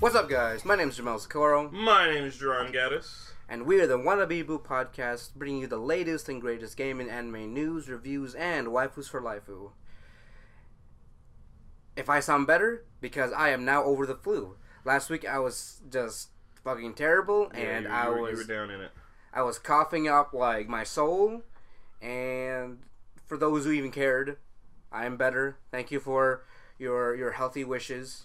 What's up, guys? My name is Jamel Socorro, My name is Jerron Gaddis. and we are the Wannabe Boo podcast, bringing you the latest and greatest game and anime news, reviews, and waifus for lifeu. If I sound better, because I am now over the flu. Last week I was just fucking terrible, and you, I you was were down in it. I was coughing up like my soul. And for those who even cared, I am better. Thank you for your your healthy wishes.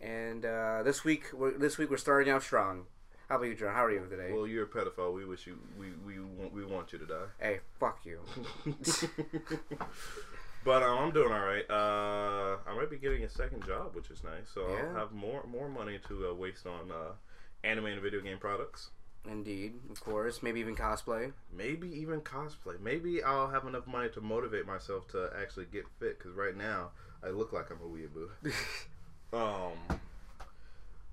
And uh, this week, we're, this week we're starting out strong. How about you, John? How are you today? Well, you're a pedophile. We wish you. We we want we want you to die. hey, fuck you. but um, I'm doing all right. Uh, I might be getting a second job, which is nice. So Yeah. I'll have more more money to uh, waste on uh, anime and video game products. Indeed, of course. Maybe even cosplay. Maybe even cosplay. Maybe I'll have enough money to motivate myself to actually get fit. Because right now I look like I'm a weeaboo. Um,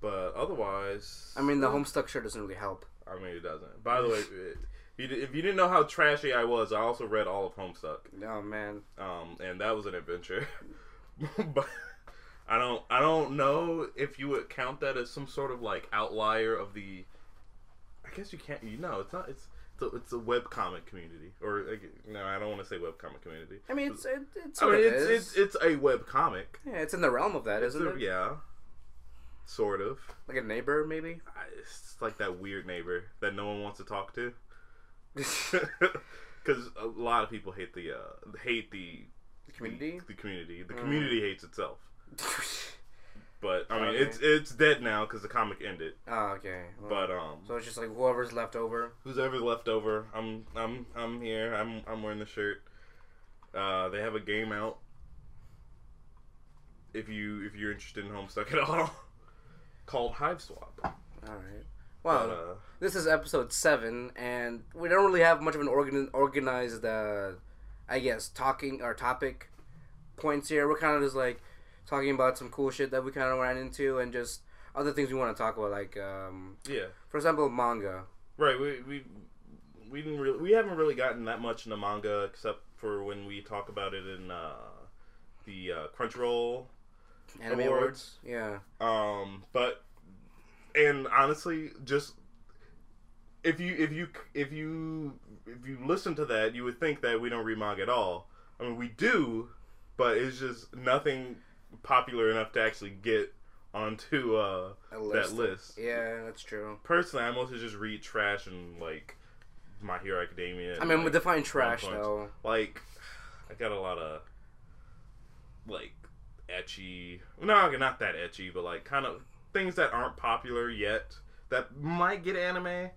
but otherwise, I mean, the Homestuck shirt doesn't really help. I mean, it doesn't. By the way, it, if you, if you didn't know how trashy I was, I also read all of Homestuck, Oh man. um, and that was an adventure. but I don't, I don't know if you would count that as some sort of like outlier of the. I guess you can't. You know, it's not. It's it's a, it's a web comic community, or like, no, I don't want to say web comic community. I mean, it's it, it's I mean, it it's, it's it's a web comic. yeah, it's in the realm of that, It's isn't a- it? Yeah, sort of. Like a neighbor, maybe. It's like that weird neighbor that no one wants to talk to. Because a lot of people hate the uh, hate the community? The, community. The Mm. community hates itself. But I mean, Okay. it's it's dead now because the comic ended. oh, okay. Well, But um, so it's just like whoever's left over. who's ever left over, I'm I'm I'm here. I'm I'm wearing the shirt. Uh, they have a game out. If you if you're interested in Homestuck at all, called Hiveswap. All right. Well, But, uh, this is episode seven, and we don't really have much of an organ- organized, uh, I guess, talking or topic points here. We're kind of just like talking about some cool shit that we kind of ran into, and just other things we want to talk about, like, um, yeah. for example, manga. Right. We we we didn't really we haven't really gotten that much into manga except for when we talk about it in uh, the uh, Crunchyroll. Anime Awards. awards. Yeah. Um, but and honestly, just if you if you if you if you listen to that, you would think that we don't read manga at all. I mean, we do, but it's just nothing popular enough to actually get onto uh, A that list. Yeah, that's true. Personally, I mostly just read trash and like My Hero Academia. I mean, we define trash, though. like I got a lot of like ecchi. No, not that ecchi, but like kind of things that aren't popular yet that might get anime.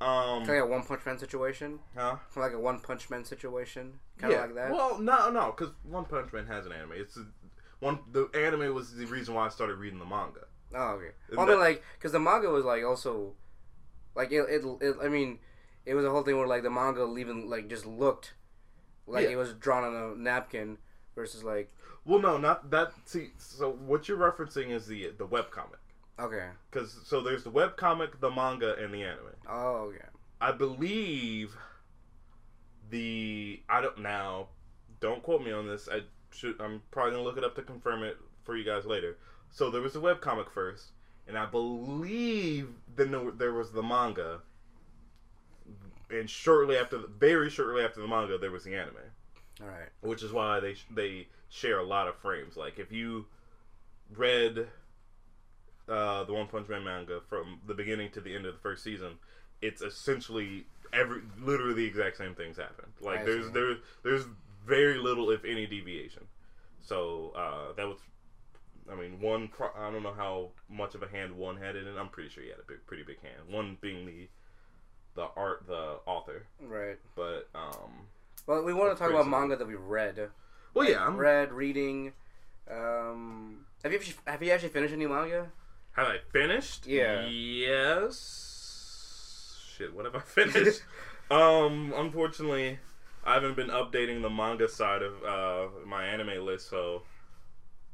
Um, Kind of like a One Punch Man situation. huh? Kind of like a One Punch Man situation. Kind of like that. Well, no, no, because One Punch Man has an anime. It's a, one. The anime was the reason why I started reading the manga. Oh, okay. Well, I mean, like, because the manga was like also, like it, it, it. I mean, it was a whole thing where like the manga even like just looked like Yeah. it was drawn on a napkin versus like Well, no, not that. See, so what you're referencing is the the web comic. okay. Because so there's the web comic, the manga, and the anime. Oh, okay. I believe the I don't now. Don't quote me on this. I should. I'm probably gonna look it up to confirm it for you guys later. So there was a web comic first, and I believe then there- was the manga, and shortly after, very shortly after the manga, there was the anime, All right. which is why they they share a lot of frames. Like if you read uh, the One Punch Man manga from the beginning to the end of the first season, it's essentially every literally the exact same things happen. Like I there's see. there there's very little if any deviation. So uh, that was, I mean, one. Pro- I don't know how much of a hand one had in it. I'm pretty sure he had a big, pretty big hand. One being the the art, the author. Right. But um, Well, we want to talk about manga that we read. well, yeah. I'm, Read, reading. Um, have you actually, have you actually finished any manga? have I finished? Yeah. Yes. Shit. What have I finished? um, unfortunately, I haven't been updating the manga side of uh, MyAnimeList, so.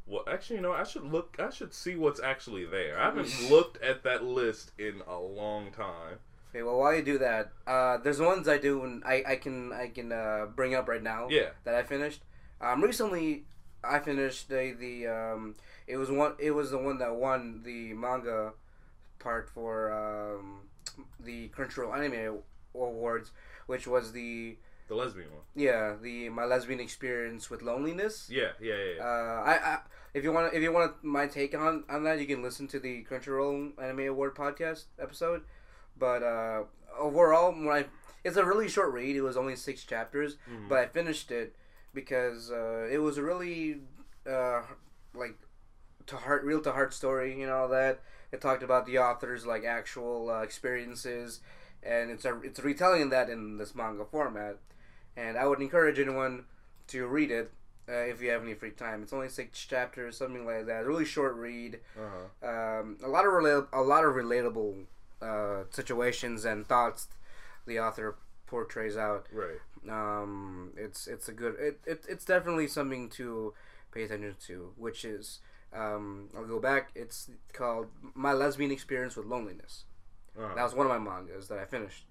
Well, actually, you know, I should look. I should see what's actually there. I haven't looked at that list in a long time. Okay, well, while you do that, uh, there's ones I do and I, I can I can uh, bring up right now. Yeah. That I finished. Um, recently, I finished the the um, it was one. It was the one that won the manga part for um, the Crunchyroll Anime Awards, which was the The lesbian one. yeah the my lesbian experience with loneliness. Yeah, yeah, yeah. yeah. Uh, I, I if you want if you want my take on on that, you can listen to the Crunchyroll Anime Award podcast episode. But uh, overall, when I it's a really short read. It was only six chapters, Mhm. but I finished it because uh, it was a really uh, like to heart real to heart story. You know that it talked about the author's like actual uh, experiences, and it's a it's retelling that in this manga format. And I would encourage anyone to read it uh, if you have any free time. It's only six chapters, something like that. Really short read. uh-huh. Um, a lot of rela- a lot of relatable uh, situations and thoughts the author portrays out. Right. Um, it's it's a good it, it it's definitely something to pay attention to, which is um, I'll go back. It's called My Lesbian Experience with Loneliness. Uh-huh. That was one of my mangas that I finished.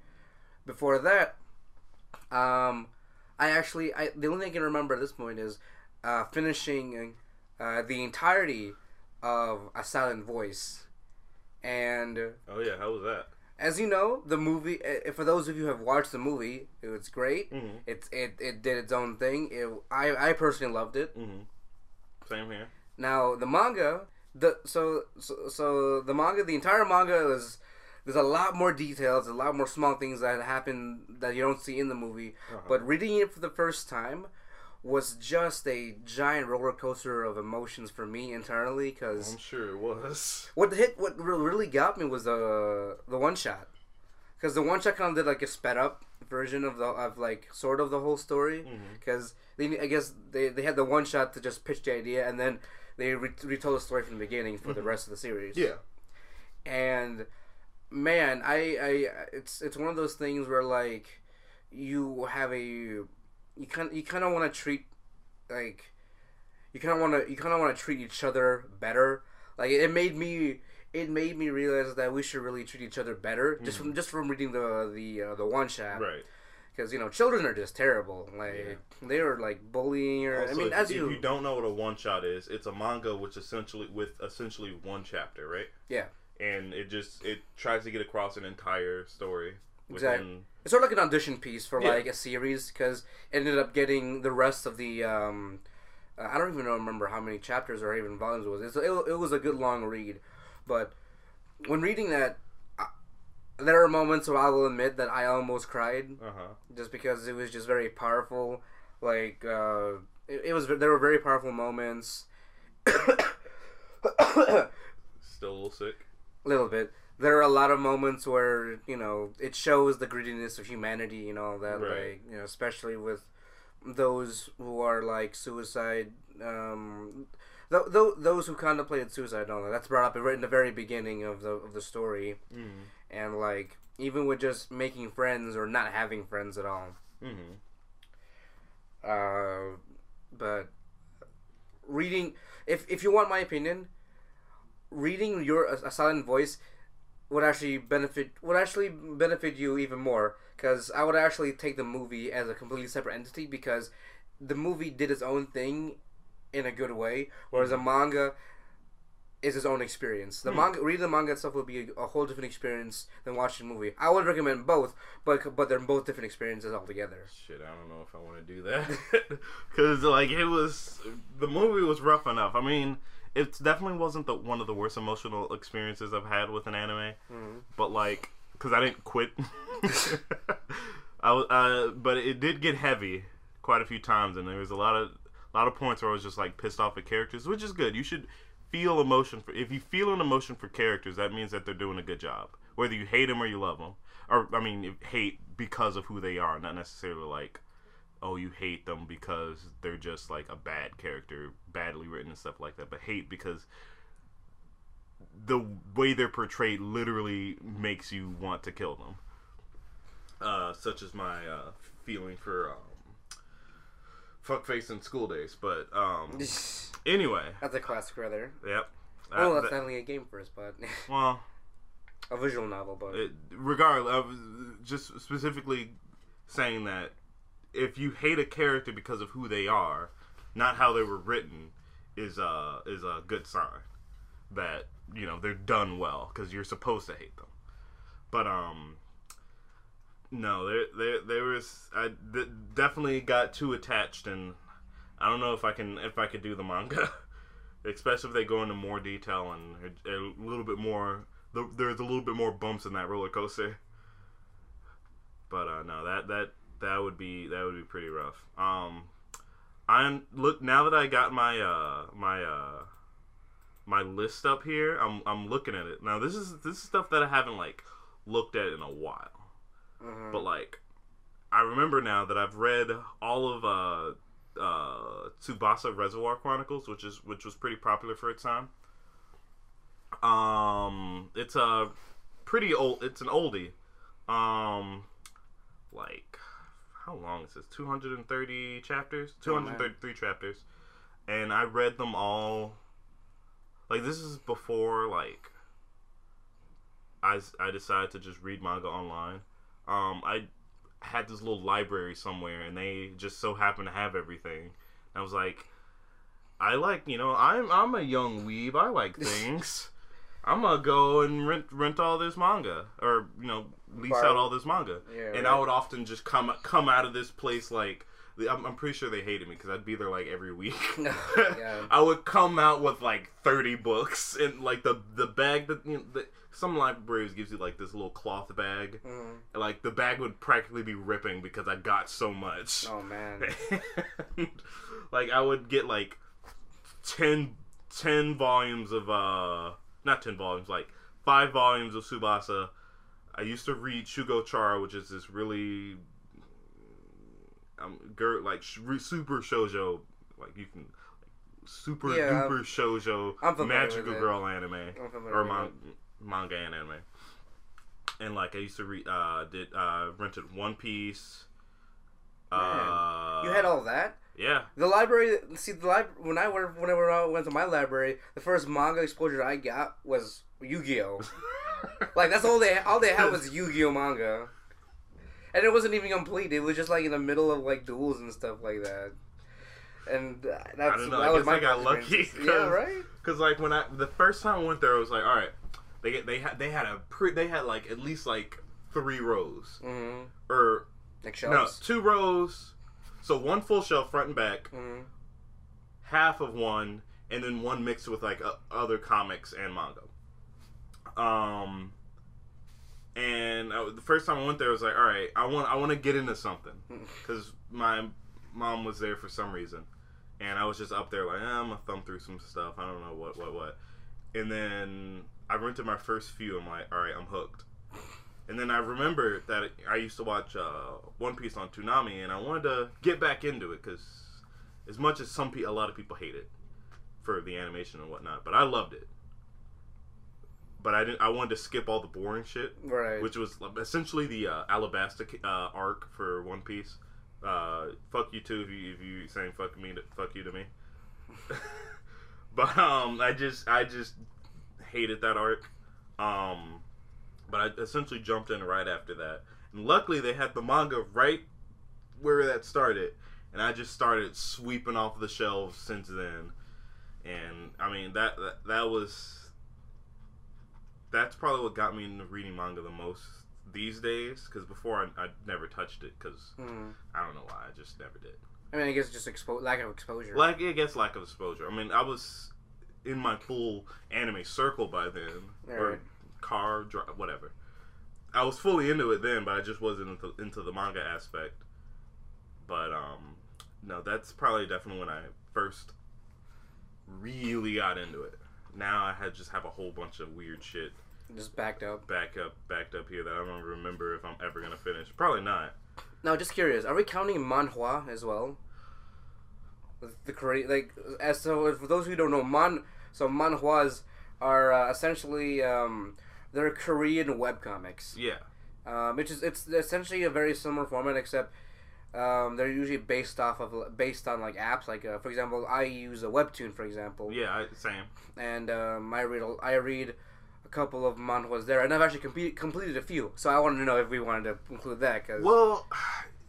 Before that, um, I actually I the only thing I can remember at this point is uh, finishing uh, the entirety of A Silent Voice, and oh yeah, how was that? as you know, the movie. uh, For those of you who have watched the movie, it was great. Mm-hmm. It it, it did its own thing. It, I I personally loved it. Mm-hmm. Same here. Now the manga, the so so, so the manga, the entire manga is there's a lot more details, a lot more small things that happen that you don't see in the movie. Uh-huh. But reading it for the first time was just a giant roller coaster of emotions for me internally. Because I'm sure it was. what hit, what really got me was the the one shot. Because the one shot kind of did like a sped up version of the of like sort of the whole story mm-hmm. because they I guess they, they had the one shot to just pitch the idea and then they re- retold the story from the beginning for the mm-hmm. rest of the series. Yeah. And man, I I it's it's one of those things where like you have a you kind you kind of want to treat like you kind of want to you kind of want to treat each other better. Like it made me it made me realize that we should really treat each other better just from just from reading the the uh, the one shot Right. because you know children are just terrible. Like they were like bullying or I mean if, as if you, you don't know what a one shot is, it's a manga which essentially with essentially one chapter, right? Yeah. And it just it tries to get across an entire story. Exactly. it's sort of like an audition piece for Yeah. like a series because it ended up getting the rest of the um uh, I don't even remember how many chapters or even volumes it was. It's, it, it was a good long read, but when reading that. I, there are moments where I will admit that I almost cried Uh-huh. just because it was just very powerful. Like uh, it, it was, there were very powerful moments. Still a little sick. Little bit. There are a lot of moments where you know it shows the grittiness of humanity. You know that, Right. like you know, especially with those who are like suicide. Um, th- th- those who contemplated suicide, and all that. That's brought up right in the very beginning of the of the story, Mm-hmm. and like even with just making friends or not having friends at all. Mm-hmm. Uh, but reading, if if you want my opinion, reading your a, a silent voice would actually benefit would actually benefit you even more because I would actually take the movie as a completely separate entity because the movie did its own thing in a good way, whereas a manga is its own experience. The Hmm. manga, reading the manga itself would be a, a whole different experience than watching the movie. I would recommend both, but but they're both different experiences altogether. Shit, I don't know if I want to do that because like it was the movie was rough enough. I mean, it definitely wasn't the one of the worst emotional experiences I've had with an anime, Mhm. but like because I didn't quit. I was, uh, but it did get heavy quite a few times, and there was a lot of a lot of points where I was just like pissed off at characters, which is good. You should feel emotion for if you feel an emotion for characters, that means that they're doing a good job. Whether you hate them or you love them, or I mean, hate because of who they are, not necessarily like, oh, you hate them because they're just like a bad character, badly written and stuff like that. But hate because the way they're portrayed literally makes you want to kill them. Uh, such as my uh, feeling for um, fuckface in school days. But um, anyway, That's a classic, rather. yep. Oh, Uh, that's that- not only a game first, but well, a visual novel. But it, regardless, I was just specifically saying that if you hate a character because of who they are, not how they were written, is a is a good sign that you know they're done well because you're supposed to hate them. But um, no, there there there was I d- definitely got too attached, and I don't know if I can if I could do the manga, especially if they go into more detail and a, a little bit more. The, there's a little bit more bumps in that roller coaster. But uh, no, that that that would be that would be pretty rough. Um, I'm look now that I got my uh my uh my list up here. I'm I'm looking at it now. This is this is stuff that I haven't like looked at in a while. Mhm. But like, I remember now that I've read all of uh uh Tsubasa Reservoir Chronicles, which is which was pretty popular for its time. Um, it's a pretty old. It's an oldie. Um, like how long is this? Two hundred and thirty chapters. Two Oh, hundred man. thirty-three chapters, and I read them all. Like this is before like I I decided to just read manga online. Um, I had this little library somewhere, and they just so happened to have everything. I was like, I like, you know, I'm I'm a young weeb. I like things. I'm gonna go and rent rent all this manga, or you know, lease Borrow. out all this manga. Yeah, and right. I would often just come come out of this place like. I'm, I'm pretty sure they hated me because I'd be there like every week. Yeah. I would come out with like 30 books and like the the bag that you know, the, some libraries gives you like this little cloth bag. And, like the bag would practically be ripping because I got so much. Oh man. like I would get like 10, 10 volumes of uh not 10 volumes like 5 volumes of Tsubasa. I used to read Shugo Chara which is this really um gir- like sh- super shoujo like you can like, super Yeah, duper shoujo I'm familiar magical with it. girl anime or man- manga and anime. And like I used to read, uh, did uh, rented One Piece. Uh, You had all that. Yeah. The library. See, the library. when I went whenever I went to my library, the first manga exposure I got was Yu-Gi-Oh. like that's all they all they had was Yu-Gi-Oh manga, and it wasn't even complete. It was just like in the middle of like duels and stuff like that. And that's I don't know. that I guess I got lucky. Yeah, right. Cause like when I the first time I went there, I was like, all right, they get they had they had a pre they had like at least like three rows Mm-hmm. or Like shelves? no two rows, so one full shelf front and back, Mm-hmm. half of one, and then one mixed with like uh, other comics and manga. Um, and I, the first time I went there, I was like, all right, I want I want to get into something because my mom was there for some reason, and I was just up there like, eh, I'm gonna thumb through some stuff. I don't know what what what, and then I rented my first few. I'm like, all right, I'm hooked. And then I remember that I used to watch uh, One Piece on Toonami, and I wanted to get back into it because, as much as some pe- a lot of people hate it for the animation and whatnot, but I loved it. But I didn't. I wanted to skip all the boring shit, Right. which was essentially the uh, Alabasta uh, arc for One Piece. Uh, fuck you too if you if you saying fuck me to, fuck you to me. but um, I just I just hated that arc. Um, but I essentially jumped in right after that, and luckily they had the manga right where that started, and I just started sweeping off the shelves since then. And I mean that that, that was that's probably what got me into reading manga the most these days. Because before I, I never touched it because Mm-hmm. I don't know why I just never did. I mean, I guess just expo- lack of exposure. Like I guess lack of exposure. I mean, I was in my full anime circle by then, or Right. Car, dri whatever. I was fully into it then, but I just wasn't into, into the manga aspect. But um, no, that's probably definitely when I first really got into it. Now I had just have a whole bunch of weird shit just backed up. back up, backed up here that I don't remember if I'm ever gonna finish. Probably not. Now, just curious, are we counting manhwa as well? The Korean, like, as so for those who don't know, man, so manhwas are uh, essentially um, they're Korean webcomics, Yeah, um, which is it's essentially a very similar format, except um, they're usually based off of based on like apps. Like, uh, for example, I use a webtoon, for example, yeah, I, same. and um, I read a- I read a couple of manhwas there, and I've actually complete, completed a few. So I wanted to know if we wanted to include that because Well,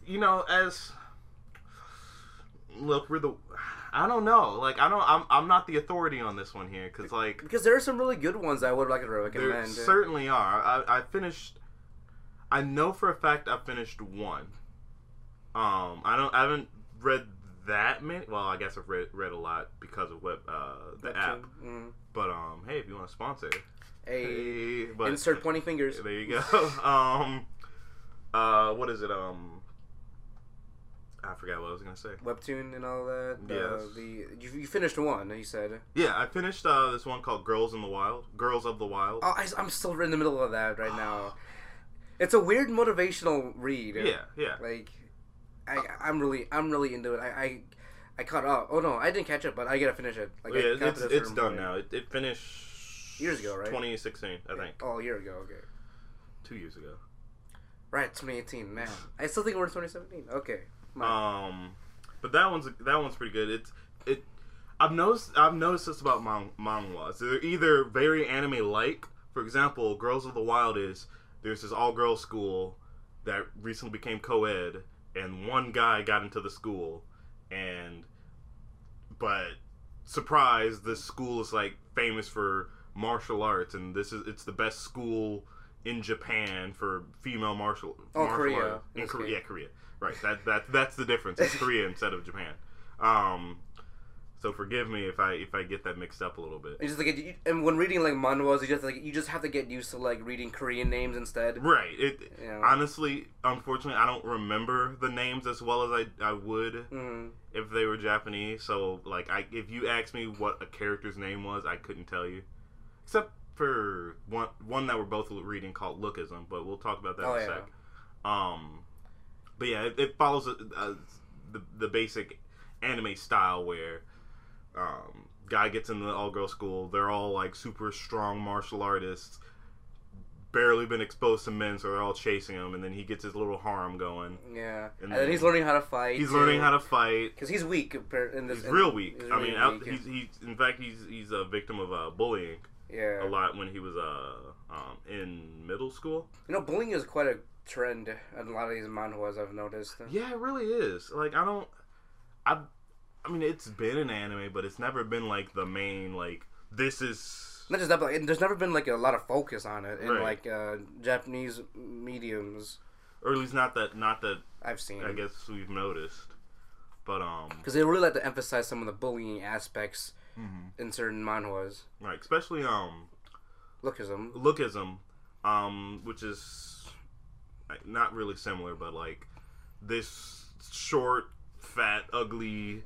you know, as look, we're the. I don't know. Like I don't. I'm I'm not the authority on this one here because like Because there are some really good ones I would like to recommend. there certainly are. I I finished. I know for a fact I finished one. Um, I don't. I haven't read that many. Well, I guess I've read read a lot because of web uh the app. Mm. But um, hey, if you want to sponsor, A hey, but insert pointy fingers. there you go. um, uh, what is it? Um, I forgot what I was gonna say. Webtoon and all that. Uh, the you, you finished one. You said. Yeah, I finished uh this one called Girls in the Wild. Girls of the Wild. Oh, I, am still in the middle of that right now. It's a weird motivational read. Yeah, yeah. Like, I I'm really I'm really into it. I I, I caught up. Oh no, I didn't catch up, but I gotta finish it. Like, yeah, it's it's done now. It, it finished Years ago, right? 2016, I think. Oh, a year ago. Okay. Two years ago. Right, 2018. Man, I still think we're in 2017. Okay. My- Um, but that one's that one's pretty good. It's it. I've noticed I've noticed this about man, manhwas. They're either very anime like. For example, Girls of the Wild is there's this all girls school that recently became co-ed, and one guy got into the school, and but surprise, this school is like famous for martial arts, and this is it's the best school in Japan for female martial. Oh, martial Korea, arts. in In Korea, yeah, Korea. Right. That that that's the difference. It's Korea instead of Japan. Um, so forgive me if I if I get that mixed up a little bit. You just like you, and when reading like manhwas, you just like you just have to get used to like reading Korean names instead. Right. It Yeah. honestly, unfortunately, I don't remember the names as well as I I would Mm. if they were Japanese. So like, I if you asked me what a character's name was, I couldn't tell you, except for one one that we're both reading called Lookism. But we'll talk about that Oh, in a yeah. sec. Um, but yeah, it, it follows uh, uh, the the basic anime style where um, guy gets into the all girl school. They're all like super strong martial artists. Barely been exposed to men, so they're all chasing him, and then he gets his little harem going. Yeah, And and, then then he's learning how to fight. He's learning how to fight. because he's weak in this. He's in- real weak. he's I really mean, out, weak, he's, he's in fact he's he's a victim of uh, bullying yeah. a lot when he was uh um, in middle school. You know, bullying is quite a trend in a lot of these manhwas. I've noticed. Yeah, it really is. Like I don't, I, I mean, it's been an anime, but it's never been like the main like this is. Not just that, but like, there's never been like a lot of focus on it in Right. like uh, Japanese mediums Or at least not that not that I've seen. I guess we've noticed. But um, because they really like to emphasize some of the bullying aspects Mm-hmm. in certain manhwas. like especially um Lookism. lookism, um, which is not really similar, but like this short, fat, ugly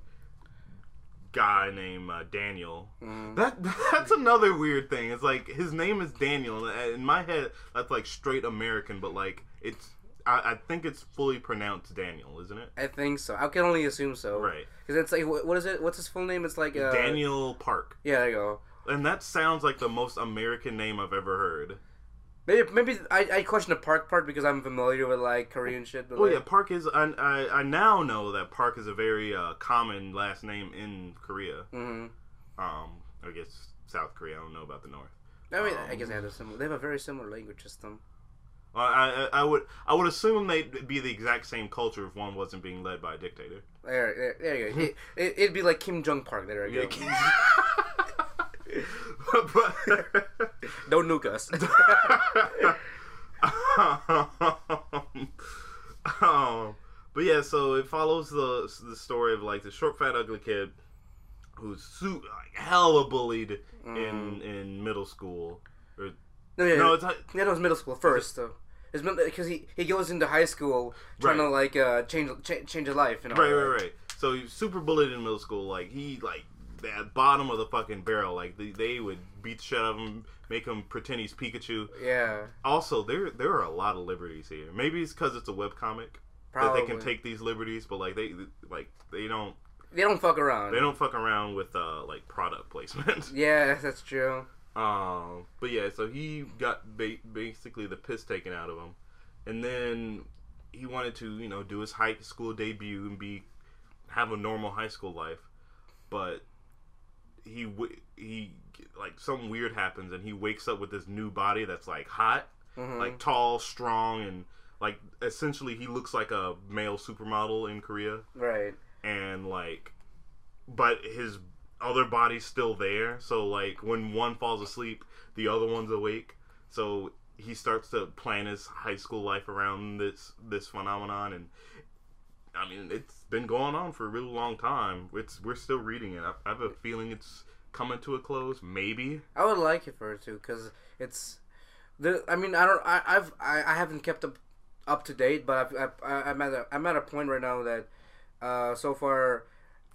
guy named uh, Daniel. Mm. That that's another weird thing. It's like his name is Daniel. In my head, that's like straight American, but like it's. I, I think it's fully pronounced Daniel, isn't it? I think so. I can only assume so. Right. Because it's like, wh- what is it? What's his full name? It's like uh, Daniel Park. Yeah, there you go. And that sounds like the most American name I've ever heard. Maybe maybe I, I question the Park part because I'm familiar with like Korean shit. But Oh like, yeah, Park is. I, I, I now know that Park is a very uh, common last name in Korea. hmm Um, I guess South Korea. I don't know about the North. I mean, I Um, guess they have a similar. They have a very similar language system. I, I I would I would assume they'd be the exact same culture if one wasn't being led by a dictator. There, there, there you go. it, it'd be like Kim Jong Park. There you go. but, Don't nuke us. um, but yeah, so it follows the the story of like the short, fat, ugly kid who's su- like, hella bullied in in middle school. Or, no, yeah, no, it's yeah, no, it's middle school first though. It's because he, he goes into high school trying Right. to like uh, change cha- change his life. You know, right, right, right. So he's super bullied in middle school. Like he like at bottom of the fucking barrel. Like they, they would beat the shit out of him, make him pretend he's Pikachu. Yeah, Also, there there are a lot of liberties here. Maybe it's because it's a webcomic probably. that they can take these liberties, but like they like they don't They don't fuck around. they don't fuck around with uh like product placement. Yeah, that's true. um, but yeah, so he got ba- basically the piss taken out of him, and then he wanted to you know do his high school debut and be have a normal high school life, but he he like something weird happens and he wakes up with this new body that's like hot Mhm. like tall, strong, and like essentially he looks like a male supermodel in Korea, right. and like but his other body's still there. So like when one falls asleep, the other one's awake. So he starts to plan his high school life around this this phenomenon and I mean it's been going on for a really long time. It's we're still reading it. I, I have a feeling it's coming to a close. Maybe I would like it for it to because it's the. I mean, I don't. I, I've I, I haven't kept up up to date, but I've, I've, I'm at a I'm at a point right now that uh, so far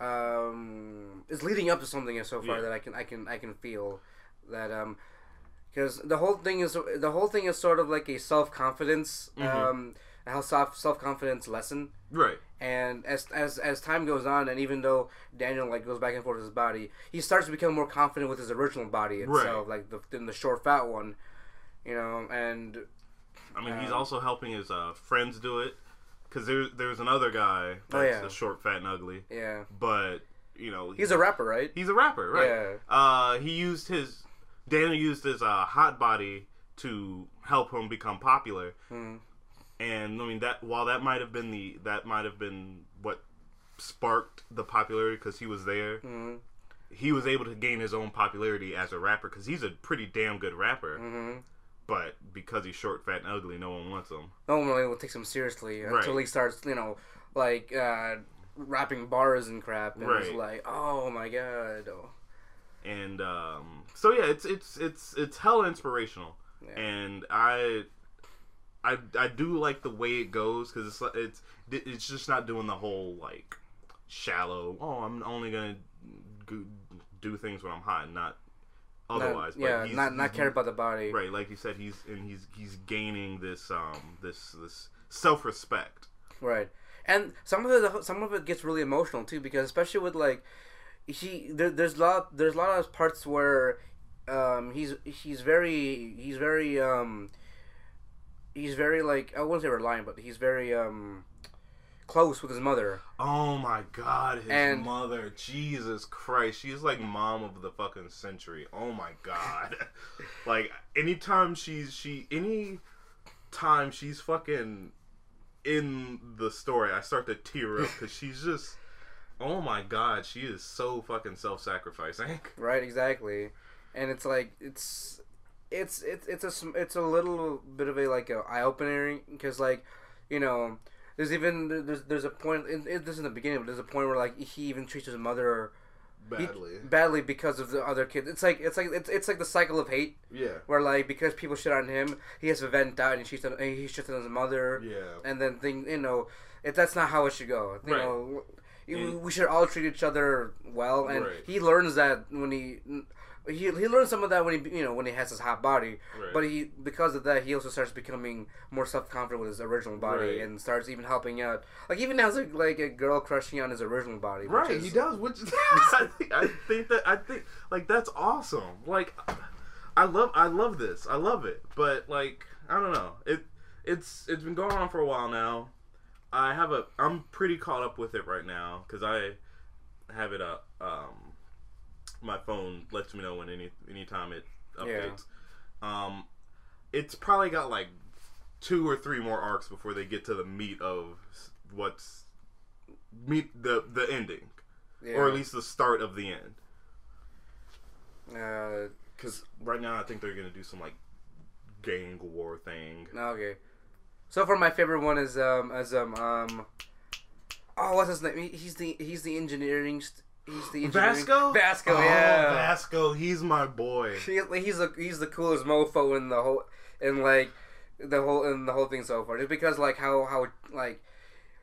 um, is leading up to something so far Yeah. that I can I can I can feel that um because the whole thing is the whole thing is sort of like a self confidence um how self self confidence lesson right. and as, as as time goes on and even though daniel like goes back and forth with his body he starts to become more confident with his original body itself like the, than the short fat one you know and I mean, he's Um, also helping his uh, friends do it because there, there's another guy Oh, that's yeah. a short, fat, and ugly. yeah But you know, he's a rapper right he's a rapper, right? Yeah. Uh, he used his Daniel used his uh, hot body to help him become popular, Hmm. And I mean that while that might have been the that might have been what sparked the popularity because he was there. Mhm. He was able to gain his own popularity as a rapper because he's a pretty damn good rapper. hmm But because he's short, fat, and ugly, no one wants him. no one really takes him seriously until Right. he starts you know like uh rapping bars and crap and it's Right. like oh my god oh. and um, so yeah, it's it's it's it's hella inspirational, Yeah. and I, I I do like the way it goes because it's it's it's just not doing the whole like shallow. Oh, I'm only gonna do things when I'm hot, not Not- otherwise. yeah he's, not not care about the body right. Like you said, he's and he's he's gaining this um this this self respect. Right, and some of it, some of it gets really emotional too, because especially with like, he there, there's a lot there's a lot of parts where, um, he's he's very he's very um, he's very like I wouldn't say reliant, but he's very um, close with his mother. Oh my god, his And- mother, Jesus Christ, she's like mom of the fucking century. Oh my god. like anytime she's she any time she's fucking in the story, I start to tear up cuz she's just Oh my god, she is so fucking self-sacrificing. Right, exactly, and it's like it's. It's it's it's a it's a little bit of a like a eye opener because like, you know, there's even there's there's a point in, in, this is in the beginning, but there's a point where like he even treats his mother he- Badly. badly because of the other kids. It's like it's like it's, it's like the cycle of hate Yeah. where like because people shit on him, he has to vent out and she's he shits on his mother, Yeah. and then thing you know, it, that's not how it should go. You Right. know, you- And- we should all treat each other well, and Right. he learns that when he. He, he learns some of that when he you know when he has his hot body, Right. but he because of that he also starts becoming more self confident with his original body Right. and starts even helping out. Like even has a, like a girl crushing on his original body. Right, is- he does. Which I, think, I think that I think like that's awesome. Like, I love I love this. I love it. But like I don't know. It it's it's been going on for a while now. I have a I'm pretty caught up with it right now because I have it up. Um, my phone lets me know when any anytime it updates. Um, it's probably got like two or three more arcs before they get to the meat of what's meet the the ending Yeah. or at least the start of the end. Uh, Because right now, I think they're gonna do some like gang war thing. okay. So far, my favorite one is um as um um. Oh, what's his name? He's the he's the engineering. St- he's the engineering. Vasco. Vasco, Oh, yeah. Vasco. He's my boy. He, he's the he's the coolest mofo in the whole in like the whole in the whole thing so far. Just because like how how like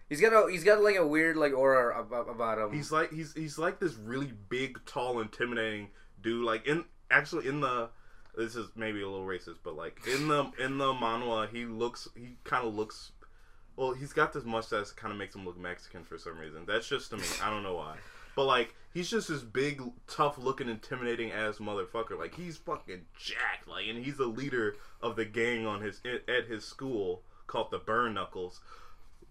he's got a he's got like a weird like aura about, about him. He's like he's he's like this really big, tall, intimidating dude. Like in actually in the this is maybe a little racist, but like in the in the manhwa, he looks he kind of looks. Well, he's got this mustache that kind of makes him look Mexican for some reason. That's just to me. I don't know why. But like, he's just this big, tough looking, intimidating ass motherfucker. Like he's fucking jacked. Like, and he's the leader of the gang on his at his school called the Burn Knuckles.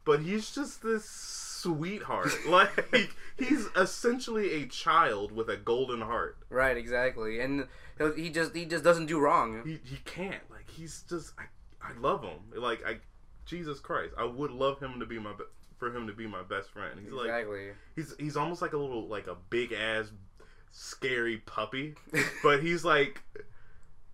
But he's just this sweetheart. like he's essentially a child with a golden heart. right, exactly, and he'll- just he just doesn't do wrong. He he can't. Like he's just I I love him. Like I Jesus Christ, I would love him to be my for him to be my best friend. He's like exactly. he's he's almost like a little like a big ass scary puppy, but he's like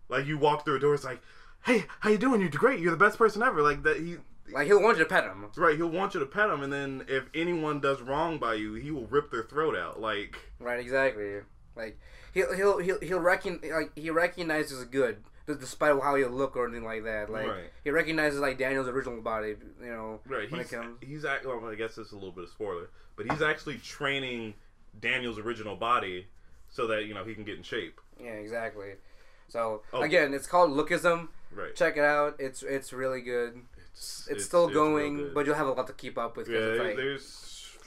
like you walk through a door, it's like, hey, how you doing? You're great. You're the best person ever. Like that he. like he'll want you to pet him. Right, he'll want you to pet him, and then if anyone does wrong by you, he will rip their throat out. Like, Right, exactly. Like he'll he'll he'll he'll recon like he recognizes good despite how he'll look or anything like that. Like Right. he recognizes like Daniel's original body. You know, right, when he's it comes. he's act- well, I guess this is a little bit of spoiler, but he's actually training Daniel's original body so that you know he can get in shape. Yeah, exactly. So Oh. again, it's called Lookism. Right, Check it out. It's it's really good. it's, It's, still real going, but you'll have a lot to keep up with yeah, it's like there's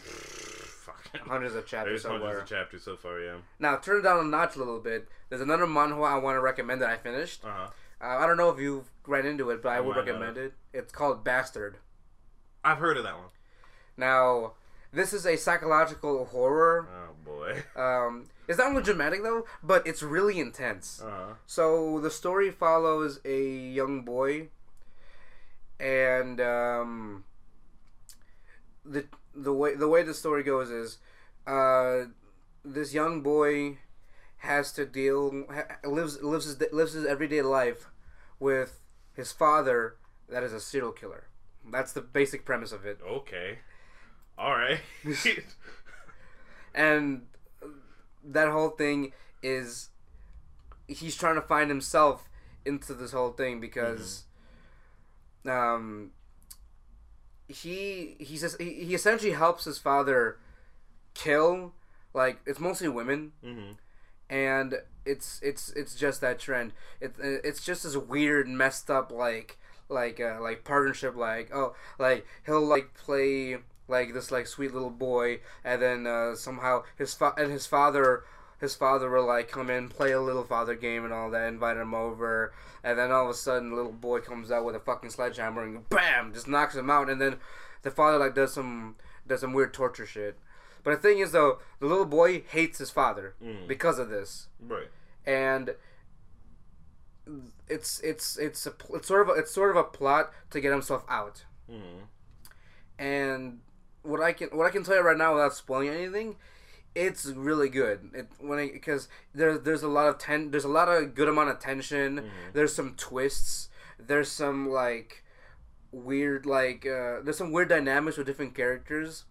hundreds of chapters there's hundreds somewhere. of chapters so far. Yeah, Now turn it down a notch a little bit. There's another manhwa I want to recommend that I finished. uh huh. Uh, I don't know if you've ran into it, but I I would recommend it. It's called Bastard. I've heard of that one. Now, this is a psychological horror. Oh boy. Um, it's not really dramatic though, but it's really intense. Uh huh. So the story follows a young boy, and um, the the way the way the story goes is, uh, this young boy has to deal ha- lives lives his lives his everyday life with his father that is a serial killer. That's the basic premise of it. Okay. All right. and that whole thing is he's trying to find himself into this whole thing because um he he's just, he, he essentially helps his father kill like it's mostly women. Hmm and it's it's it's just that trend. It, it's just this weird messed up like like uh, like partnership like oh like he'll like play like this like sweet little boy and then uh, somehow his fa- and his father his father will like come in play a little father game and all that invite him over and then all of a sudden the little boy comes out with a fucking sledgehammer and bam just knocks him out and then the father like does some does some weird torture shit but the thing is though the little boy hates his father Mm. because of this Right. and it's it's it's a it's sort of a, it's sort of a plot to get himself out. hmm And what I can what I can tell you right now without spoiling anything, it's really good. It when because there there's a lot of ten there's a lot of good amount of tension. There's some twists. There's some like weird like uh, there's some weird dynamics with different characters,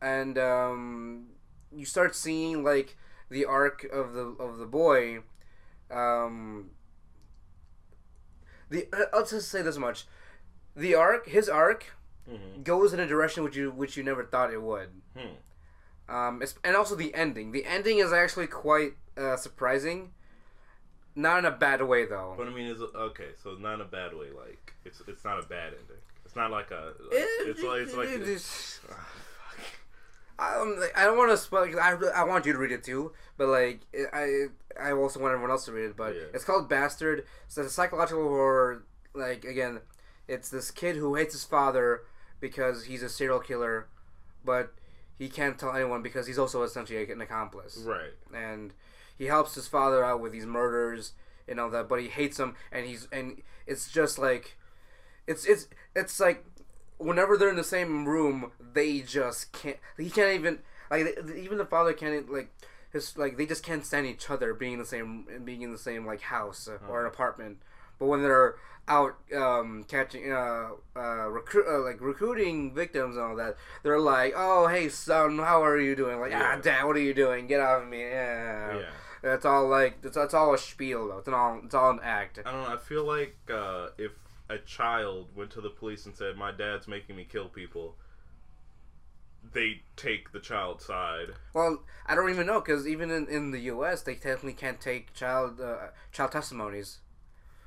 and um, you start seeing like the arc of the of the boy. Um, the uh, I'll just say this much: the arc, his arc, hmm goes in a direction which you which you never thought it would. Hmm. Um, and also the ending. The ending is actually quite uh, surprising. Not in a bad way though. But I mean, is okay. So not in a bad way. Like it's it's not a bad ending. It's not like a. Like, eh, it's like it's like. it- a- it's- ah, um, like, I don't want to spoil. I, I want you to read it too, but like I I also want everyone else to read it. But Yeah. it's called Bastard. So it's a psychological horror. Like again, it's this kid who hates his father because he's a serial killer, but he can't tell anyone because he's also essentially an accomplice. right. and he helps his father out with these murders and all that but he hates him and he's and it's just like it's it's it's like whenever they're in the same room they just can't he can't even like even the father can't like his like they just can't stand each other being in the same being in the same like house or an apartment but when they're out um, catching uh, uh, recruit uh, like recruiting victims and all that they're like oh hey son how are you doing like ah dad what are you doing get off of me yeah Yeah. that's all like it's, it's all a spiel though it's an all it's all an act I don't know. I feel like uh, if a child went to the police and said, "My dad's making me kill people," they take the child's side. well I don't even know because even in, in the U.S. they technically can't take child uh, child testimonies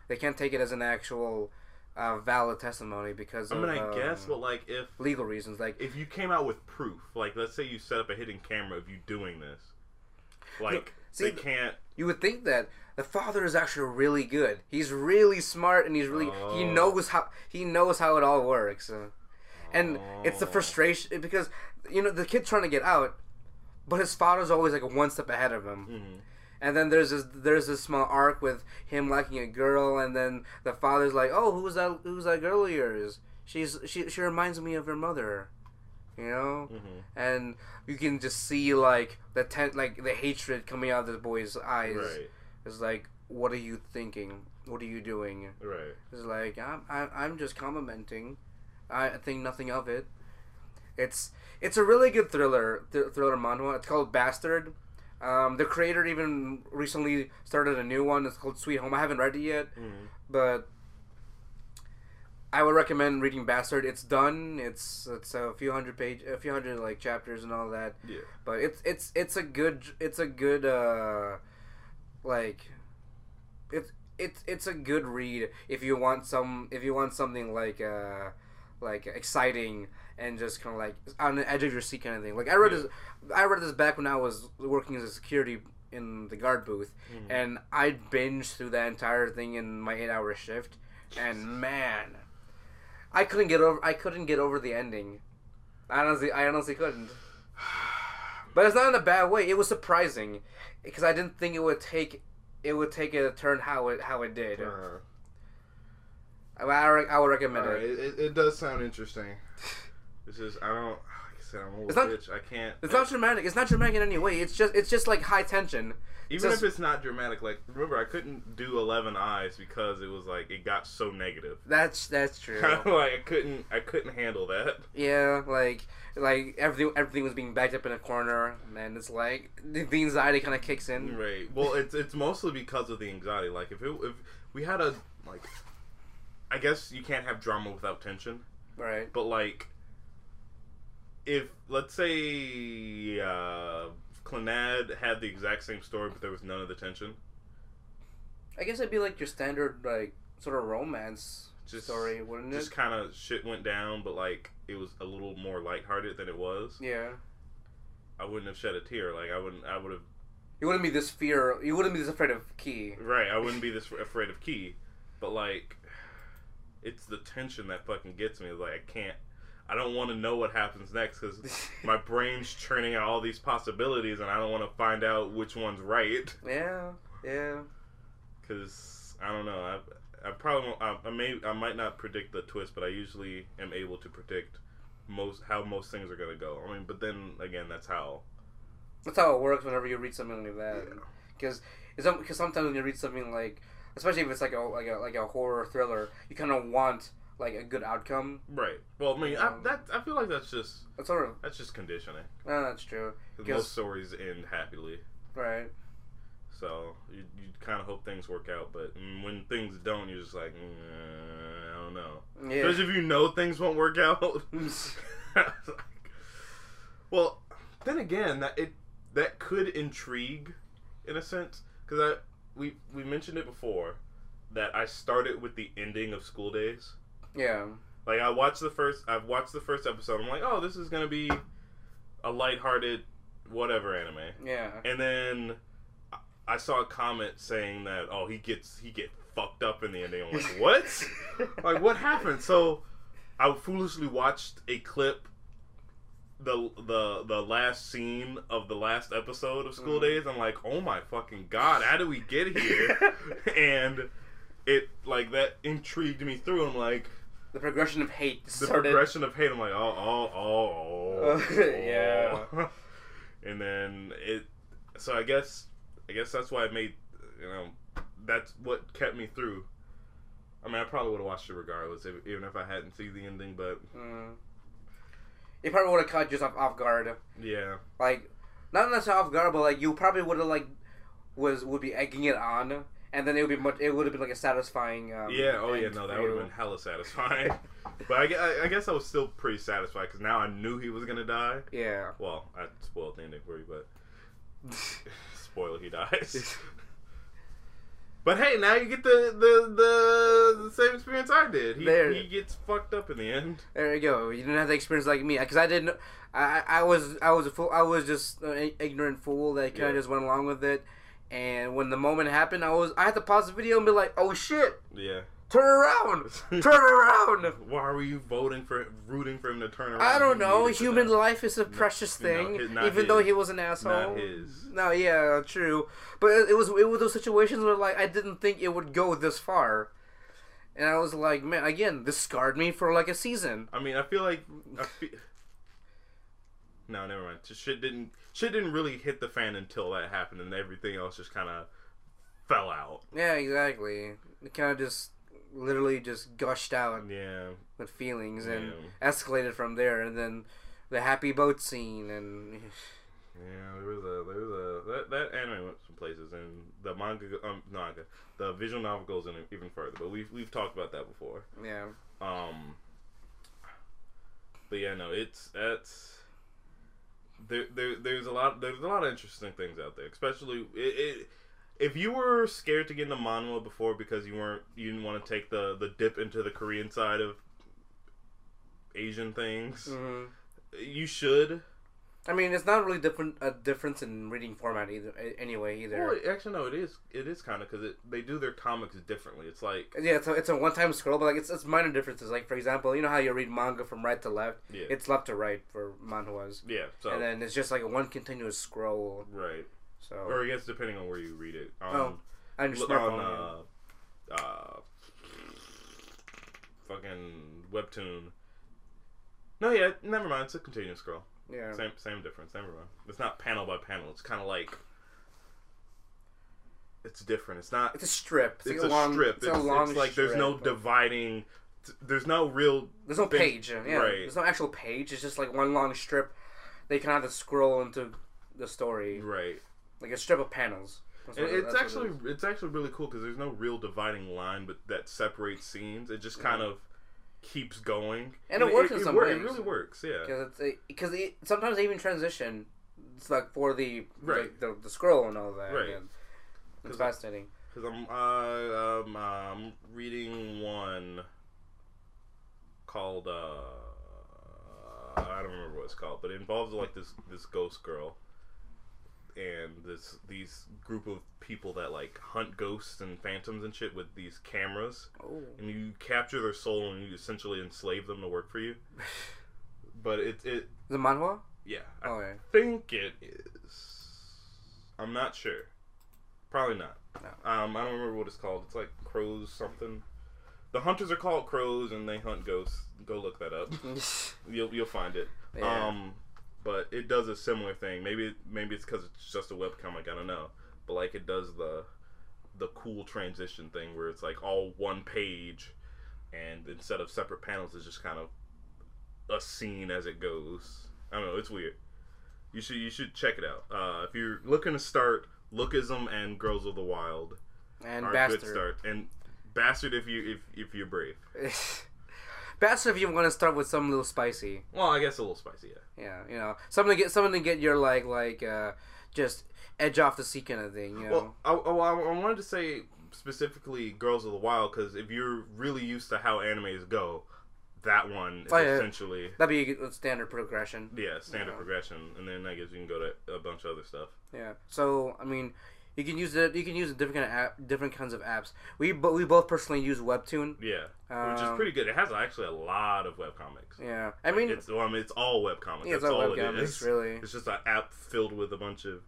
they can't take it as an actual uh, valid testimony because I mean, of, I guess, um, but like if legal reasons like if you came out with proof, like let's say you set up a hidden camera of you doing this, like see, they can't. you would think that the father is actually really good. He's really smart and he's really he Oh. knows how he knows how it all works. Uh, and it's the Oh. frustration because you know the kid's trying to get out, but his father's always like one step ahead of him. Mhm. And then there's this there's this small arc with him liking a girl, and then the father's like, "Oh, who's that? Who's that girl of yours? She's she she reminds me of her mother." you know, hmm and you can just see like the ten- like the hatred coming out of this boy's eyes. Right. It's like, what are you thinking? What are you doing? Right. It's like I'm I'm, I'm just complimenting. I think nothing of it. It's it's a really good thriller th- thriller manhwa. It's called Bastard. Um, the creator even recently started a new one. It's called Sweet Home. I haven't read it yet, hmm but I would recommend reading Bastard. It's done. It's it's a few hundred page, a few hundred like chapters and all that. Yeah. But it's it's it's a good it's a good uh like it's it's it's a good read if you want some if you want something like uh like exciting and just kind of like on the edge of your seat kind of thing. Like I read Yeah. this I read this back when I was working as a security in the guard booth Mhm. and I binged through that entire thing in my 8-hour shift and man I couldn't get over I couldn't get over the ending. I honestly I honestly couldn't. But it's not in a bad way. It was surprising because I didn't think it would take it would take a turn how it how it did. Uh-huh. I, I, re- I would recommend Alright, it. it, it, it does sound interesting. It's is I don't. Like I said, I'm a It's little not- bitch. I can't. It's not dramatic. It's not dramatic in any way. It's just it's just like high tension. Even just- if it's not dramatic, like remember, I couldn't do Eleven Eyes because it was like it got so negative. That's that's true. like I couldn't, I couldn't handle that. yeah, like like everything everything was being backed up in a corner, and it's like the, the anxiety kind of kicks in. Right. Well, it's it's mostly because of the anxiety. Like if it, if we had a like, I guess you can't have drama without tension. Right. But like, if let's say uh, Clannad had the exact same story, but there was none of the tension, I guess it'd be like your standard like sort of romance Just- story, wouldn't just it? Just kind of shit went down, but like it was a little more lighthearted than it was. Yeah. I wouldn't have shed a tear. Like I wouldn't. I would have. You wouldn't be this fear. You wouldn't be this afraid of Key. Right. I wouldn't be this afraid of Key, but like, it's the tension that fucking gets me. Like I can't. I don't want to know what happens next because my brain's churning out all these possibilities, and I don't want to find out which one's right. yeah. Yeah. Because I don't know. I I probably won't, I, I may I might not predict the twist, but I usually am able to predict most how most things are gonna go. I mean, but then again, that's how. That's how it works whenever you read something like that. Because Yeah. Because because sometimes when you read something like, especially if it's like a like a like a horror thriller, you kind of want like a good outcome. Right. Well, I mean, I, Um, that I feel like that's just That's sort of that's just conditioning. no, that's true. Most stories end happily, Right. so you you kind of hope things work out. But when things don't, you're just like, mm, I don't know. Yeah. Especially if you know things won't work out. Like- well, then again, that it that could intrigue, in a sense, because I we we mentioned it before that I started with the ending of School Days. Yeah. Like I watched the first, I've watched the first episode. I'm like, oh, this is gonna be a lighthearted, whatever anime. Yeah. And then I- saw a comment saying that, oh, he gets he get fucked up in the ending. I'm like, what? like what happened? So I foolishly watched a clip. The, the the last scene of the last episode of School Mhm. Days, I'm like, oh my fucking god, how did we get here? and it like that intrigued me through. I'm like, the progression of hate the started. progression of hate. I'm like, oh, oh, oh, oh, yeah. oh. and then it. So I guess, I guess that's why I made, you know, that's what kept me through. I mean, I probably would have watched it regardless, if, even if I hadn't seen the ending. But Mm. It probably would have caught you off, off guard. yeah, Like, not necessarily off guard, but like you probably would have like was would be egging it on, and then it would be much. It would have been like a satisfying. Um, yeah. Oh yeah, no, that would have been hella satisfying. but I, I, I guess I was still pretty satisfied because now I knew he was gonna die. Yeah. Well, I spoiled the ending for you, but spoil he dies. But hey, now you get the the the, the same experience I did. He, There. he gets fucked up in the end. There you go. You didn't have the experience like me, because I didn't. I I was I was a fool. I was just an ignorant fool that kind of Yeah. just went along with it. And when the moment happened, I was I had to pause the video and be like, "Oh shit! Yeah. Turn around! Turn around!" Why were you voting for rooting for him to turn around? I don't know. Human life is a precious no, thing, his- not even though he was an asshole. Not his. No, yeah, true. But it, it was it was those situations where like I didn't think it would go this far, and I was like, man, again, this scarred me for like a season. I mean, I feel like I feel, No, never mind. Just shit didn't shit didn't really hit the fan until that happened, and everything else just kind of fell out. Yeah, exactly. It kind of just literally just gushed out Yeah, with feelings and Yeah. escalated from there, and then the happy boat scene and yeah. There was a there was a that, that anime went some places, and the manga um manga the visual novel goes in even further. But we've we've talked about that before. yeah. Um, but yeah, no, it's that's there, there. There's a lot. There's a lot of interesting things out there, especially it. it if you were scared to get into manhwa before because you weren't, you didn't want to take the the dip into the Korean side of Asian things, hmm you should. I mean, it's not really different a difference in reading format either. Anyway, either. Well, actually, no, it is. It is kind of because they do their comics differently. It's like Yeah, it's a, it's a one time scroll, but like it's, it's minor differences. Like for example, you know how you read manga from right to left, yeah, it's left to right for manhwas, yeah. So and then it's just like a one continuous scroll. right, So or I guess depending on where you read it. Um, Oh, on your smartphone. on uh, uh, fucking webtoon. No, yeah, never mind. It's a continuous scroll. Yeah. yeah. Same, same difference. Never mind. It's not panel by panel. It's kind of like it's different. It's not. It's a strip. It's, It's, like a, long, strip. It's, It's, a long it's like there's no dividing. There's no real. There's no thing- page. Yeah, right. there's no actual page. It's just like one long strip. They can have to scroll into the story, Right. like a strip of panels. What it- it's what it actually it's actually really cool because there's no real dividing line, but that separates scenes. It just kind of keeps going, And it works in it, some wor- ways. It really works. Yeah. because it, sometimes they even transition. It's like for the Right. the, the, the scroll and all that. Right. and it's fascinating. Because I'm uh, um, um, reading one called uh, I don't remember what it's called, but it involves like this this ghost girl and this these group of people that like hunt ghosts and phantoms and shit with these cameras, Oh. and you capture their soul and you essentially enslave them to work for you. But it it The manhwa? yeah, I yeah. think it is. I'm not sure. Probably not. No. Um, I don't remember what it's called. It's like crows something. The hunters are called crows, and they hunt ghosts. Go look that up. You'll you'll find it. Yeah. Um, but it does a similar thing. Maybe maybe it's because it's just a webcomic. I don't know. But like it does the the cool transition thing where it's like all one page, and instead of separate panels, it's just kind of a scene as it goes. I don't know. It's weird. You should you should check it out. Uh, if you're looking to start, Lookism and Girls of the Wild and are a bastard. good start. And Bastard if you if if you're brave. bastard if you want to start with something a little spicy. Well, I guess a little spicy. Yeah. Yeah, you know, something to get something to get your like like uh just edge off the seat kind of thing. You know. Well, I, oh, I, I wanted to say specifically Girls of the Wild because if you're really used to how animes go, that one is Oh, yeah. essentially That'd be a standard progression. yeah standard Yeah. progression, and then I guess you can go to a bunch of other stuff. Yeah. So I mean, you can use it. You can use different kind of app, different kinds of apps. We but we both personally use Webtoon. Yeah, which is Um, pretty good. It has actually a lot of webcomics. Yeah. I mean, it's well, I mean, it's all webcomics. yeah, it's That's all it is. really. It's just an app filled with a bunch of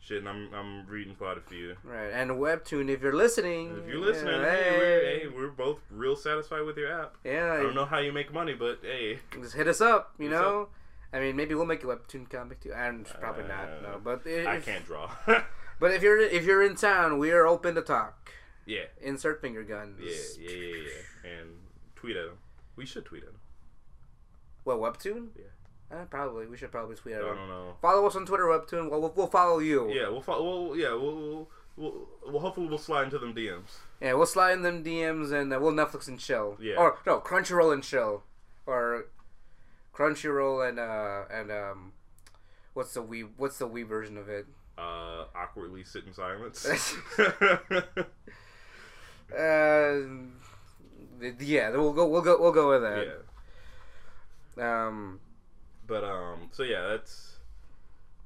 shit, and I'm I'm reading quite a few. Right. And Webtoon, if you're listening, If you're listening, yeah, hey, we're, hey, we're both real satisfied with your app. yeah, I don't know how you make money, but hey, just hit us up. You Hit know. I mean, maybe we'll make a webtoon comic too. And probably not. Uh, No, but if, I can't draw. But if you're if you're in town, we are open to talk. yeah, Insert finger guns. yeah, yeah, yeah, yeah. And tweet at him. We should tweet at him. What Webtoon? Yeah. Uh, probably. We should probably tweet I don't know. Follow us on Twitter, Webtoon. We'll, we'll, we'll follow you. Yeah, we'll follow. We'll, yeah, we'll, we'll, we'll, we'll. Hopefully, we'll slide into them DMs. Yeah, we'll slide in them DMs and uh, we'll Netflix and chill. Yeah. Or no, Crunchyroll and chill, or Crunchyroll and uh and um, what's the we what's the we version of it? Uh, awkwardly sit in silence. Uh, yeah, we'll go we'll go we'll go with that. yeah. Um, but um, so yeah, that's.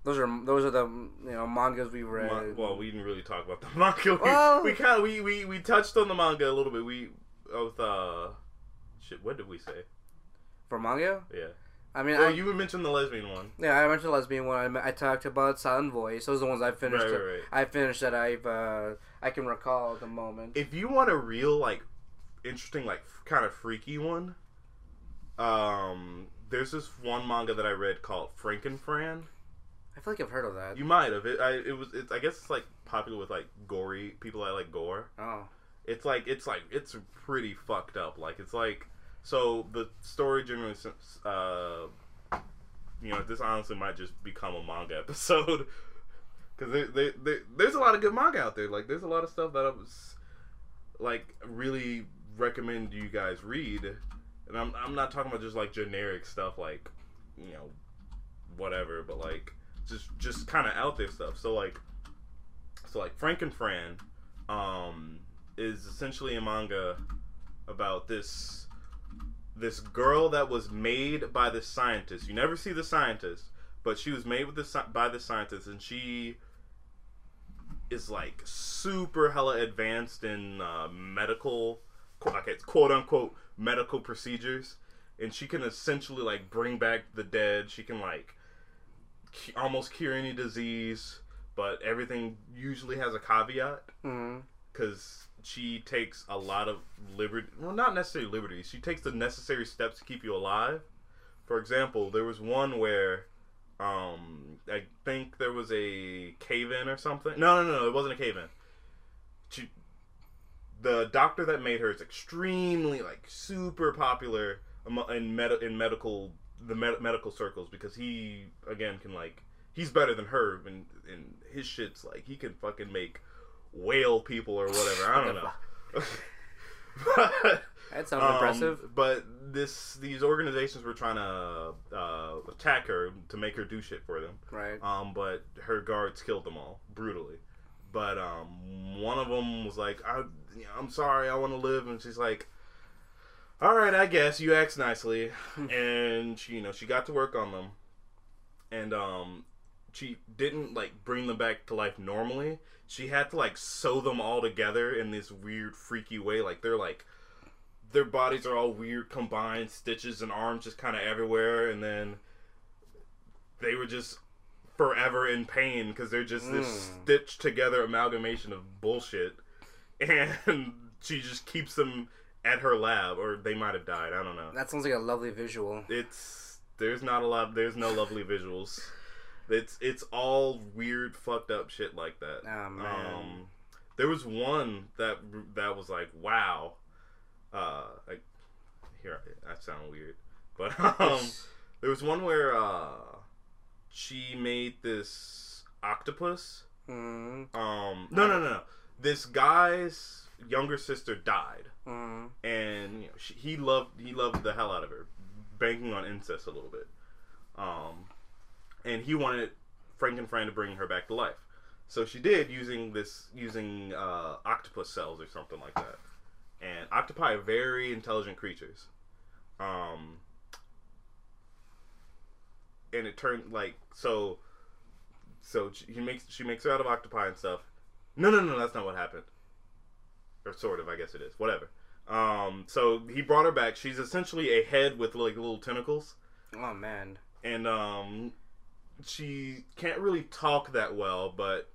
those are those are the you know mangas we read. Well, we didn't really talk about the manga. We, Well- we kind of we, we we touched on the manga a little bit. We with uh, shit. What did we say? for manga. Yeah. I mean, Well, I, you mentioned the lesbian one. yeah, I mentioned the lesbian one. I, I talked about Silent Voice. Those are the ones I finished. Right, right, right. I finished that I've uh, I can recall at the moment. If you want a real like interesting like kind of freaky one, um, there's this one manga that I read called Frankenfran. I feel like I've heard of that. You might have it. I it was. It, I guess it's like popular with like gory people that like gore. oh. It's like it's like it's pretty fucked up. Like it's like so the story generally uh you know this honestly might just become a manga episode because there, there, there, there's a lot of good manga out there. Like there's a lot of stuff that I was like really recommend you guys read, and I'm I'm not talking about just like generic stuff like you know whatever, but like just just kind of out there stuff. So like so like Franken Fran um is essentially a manga about this this girl that was made by the scientist. You never see the scientist, but she was made with the by the scientist, and she is like super hella advanced in uh, medical, like quote unquote medical procedures, and she can essentially like bring back the dead. She can like almost cure any disease, but everything usually has a caveat Mm-hmm. She takes a lot of liberty. Well, not necessarily liberties. She takes the necessary steps to keep you alive. For example, there was one where, um, I think there was a cave in or something. No, no, no, no, it wasn't a cave in. She, the doctor that made her is extremely like super popular in med- in medical the med- medical circles because he again can like he's better than her and and his shit's like he can fucking make whale people or whatever. I don't know. but, That sounds um, impressive. But this these organizations were trying to uh, attack her to make her do shit for them. Right. Um, but her guards killed them all brutally. But um, one of them was like, I, "I'm sorry, I want to live," and she's like, "All right, I guess you asked nicely." and she, you know, she got to work on them, and um, she didn't like bring them back to life normally. She had to like sew them all together in this weird, freaky way. Like they're like their bodies are all weird combined stitches and arms just kind of everywhere and then they were just forever in pain because they're just this Mm. stitched together amalgamation of bullshit and she just keeps them at her lab or they might have died i don't know That sounds like a lovely visual. it's there's not a lot there's no lovely visuals it's it's all weird fucked up shit like that Oh man. um, there was one that that was like, wow. Uh, like, here I sound weird, but um, there was one where uh, she made this octopus. mm Um, no, no, no, no. This guy's younger sister died, mm and you know, she, he loved he loved the hell out of her, banking on incest a little bit. Um, and he wanted Frankenfran to bring her back to life. So she did using this using uh, octopus cells or something like that. And octopi are very intelligent creatures. Um, and it turned like so. So she he makes she makes her out of octopi and stuff. No, no, no, that's not what happened. Or sort of, I guess it is. Whatever. Um, so he brought her back. She's essentially a head with like little tentacles Oh man. and um, she can't really talk that well, but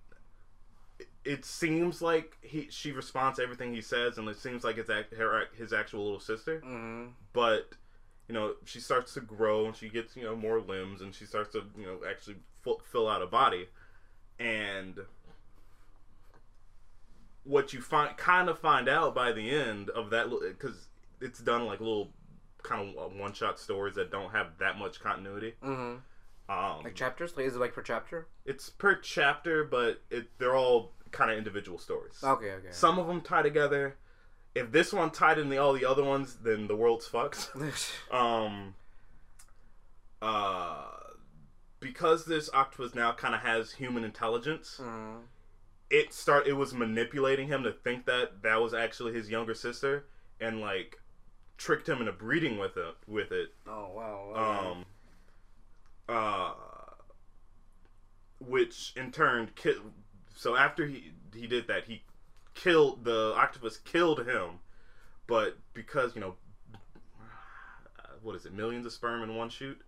it- seems like he she responds to everything he says, and it seems like it's ac- her his actual little sister. mm But you know, she starts to grow, and she gets you know more limbs, and she starts to you know actually fu- fill out a body, and what you find kind of find out by the end of that because it's done like little kind of one shot stories that don't have that much continuity. hmm Um, Like chapters? Like, is it like per chapter? it's per chapter, but it they're all kind of individual stories. Okay, okay. Some of them tie together. If this one tied in the all the other ones, then the world's fucked. um, uh, because this octopus now kind of has human intelligence, mm it start it was manipulating him to think that that was actually his younger sister, and like tricked him into breeding with it with it Oh wow. wow. um, uh, which in turn ki- so after he he did that he killed the octopus killed him but because you know what is it millions of sperm in one shoot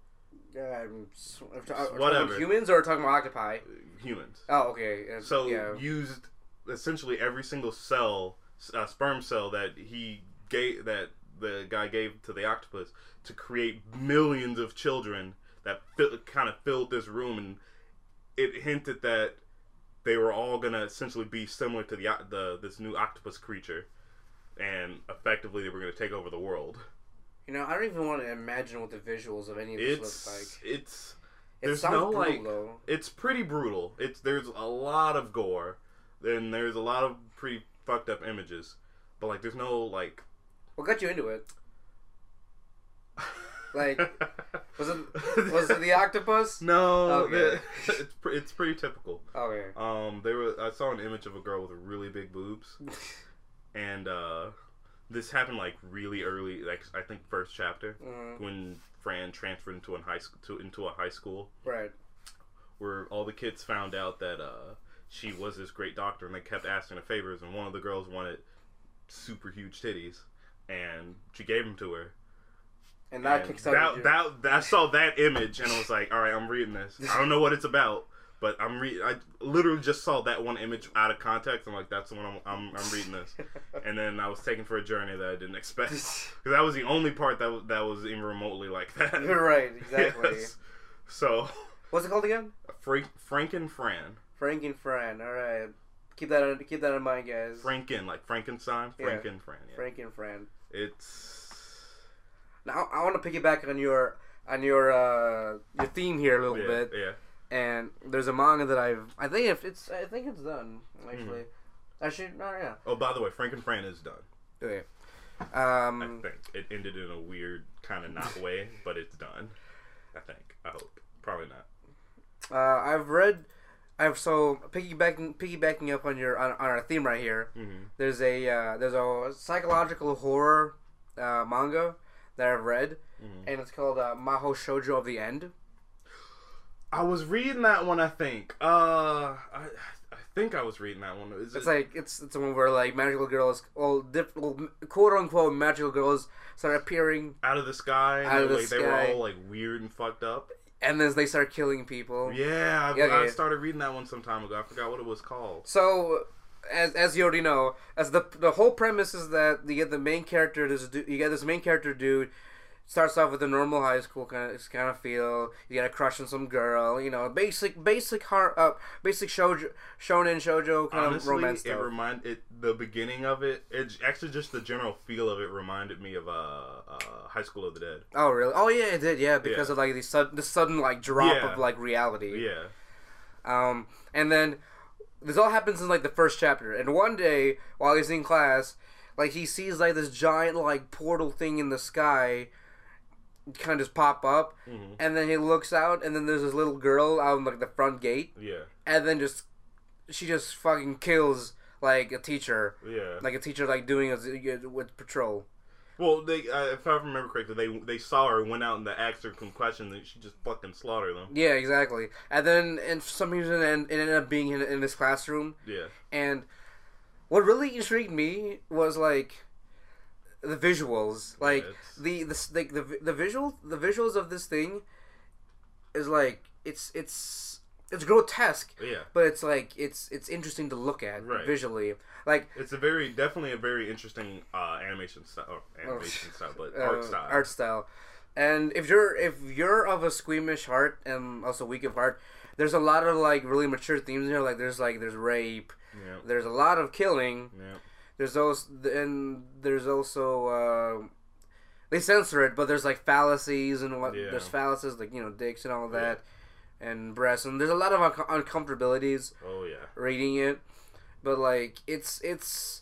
Um, s- are we ta- are we talking Whatever. Humans or are talking about octopi? humans Oh, okay. so yeah. used essentially every single cell uh, sperm cell that he gave that the guy gave to the octopus to create millions of children that fill, kind of filled this room, and it hinted that they were all gonna essentially be similar to the the this new octopus creature, and effectively they were gonna take over the world. You know, I don't even want to imagine what the visuals of any of this It's look like. it's It there's no brutal, like though. it's pretty brutal. It's there's a lot of gore, then there's a lot of pretty fucked up images, but like there's no like What got you into it? Like, Was it was it the octopus? No, Okay. the- it's pre- it's pretty typical. Okay. Um, they were. I saw an image of a girl with really big boobs, and uh, this happened like really early, like I think first chapter Mhm. when Fran transferred into a high school to into a high school Right. where all the kids found out that uh, she was this great doctor, and they kept asking her favors, and one of the girls wanted super huge titties, and she gave them to her. And that kicks out. that, that, I saw that image and I was like, all right, I'm reading this. I don't know what it's about, but I'm re- I literally just saw that one image out of context. I'm like, that's the one I'm, I'm, I'm reading this. And then I was taken for a journey that I didn't expect. Because that was the only part that was, that was even remotely like that. You're right. Exactly. Yes. So, What's it called again? Frank, Franken Fran. Franken Fran. All right. Keep that in, keep that in mind, guys. Franken, like Frankenstein. Yeah. Frank Fran. Yeah. Franken Fran. It's. Now I want to piggyback on your on your uh your theme here a little Yeah, bit. yeah. And there's a manga that I've I think if it's I think it's done actually. Mm-hmm. Actually, no, yeah. Oh, by the way, Frank and Fran is done. Okay. I Um, think it ended in a weird kind of not way, but it's done. I think. I hope. Probably not. uh, I've read. I've so piggybacking piggybacking up on your on, on our theme right here. Mm-hmm. There's a uh, there's a psychological horror uh, manga that I've read, Mhm. and it's called uh, Maho Shoujo of the End. I was reading that one. I think. Uh, I I think I was reading that one. Is It's it, like it's it's one where like magical girls, well, diff, well quote unquote magical girls start appearing, out of the sky. And Out of they, the like, they were all like weird and fucked up. and then they start killing people. Yeah, I, Yeah, I yeah. started reading that one some time ago. I forgot what it was called. So, as as you already know, as the the whole premise is that you get the main character. This you get this main character dude. Starts off with a normal high school kind of kind of feel. You get a crush on some girl. You know, basic basic har uh, basic shoujo, shonen shoujo kind Honestly, of romance it stuff. remind it the beginning of it. It actually just the general feel of it reminded me of uh, uh High School of the Dead. oh really? Oh yeah, it did. Yeah, because Yeah. of like the sudden the sudden like drop Yeah. of like reality. Yeah. Um, and then this all happens in like the first chapter. And one day, while he's in class, like he sees like this giant like portal thing in the sky, kind of just pop up, Mhm. and then he looks out, and then there's this little girl out in like the front gate, Yeah. and then just she just fucking kills like a teacher, Yeah. like a teacher like doing a, with patrol. Well, they uh, if I remember correctly, they they saw her, went out and they asked her some questions, and she just fucking slaughtered them. Yeah, exactly. And then, and for some reason, it it ended up being in, in this classroom. Yeah. And what really intrigued me was like the visuals, like it's- the the like the the visual the visuals of this thing is like it's it's it's grotesque, Yeah. but it's like it's it's interesting to look at Right. visually. Like It's a very definitely a very interesting uh, animation style, or animation style, but uh, art style. art style. And if you're if you're of a squeamish heart and also weak of heart, there's a lot of like really mature themes here. Like there's like there's rape, Yeah. there's a lot of killing, Yeah. There's also and there's also uh, they censor it, but there's like fallacies and what Yeah. there's fallacies like you know dicks and all that, and breasts and there's a lot of un- uncomfortabilities Oh yeah. reading it, but like it's it's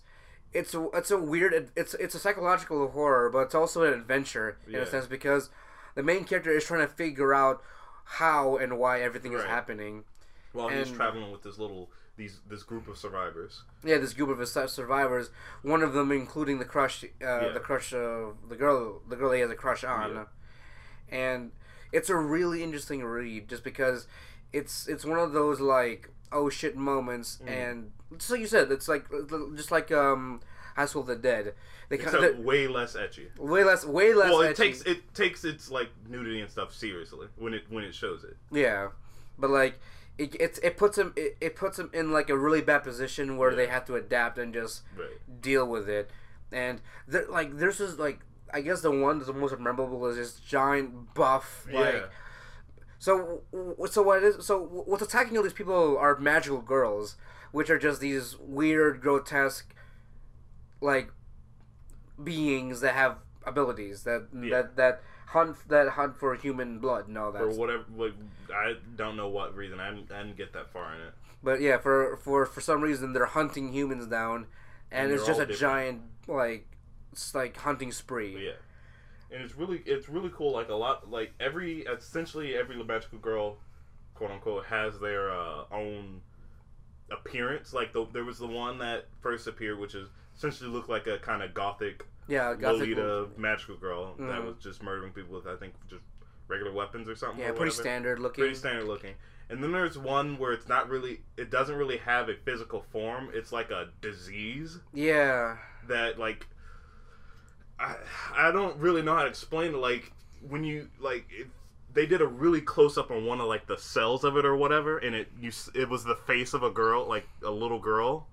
it's a, it's a weird it's it's a psychological horror, but it's also an adventure in Yeah. a sense because the main character is trying to figure out how and why everything is happening. While he's traveling with this little these this group of survivors. Yeah, this group of survivors. One of them, including the crush, uh, Yeah. the crush of the girl, the girl he has a crush on, Yeah. and it's a really interesting read just because it's it's one of those like oh shit moments, Mm. and just like you said, it's like just like um High School of the Dead. They kind of way less ecchi. way less, way less. well, it edgy. takes it takes its like nudity and stuff seriously when it when it shows it. Yeah, but like it it, it puts him it, it puts him in like a really bad position where they have to adapt and just Right. deal with it. And like there's this like I guess the one that's the most memorable is this giant buff like. yeah. So, so what is so what's attacking all these people are magical girls, which are just these weird, grotesque, like beings that have abilities that Yeah. that that hunt that hunt for human blood and all that. or whatever. Like I don't know what reason. I didn't, I didn't get that far in it. But yeah, for for for some reason they're hunting humans down, and, And it's just a different. giant like like hunting spree. Yeah, and it's really it's really cool. Like a lot, like every essentially every magical girl, quote unquote, has their uh, own appearance. Like the, there was the one that first appeared, which is essentially looked like a kind of gothic Yeah, gothic. Lolita magical girl that Mhm. was just murdering people with I think just regular weapons or something. Yeah, or pretty whatever. standard looking. Pretty standard looking. And then there's one where it's not really, it doesn't really have a physical form. It's like a disease Yeah, that like I I don't really know how to explain it. Like when you like it, they did a really close up on one of like the cells of it or whatever, and it you it was the face of a girl, like a little girl,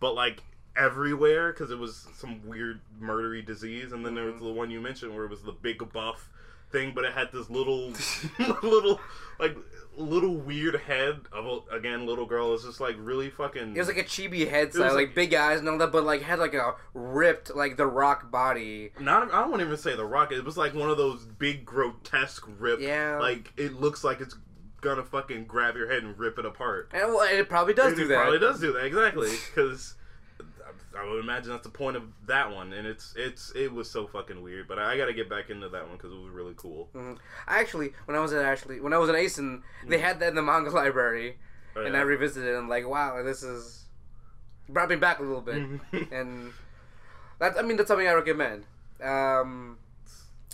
but like everywhere because it was some weird murdery disease. And then there was mm-hmm. the one you mentioned where it was the big buff thing, but it had this little little like little weird head of a, again little girl. It's just like really fucking. it was like a chibi head style, like, like- big eyes and all that, but like had like a ripped like the Rock body. Not, I don't even say the Rock. It was like one of those big grotesque rip. Yeah. Like it looks like it's gonna fucking grab your head and rip it apart. And well, it probably does And do it that. Probably does do that exactly because I would imagine that's the point of that one. And it's it's it was so fucking weird. But I got to get back into that one because it was really cool. Mhm. Actually, when I was at actually when I was in Asen, they had that in the manga library, Oh, and. I revisited it and like, wow, this is brought me back a little bit, Mhm. and that I mean that's something I recommend. Um,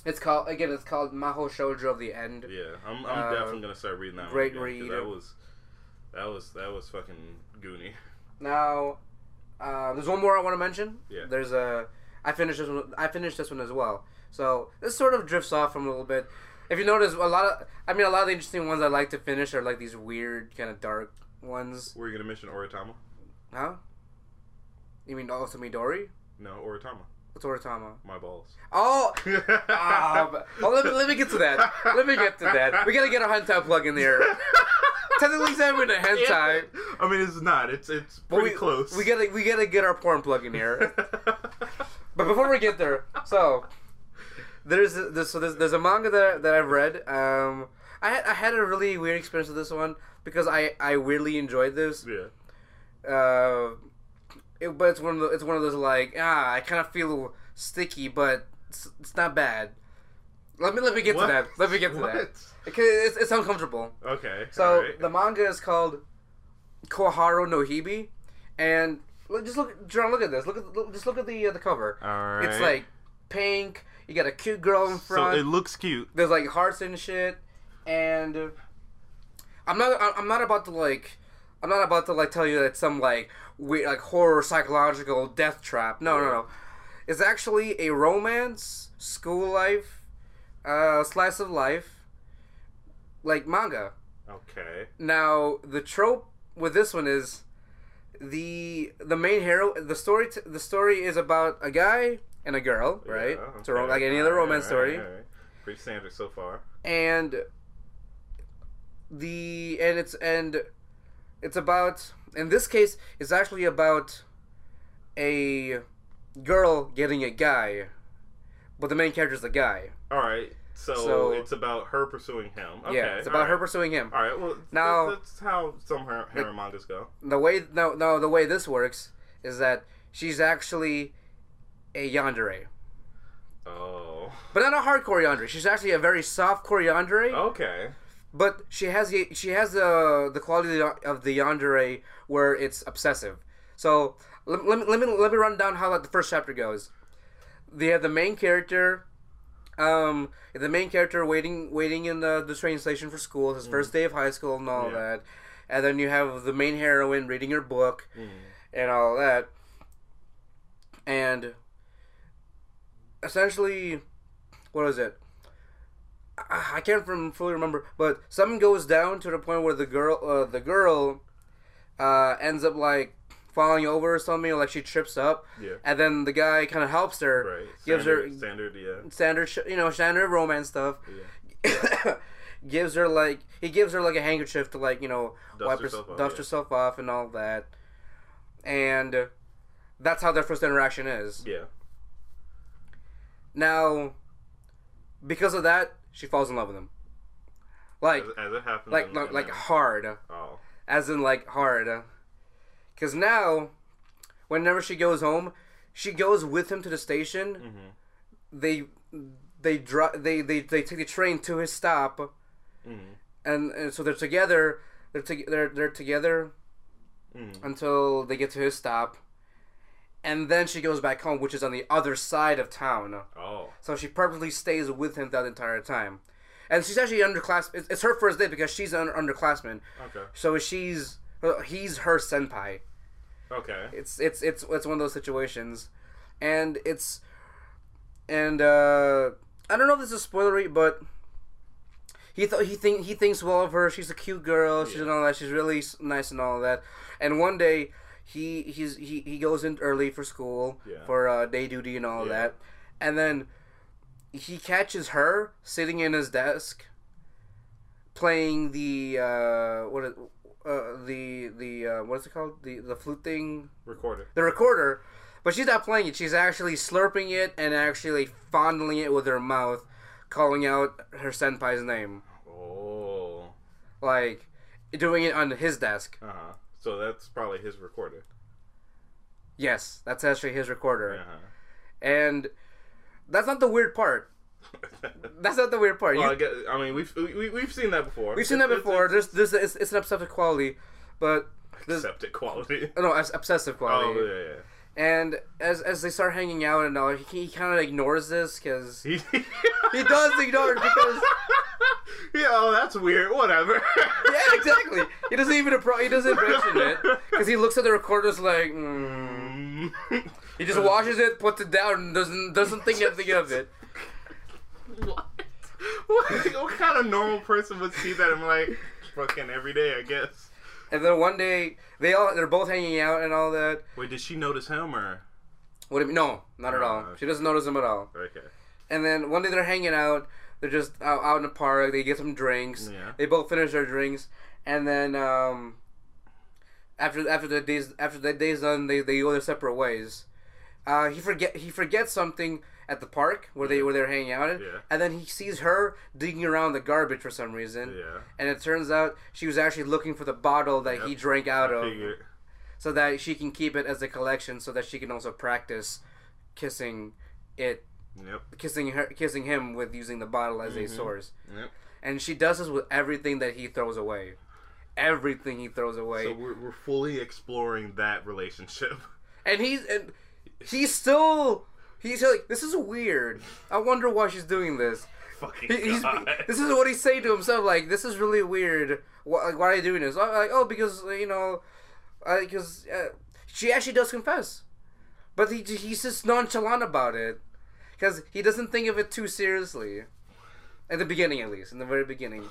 it's called again, it's called Maho Shoujo of the End. yeah, I'm, I'm Uh, definitely gonna start reading that great one. again, read. That was that was that was fucking goony. Now, uh, there's one more I want to mention. Yeah. There's a. I finished this one. I finished this one as well. So this sort of drifts off from a little bit. If you notice, a lot of. I mean, a lot of the interesting ones I like to finish are like these weird, kind of dark ones. Were you gonna mention Oritama? Huh? You mean also Midori? No, Oritama. What's Oritama? My balls. Oh. Ah, but- oh, let, me, let me get to that. Let me get to that. We gotta get a hentai plug in there. Technically, saying we're in a hentai, I mean, it's not. It's it's pretty we, close. We gotta we gotta get our porn plug in here. But before we get there, so there's this so there's, there's a manga that that I've read. Um, I had I had a really weird experience with this one because I I weirdly enjoyed this. yeah. Uh, it, but it's one of the, it's one of those like ah I kind of feel sticky, but it's, it's not bad. Let me let me get What? to that. Let me get to What? that. It's, it's uncomfortable. Okay. So alright. the manga is called Koharu no Hibi, and just look, John, look at this. Look at look, just look at the uh, the cover. Alright. It's like pink. You got a cute girl in front. so it looks cute. There's like hearts and shit, and I'm not I'm not about to like I'm not about to like tell you that it's some like weird like horror psychological death trap. No, no, no. It's actually a romance, school life, uh, slice of life, like manga. Okay. Now the trope with this one is the the main hero. The story t- the story is about a guy and a girl, right? Yeah, It's a like any other romance story, alright. Pretty standard so far. and the and it's and it's about in this case it's actually about a girl getting a guy, but the main character is the guy. All right. So, So- it's about her pursuing him. Okay. yeah, it's about her pursuing him. All right. Well, Now- now that's how some her- harem mangas go. the way no no the way this works is that she's actually a yandere, Oh. but not a hardcore yandere. She's actually a very soft core yandere, Okay. but she has the she has the the quality of the yandere where it's obsessive. So let, let, me, let me let me run down how like, the first chapter goes. They have the main character. Um, the main character waiting, waiting in the, the train station for school. His first day of high school and all Yeah. that. And then you have the main heroine reading her book Mm. and all that. And essentially, what is it? I, I can't from fully remember, but something goes down to the point where the girl, uh, the girl, uh, ends up like falling over or something, or like she trips up, Yeah. and then the guy kind of helps her, Right. gives her standard. Yeah. standard, you know, standard romance stuff. Yeah. gives her like he gives her like a handkerchief to like you know Dust wipe her, herself off, dust yeah. herself off and all that, and that's how their first interaction is. Yeah. Now, because of that, she falls in love with him, like As, as it happens. like like, like hard, Oh. as in like hard. Because now, whenever she goes home, she goes with him to the station. Mm-hmm. They they dri- they, they they take the train to his stop. Mm-hmm. and, and so they're together. They're to, they're they're together Mm-hmm. until they get to his stop, and then she goes back home, which is on the other side of town. Oh. So she purposely stays with him that entire time, and she's actually underclass. It's, it's her first day because she's an underclassman. Okay. So she's uh, he's her senpai. Okay. It's it's it's it's one of those situations, and it's and uh I don't know if this is spoilery, but he th- he think he thinks well of her. She's a cute girl. She's Yeah. and all that. She's really nice and all that. And one day he he's he, he goes in early for school Yeah. for uh, day duty and all Yeah. that, and then he catches her sitting in his desk playing the uh what is, uh the the uh what is it called the the flute thing Recorder. the recorder, but she's not playing it. She's actually slurping it and actually fondling it with her mouth, calling out her senpai's name, Oh. like doing it on his desk. Uh huh. So that's probably his recorder. Yes, that's actually his recorder, Uh huh. and that's not the weird part. That's not the weird part. well, You- I, guess, I mean, we've we, we've seen that before. we've seen that before. It's, There's this it's, it's an obsessive quality, but septic quality. no obs- obsessive quality. Oh yeah, yeah. And as as they start hanging out and all, he, he kind of ignores this because He, he does ignore it because yeah, oh, that's weird. Whatever. yeah, exactly. He doesn't even appro- he doesn't mention it because he looks at the recorders like. Mm. he just washes it, puts it down, and doesn't doesn't think anything of it. What? what? What kind of normal person would see that and I'm like fucking every day? I guess. And then one day they all they're both hanging out and all that. Wait, did she notice him or? What do you mean? No, not at Oh, all. okay. She doesn't notice him at all. Okay. And then one day they're hanging out. They're just out, out in the park. They get some drinks. Yeah. They both finish their drinks, and then um, after after the days after the day's done, they, they go their separate ways. Uh, he forget he forgets something at the park where they where they're hanging out, at, Yeah. and then he sees her digging around the garbage for some reason. Yeah. And it turns out she was actually looking for the bottle that he drank out of, so that she can keep it as a collection, so that she can also practice kissing it Yep. kissing her, kissing him with using the bottle as a Mhm. source, Yep. and she does this with everything that he throws away, everything he throws away, So we're, we're fully exploring that relationship. and he's and he's still he's like this is weird. I wonder why she's doing this. Fucking He- God. this is what he's saying to himself. Like this is really weird. Why, like, why are you doing this? I'm like oh because you know, because uh, she actually does confess, but he he's just nonchalant about it because he doesn't think of it too seriously. At the beginning, at least, in the very beginning.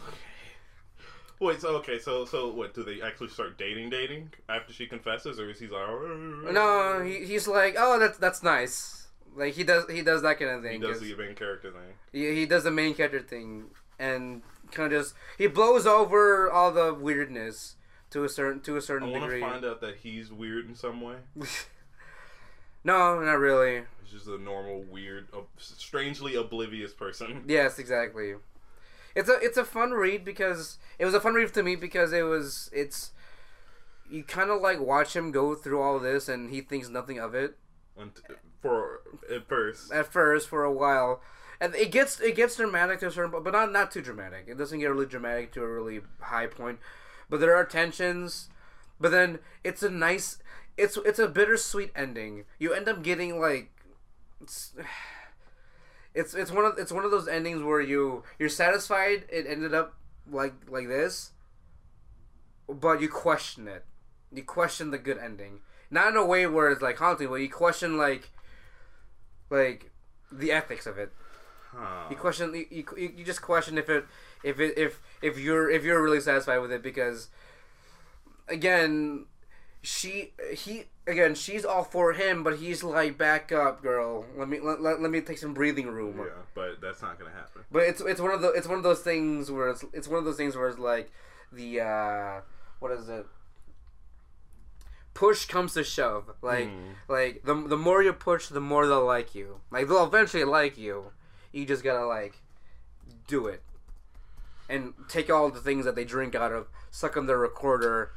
Wait, so okay, so so what? Do they actually start dating, dating after she confesses, or is he like, No, he, he's like, oh, that's that's nice. Like he does he does that kind of thing. he does the main character thing. he, he does the main character thing and kind of just he blows over all the weirdness to a certain to a certain I want to degree. find out that he's weird in some way. no, not really. He's just a normal, weird, strangely oblivious person. Yes, exactly. It's a it's a fun read because it was a fun read to me because it was it's you kind of like watch him go through all this and he thinks nothing of it for at first, at first for a while. And it gets it gets dramatic to a certain, but not not too dramatic. It doesn't get really dramatic to a really high point, but there are tensions. But then it's a nice, it's it's a bittersweet ending. You end up getting like, it's it's, it's one of it's one of those endings where you you're satisfied it ended up like like this, but you question it. You question the good ending, not in a way where it's like haunting, but you question like like the ethics of it. huh. You question you, you, you just question if it if it if if you're if you're really satisfied with it because again she he again she's all for him, but he's like back up, girl. Let me let, let, let me take some breathing room. Yeah, but that's not gonna happen. But it's it's one of the it's one of those things where it's it's one of those things where it's like the uh what is it? Push comes to shove. Like Mm. like the the more you push, the more they'll like you. Like they'll eventually like you. You just gotta like do it. And take all the things that they drink out of, suck on their recorder,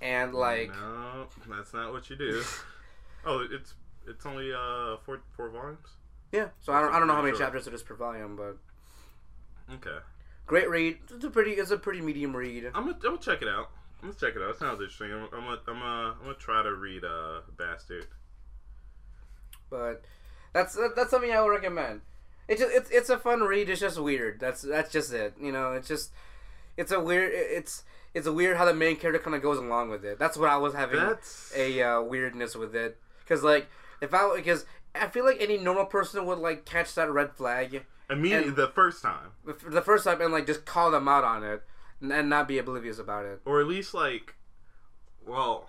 and like no, that's not what you do. oh, it's it's only uh four four volumes. yeah. So I don't I don't know how many chapters it is per volume, but Okay, great read. It's a pretty it's a pretty medium read. I'm gonna, I'm gonna check it out. Gonna check it out. It sounds interesting. I'm, I'm gonna I'm gonna I'm gonna try to read uh Bastard. but that's that's something I would recommend. It's just it's it's a fun read. It's just weird. That's that's just it. You know, it's just it's a weird. It's it's a weird how the main character kind of goes along with it. That's what I was having That's a uh, weirdness with it. Because like if I because I feel like any normal person would like catch that red flag immediately the first time, the the first time and like just call them out on it and, not be oblivious about it. or at least like, well,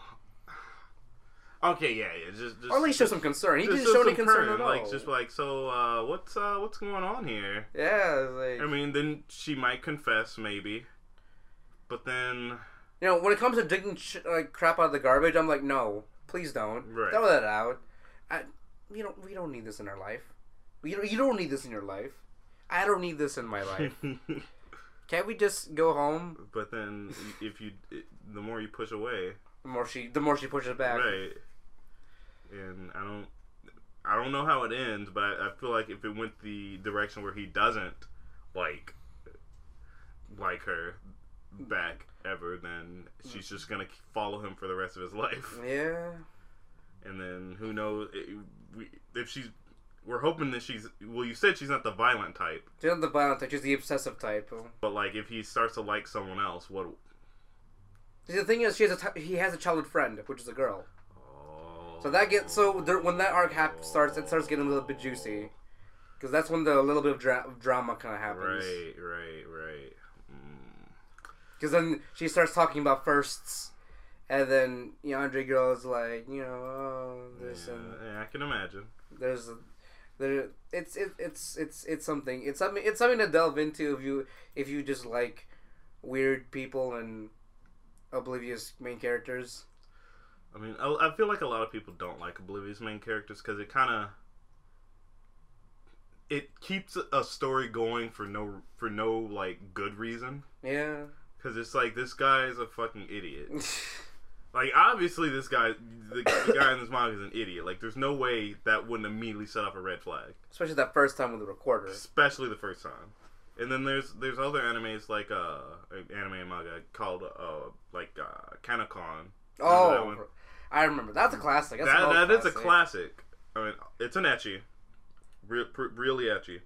okay, yeah, yeah, just just Or at least show some concern. He didn't show any concern at all. Like just like so, uh, what's uh what's going on here? yeah, like I mean, then she might confess, maybe, but then You know, when it comes to digging sh- like crap out of the garbage, I'm like, no, please don't. Right. Throw that out. I, you don't. We don't need this in our life. You don't. You don't need this in your life. I don't need this in my life. Can't we just go home? but then if you the more you push away, The more she, the more she pushes back. right? And I don't, I don't know how it ends, but I, feel like if it went the direction where he doesn't like like her back ever, then she's just gonna follow him for the rest of his life. Yeah. And then who knows we, if she's. We're hoping that she's. Well, you said she's not the violent type, She's not the violent type. She's the obsessive type. but like if he starts to like someone else, what? See, the thing is, she has a t- he has a childhood friend, which is a girl. Oh, So that gets so there, when that arc hap- starts, it starts getting a little bit juicy, because that's when the little bit of dra- drama kind of happens. Right, right, right. Mm. Because then she starts talking about firsts, and then Yandere girl is like, you know, oh, this and Yeah, yeah, I can imagine. there's, a, there, it's it, it's it's it's something. It's something. It's something to delve into if you if you just like weird people and oblivious main characters. I mean, I, I feel like a lot of people don't like oblivious main characters because it kind of it keeps a story going for no for no like good reason. Yeah. Because it's like this guy is a fucking idiot. Like obviously this guy, the, the guy in this manga is an idiot. Like there's no way that wouldn't immediately set off a red flag, Especially that first time with the recorder. especially the first time. And then there's there's other animes like uh anime and manga called uh like uh Kanokon. that Oh? I remember. That's a classic. That's that that is a classic. classic. I mean, it's an ecchi, Re- pr- really ecchi.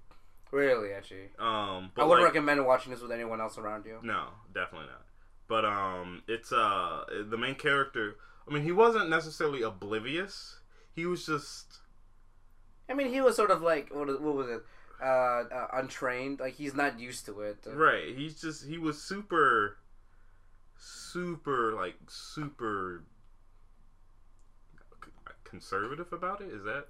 Really, ecchi. Um, I wouldn't like, recommend watching this with anyone else around you. no, definitely not. But um, it's uh the main character. I mean, he wasn't necessarily oblivious. He was just I mean, he was sort of like what, what was it? Uh, uh, untrained. Like he's not used to it. right. He's just he was super, super like super conservative about it. Is that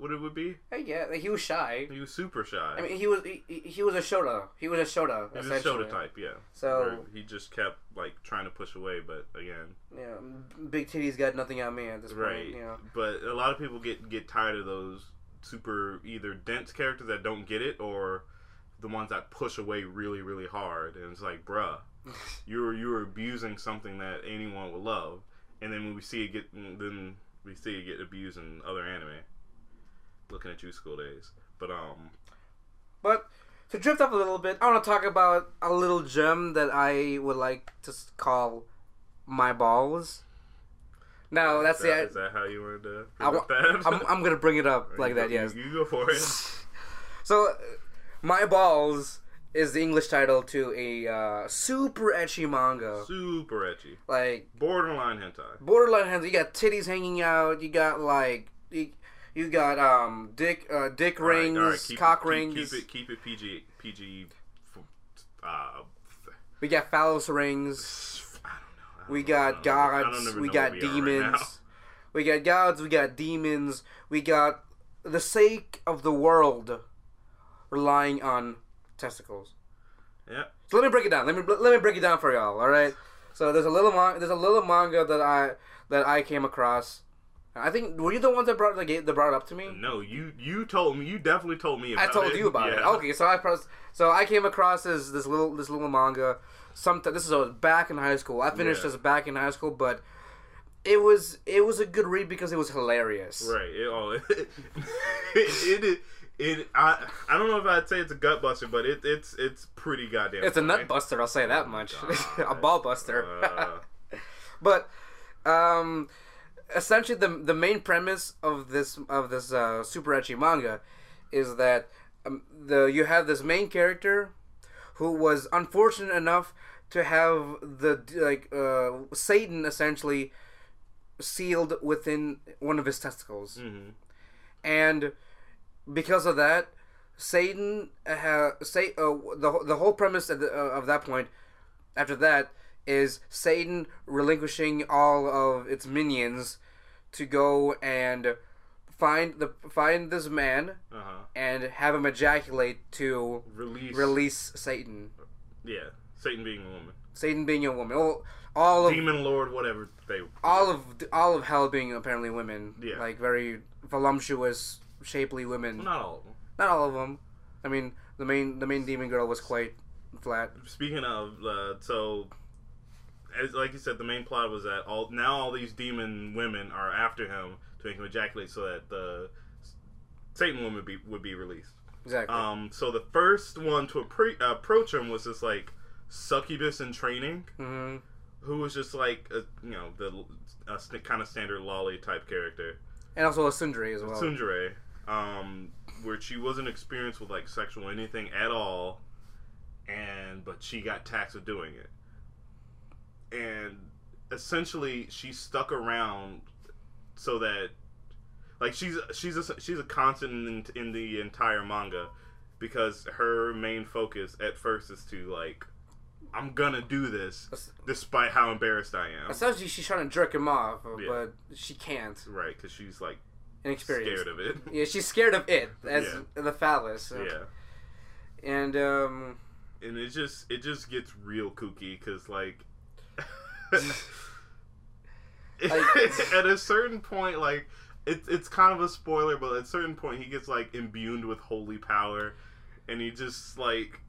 what it would be? Hey, yeah, like, he was shy. He was super shy. I mean, he was he, he- he was a Shota. He was a Shota. he was a. Shota type, yeah. So he just kept like trying to push away, but again, yeah, big titties got nothing on me at this right. point. You know. But a lot of people get get tired of those super either dense characters that don't get it or the ones that push away really really hard, and it's like, bruh, you're you're abusing something that anyone would love, and then when we see it get then we see it get abused in other anime. Looking at you, school days, but um, But to drift off a little bit, I want to talk about a little gem that I would like to call my balls. Now that's is that, the is that how you wanted to I that? I'm, I'm gonna bring it up like that. go- Yes. you, you go for it. So, my balls is the English title to a uh, super ecchi manga. Super ecchi, Like borderline hentai. borderline hentai. You got titties hanging out. You got like you, you got um dick uh, dick All rings, right, keep cock keep- rings. Keep, it, keep it PG, PG. Uh, We got phallus rings. I don't know. We got I don't- I don't gods. We got right demons. we got gods. We got demons. We got the sake of the world relying on testicles. Yeah. So let me break it down. Let me let me break it down for y'all. All right. So there's a little there's a little manga that I that I came across. I think were you the ones that brought the gave- that brought it up to me? No, you you told me. You definitely told me. I told it. you about it. Okay, so I pros- so I came across this this little this little manga. Some this is back in high school. I finished Yeah. this back in high school, but it was it was a good read because it was hilarious. Right. It, oh, it, it, it, it, I, I don't know if I'd say it's a gut buster, but it, it's it's pretty goddamn. It's a funny. nut buster, I'll say that much. a ball buster. Uh, but um, essentially, the the main premise of this of this uh, super ecchi manga is that um, the you have this main character who was unfortunate enough to have the like uh, Satan essentially sealed within one of his testicles, mhm. and because of that, Satan ha- say uh, the the whole premise of, the, uh, of that point after that is Satan relinquishing all of its minions to go and find the find this man Uh-huh. and have him ejaculate to Release. release Satan. Yeah. Satan being a woman. Satan being a woman. All, all of Demon Lord, whatever they. all of all of hell being apparently women. Yeah. Like very voluptuous, shapely women. Well, not all of them. Not all of them. I mean, the main the main demon girl was quite flat. Speaking of, uh, so as like you said, the main plot was that all now all these demon women are after him to make him ejaculate, so that the Satan woman would be would be released. Exactly. Um, so the first one to appre- approach him was this like succubus in training, hmm who was just like a, you know the a st- kind of standard loli type character, And also a Tsundere as well. Tsundere, um, where she wasn't experienced with like sexual anything at all, and but she got taxed with doing it, and essentially she stuck around so that like she's she's a she's a constant in, in the entire manga because her main focus at first is to like I'm gonna do this despite how embarrassed I am. Essentially, she's trying to jerk him off, Yeah. but she can't. Right, because she's like Inexperienced. scared of it. Yeah, she's scared of it as Yeah. the phallus. Yeah, And um, and it just it just gets real kooky because like, Like- at a certain point, like it's it's kind of a spoiler, but at a certain point he gets like imbued with holy power, and he just like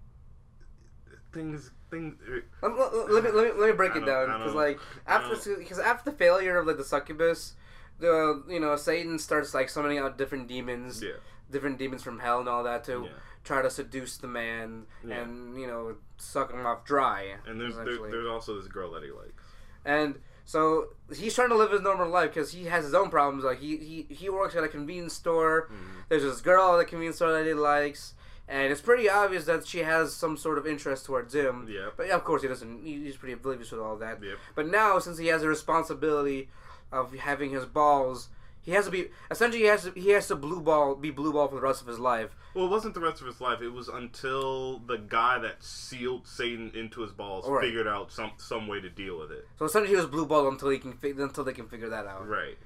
things things. Uh, let, let- let me let me let me break it down because like after because after the failure of like the succubus, the you know Satan starts like summoning out different demons, Yeah, different demons from hell and all that to Yeah. try to seduce the man Yeah. and you know suck him off dry. and there's there, there's also this girl that he likes. And so he's trying to live his normal life because he has his own problems. Like he, he he works at a convenience store. Mhm. There's this girl at the convenience store that he likes, and it's pretty obvious that she has some sort of interest towards him. Yeah. But of course he doesn't. He's pretty oblivious with all that. Yep. But now, since he has a responsibility of having his balls, he has to be essentially he has to, he has to blue ball be blue ball for the rest of his life. Well, it wasn't the rest of his life. It was until the guy that sealed Satan into his balls Right. figured out some some way to deal with it. So essentially, he was blue ball until he can fi- until they can figure that out. Right.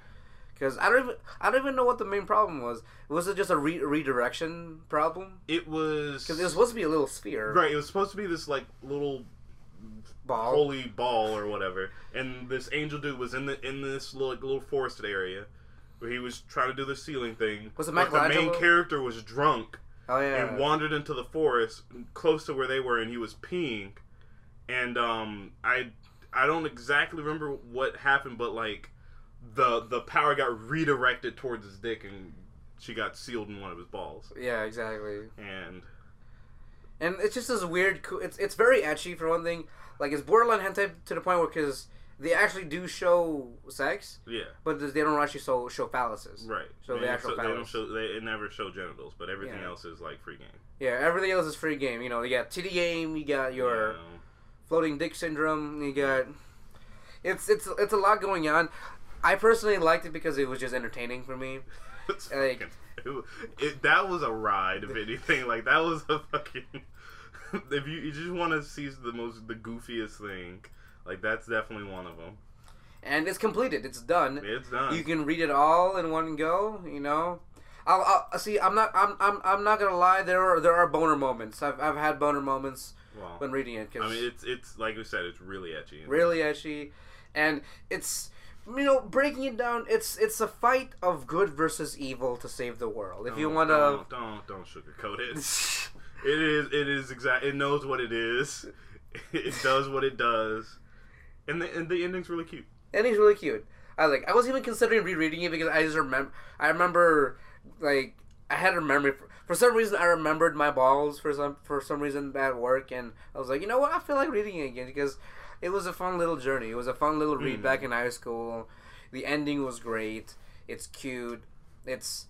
Because I don't even I don't even know what the main problem was. Was it just a re- redirection problem? It was Because it was supposed to be a little sphere right. It was supposed to be this like little ball. holy ball or whatever, and this angel dude was in the in this little like, little forested area where he was trying to do the sealing thing. Was it but the main character was drunk oh yeah. and wandered into the forest close to where they were, and he was peeing. And um, I I don't exactly remember what happened, but like the the power got redirected towards his dick, and she got sealed in one of his balls. yeah, exactly. And And it's just this weird. It's it's very ecchi for one thing. Like it's borderline hentai to the point where because they actually do show sex, yeah, but they don't actually show show phalluses. right. So they the don't actual show, they don't phallus. show they never show genitals, but everything Yeah. else is like free game. Yeah, everything else is free game. You know, you got titty game, you got your You know? floating dick syndrome, you got. It's it's it's a lot going on. I personally liked it because it was just entertaining for me. It's Like- fucking- it, it- that was a ride, if anything. Like that was a fucking. if you, you just want to see the most the goofiest thing, Like that's definitely one of them. and it's completed. It's done. It's done. You can read it all in one go. You know. I'll, I'll uh, see. I'm not. I'm. I'm. I'm not gonna lie. There are. There are boner moments. I've. I've had boner moments well, when reading it. Cause I mean, it's it's like we said, it's really ecchi. really ecchi, and it's you know breaking it down. It's it's a fight of good versus evil to save the world. If you Don't- want to, don't, don't don't sugarcoat it. It is it is exact. It knows what it is. It does what it does, and the and the ending's really cute. and he's really cute. I like. I was even considering rereading it because I just remember. I remember like I had a memory. For, for some reason, I remembered my balls for some for some reason at work, and I was like, you know what? I feel like reading it again because it was a fun little journey. It was a fun little read Mhm. back in high school. The ending was great. It's cute. It's.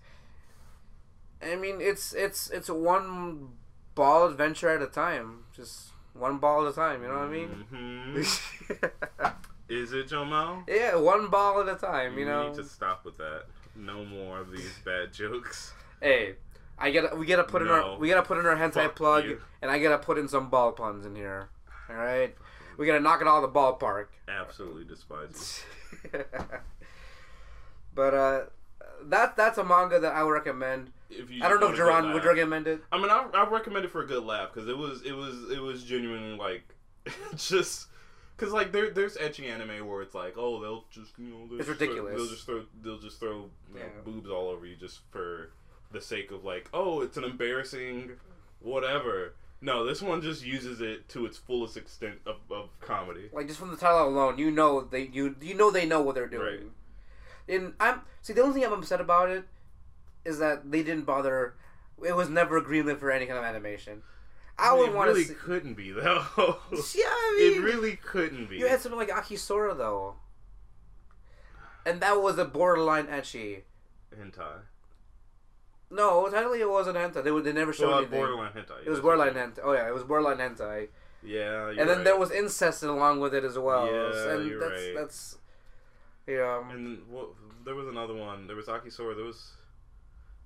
I mean, it's it's it's one ball adventure at a time. Just one ball at a time. You know what I mean? Mhm. Is it Jomel? yeah, one ball at a time. You know. need to stop with that. No more of these bad jokes. Hey, I gotta we gotta put in our we gotta put in our hentai Fuck plug, you. and I gotta put in some ball puns in here. All right, we gotta knock it all the ballpark. Absolutely despise you. but uh, that that's a manga that I would recommend. If you I don't know if just wanna Duran go would laugh. recommend it. I mean, I, I recommend it for a good laugh because it was it was it was genuinely like just because like there there's etching anime where it's like oh they'll just you know they'll It's just throw- ridiculous. they'll just throw they'll just throw you know, boobs all over you just for the sake of like oh it's an embarrassing whatever. No, this one just uses it to its fullest extent of, of comedy. Like just from the title alone, you know they you you know they know what they're doing. Right. And I'm see the only thing I'm upset about it is that they didn't bother. It was never greenlit for any kind of animation. I would want to really see. couldn't be though. Yeah, I mean, it really couldn't be. You had something like Akisora though, and that was a borderline ecchi. hentai. No, technically it wasn't hentai. They would they never showed Well, anything. borderline hentai. it was borderline hentai. Oh yeah, it was borderline hentai. Yeah, and then right. there was incest along with it as well. Yeah, and you're that's right. that's yeah. And what, there was another one. There was Akisora. There was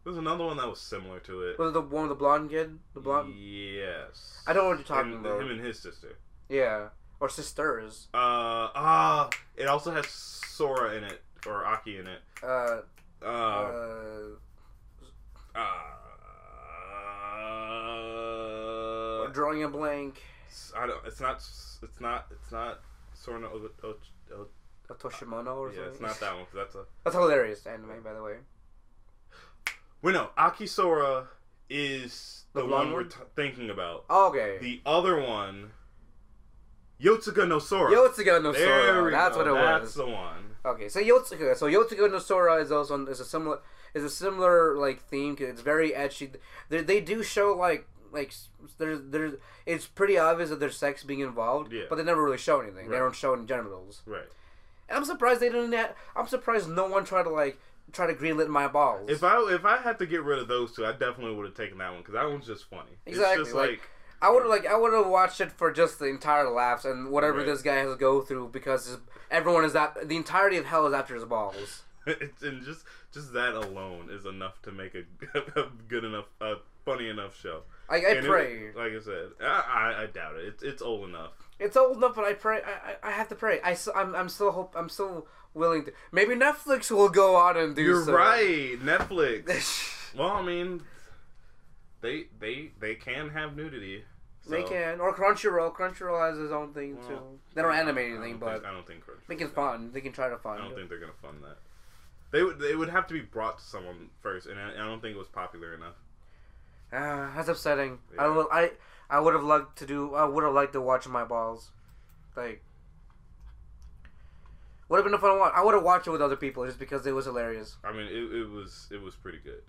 there was another one that was similar to it. Was it the one with the blonde kid? The blonde? Yes. I don't know what you're talking Him, about. him and his sister. Yeah, or sisters. Uh ah. it also has Sora in it or Aki in it. Uh, Uh. uh, uh, drawing a blank. I don't. It's not. It's not. It's not. Sora. no O- O- O- A Toshimono or yeah, something. it's not that one. 'cause that's a. That's hilarious anime, by the way. Wait, no. Akisora is The the, blonde one we're t- thinking about. Okay. The other one, Yosuga no Sora. Yosuga no Sora. That's go. what it That's was. That's the one. Okay, so Yosuga. So Yosuga no Sora is also is a similar is a similar like theme. 'cause It's very ecchi. They, they do show like like there's there's it's pretty obvious that there's sex being involved. Yeah. But they never really show anything. They don't show any genitals. Right. And I'm surprised they didn't. Have, I'm surprised no one tried to like try to greenlit my balls. If I if I had to get rid of those two, I definitely would have taken that one because that one's just funny. Exactly, It's just like- like, I would like I would have watched it for just the entire laughs and whatever Right. this guy has to go through because everyone is that the entirety of hell is after his balls. and just just that alone is enough to make a, a good enough, a funny enough show. I, I And it- pray. like I said, I, I, I doubt it. It's it's old enough. It's old enough, but I pray. I, I, have to pray. I, I'm, I'm still hope. I'm still willing to. Maybe Netflix will go on and do. You're so. right, Netflix. well, I mean, they they they can have nudity. they can or Crunchyroll. Crunchyroll has his own thing Well, too. They don't I animate I anything, don't but think, I don't think Crunchyroll they can fund. They can try to fund. I don't think they're gonna fund that. They would they would have to be brought to someone first, and I, I don't think it was popular enough. Ah, that's upsetting. I Yeah. would. I I would have liked to do. I would have liked to watch my balls. Like. Would have been a fun one. I would have watched it with other people just because it was hilarious. I mean, it, it was it was pretty good.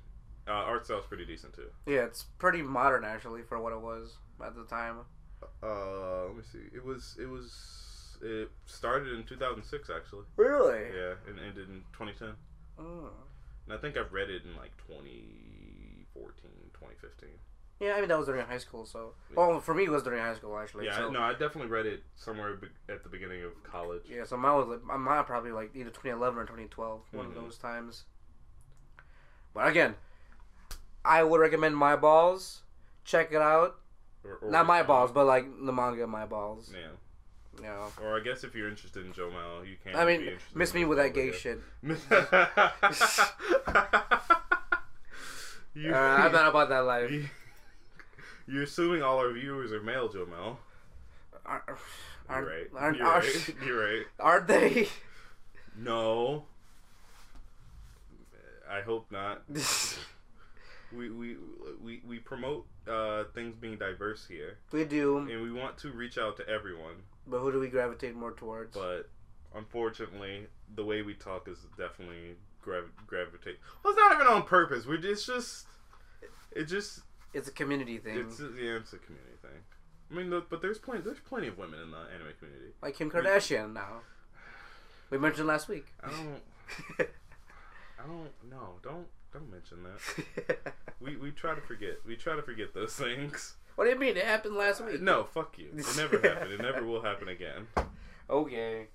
Uh, art style's pretty decent too. Yeah, it's pretty modern actually for what it was at the time. Uh, let me see. It was it was it started in 2006 actually. Really? Yeah, and ended in 2010. Mm. And I think I've read it in like 2014, 2015. Yeah, I mean that was during high school, so. Yeah. Well, for me it was during high school actually. yeah, so. no, I definitely read it somewhere at the beginning of college. Yeah, so mine was like mine probably like either 2011 or 2012, one of Mhm. those times. But again, I would recommend My Balls. Check it out. Or- or- Not My Balls, but like the manga My Balls. Yeah. Know. Or I guess if you're interested in Joe Mel, you can't. I mean, miss me with that gay shit. you, Uh, I'm not about that life. you, you're assuming all our viewers are male, Joe Mel. Aren't, You're right. aren't, You're right. You're right. aren't they? No. I hope not. We we we, we promote uh, things being diverse here, we do, and we want to reach out to everyone. but who do we gravitate more towards? But unfortunately, the way we talk is definitely grav- gravitate. Well, it's not even on purpose. We're just just it just It's a community thing. it's yeah, it's a community thing. I mean, look, but there's plenty there's plenty of women in the anime community. like Kim Kardashian now. We mentioned last week. I don't I don't no don't don't mention that. We we try to forget. We try to forget those things. what do you mean? It happened last week. No, fuck you. It never happened. It never will happen again. Okay.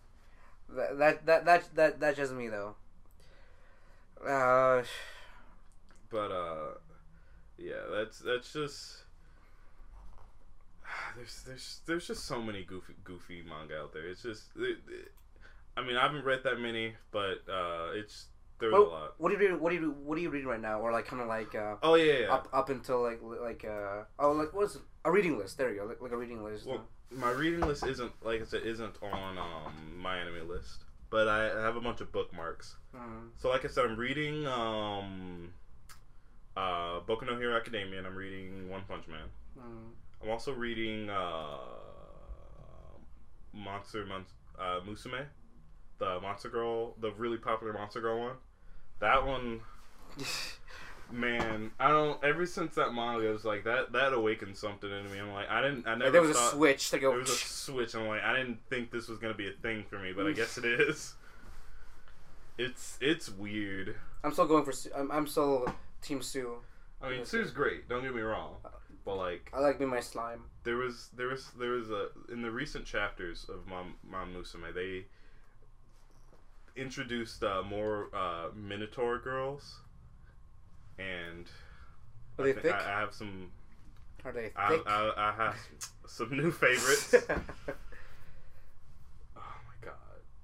That that that that, that that's just me though. Uh, But uh, yeah, that's that's just. There's there's there's just so many goofy goofy manga out there. It's just, it, it- I mean, I haven't read that many, but uh, it's there's a what, lot. what are you reading? What are you what are you reading right now? Or like kind of like uh, Oh yeah, yeah. up up until like like uh oh like what's a reading list? There you go, like, like a reading list. Well, my reading list isn't like I said isn't on um MyAnimeList, but I have a bunch of bookmarks. Mhm. So like I said, I'm reading um uh Boku no Hero Academia, and I'm reading One Punch Man. Mhm. I'm also reading uh Monster Mon- uh, Musume, the Monster Girl, the really popular Monster Girl one. That one, man, I don't. Ever since that manga was like that, that awakened something in me. I'm like, I didn't, I never. there was a switch to go. There was a switch. I'm like, I didn't think this was gonna be a thing for me, but I guess it is. It's it's weird. I'm still going for. I'm, I'm still Team Sue. I mean, Sue's great. Don't get me wrong, but like, I like being my slime. there was there was there was a in the recent chapters of Mom Mom Musume they introduced uh, more uh, Minotaur girls, and Are I, they thi- thick? I, I have some Are they I. I, I have some new favorites. oh my god,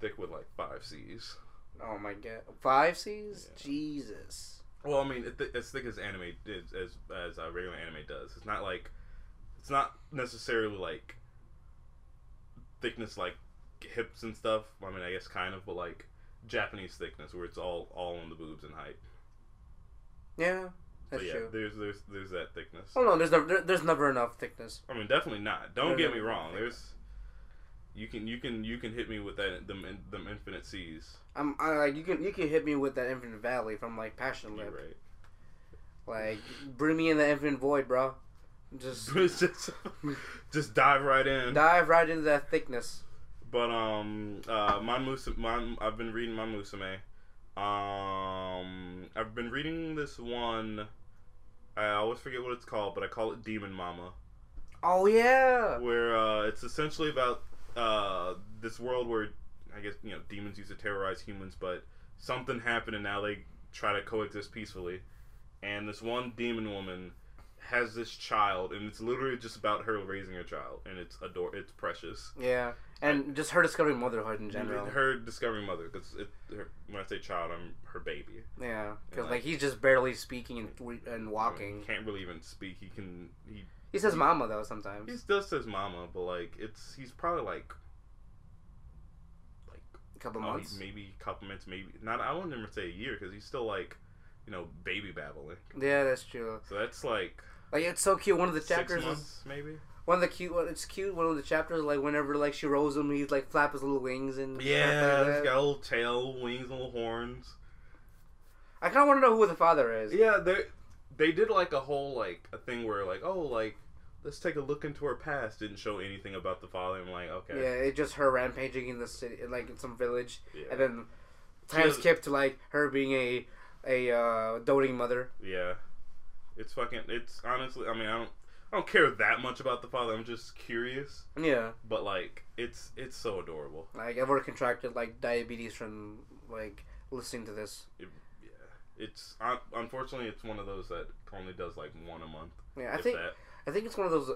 thick with like five C's. oh my god, five C's? Yeah. Jesus. Well, I mean, it th- as thick as anime is, as as uh, regular anime does. It's not like it's not necessarily like thickness like hips and stuff. I mean, I guess kind of, but like Japanese thickness where it's all all on the boobs and height. Yeah, that's but yeah, true. there's there's there's that thickness. Oh no, there's never there, there's never enough thickness. I mean, definitely not. Don't There's get me wrong. enough There's you can you can you can hit me with that them in- them infinite seas. I'm I, like you can you can hit me with that Infinite Valley from like Passion You're Lip. right. Like bring me in the Infinite Void, bro. Just just just dive right in. dive right into that thickness. But um, uh, Mon Musume, Mon, I've been reading Mon Musume. Um, I've been reading this one. I always forget what it's called, but I call it Demon Mama, Oh yeah. where uh, it's essentially about uh, this world where I guess you know demons used to terrorize humans, but something happened and now they try to coexist peacefully. And this one demon woman has this child, and it's literally just about her raising her child, and it's adore, it's precious. Yeah, and just her discovering motherhood in general. Her discovering mother, because when I say child, I'm her baby. Yeah, because Yeah. like he's just barely speaking and and I mean, walking. he can't really even speak. He can. He He says "mama" though sometimes. he does says mama, but like it's he's probably like like A couple oh, months. maybe a couple months, maybe not. I wouldn't even say a year because he's still like you know baby babbling. Yeah, that's true. So that's like Like it's so cute. One of the six chapters is maybe. one of the cute. One, it's cute. One of the chapters like whenever like she rolls him, he's like flap his little wings and Yeah, like he's got a little tail, wings, little horns. I kind of want to know who the father is. Yeah, they they did like a whole like a thing where like oh like let's take a look into her past. Didn't show anything about the father. I'm like okay. Yeah, it just her rampaging in the city, like in some village, Yeah. and then time has- skip to like her being a a uh, doting mother. Yeah. It's fucking it's honestly I mean I don't I don't care that much about the father. I'm just curious. Yeah, But like it's it's so adorable. like I've already contracted like diabetes from like listening to this. It, yeah. It's un- unfortunately it's one of those that only does like one a month. Yeah, I think that. I think it's one of those.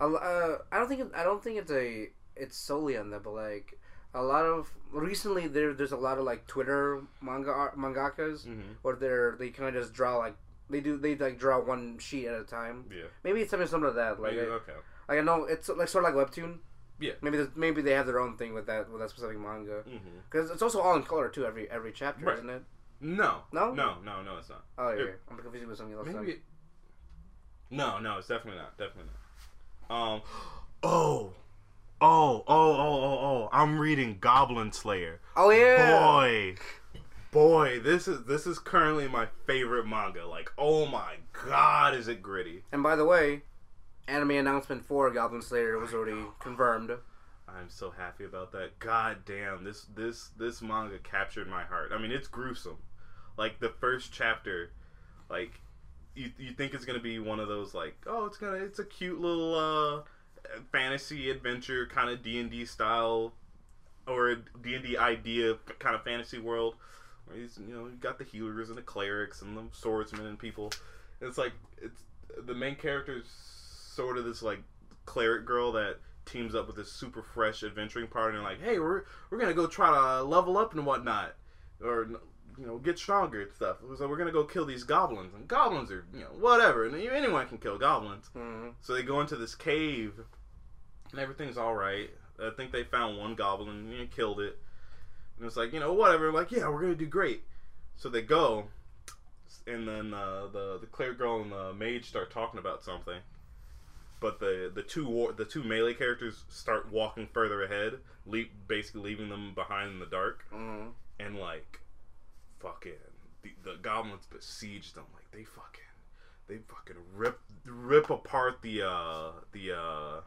Uh, I don't think it, I don't think it's a it's solely on that, but like a lot of recently there there's a lot of like Twitter manga art, mangakas Mhm. where they're they kind of just draw like they do they like draw one sheet at a time. Yeah. Maybe it's something similar to that. Like Maybe, I, okay. like I know it's like sort of like webtoon. Yeah. Maybe maybe they have their own thing with that with that specific manga because it's also all in color too every every chapter, Right. isn't it? No. No? No. No. No. It's not. Oh yeah, It- I'm confused with something else. Maybe. It... No. No. It's definitely not. Definitely not. Um. Oh. Oh. Oh. Oh. Oh. Oh. I'm reading Goblin Slayer. Oh yeah. Boy. Boy, this is this is currently my favorite manga. Like, oh my god, is it gritty? And by the way, anime announcement for Goblin Slayer was already confirmed. I'm so happy about that. God damn, this this this manga captured my heart. I mean, it's gruesome. Like the first chapter, like you you think it's gonna be one of those like, oh, it's gonna it's a cute little uh fantasy adventure kind of D and D style or D and D idea kind of fantasy world. Where you know you got the healers and the clerics and the swordsmen and people. And it's like it's the main character is sort of this like cleric girl that teams up with this super fresh adventuring partner and like, hey, we're we're gonna go try to level up and whatnot, or you know get stronger and stuff. So we're gonna go kill these goblins, and goblins are you know whatever, and anyone can kill goblins. hmm So they go into this cave, and everything's all right. I think they found one goblin and killed it, and it's like you know whatever. Like yeah, we're gonna do great. So they go, and then uh, the the cleric girl and the mage start talking about something. But the the two war, the two melee characters start walking further ahead, leap basically leaving them behind in the dark, hmm and like, fucking the, the goblins besieged them. Like they fucking they fucking rip rip apart the uh the uh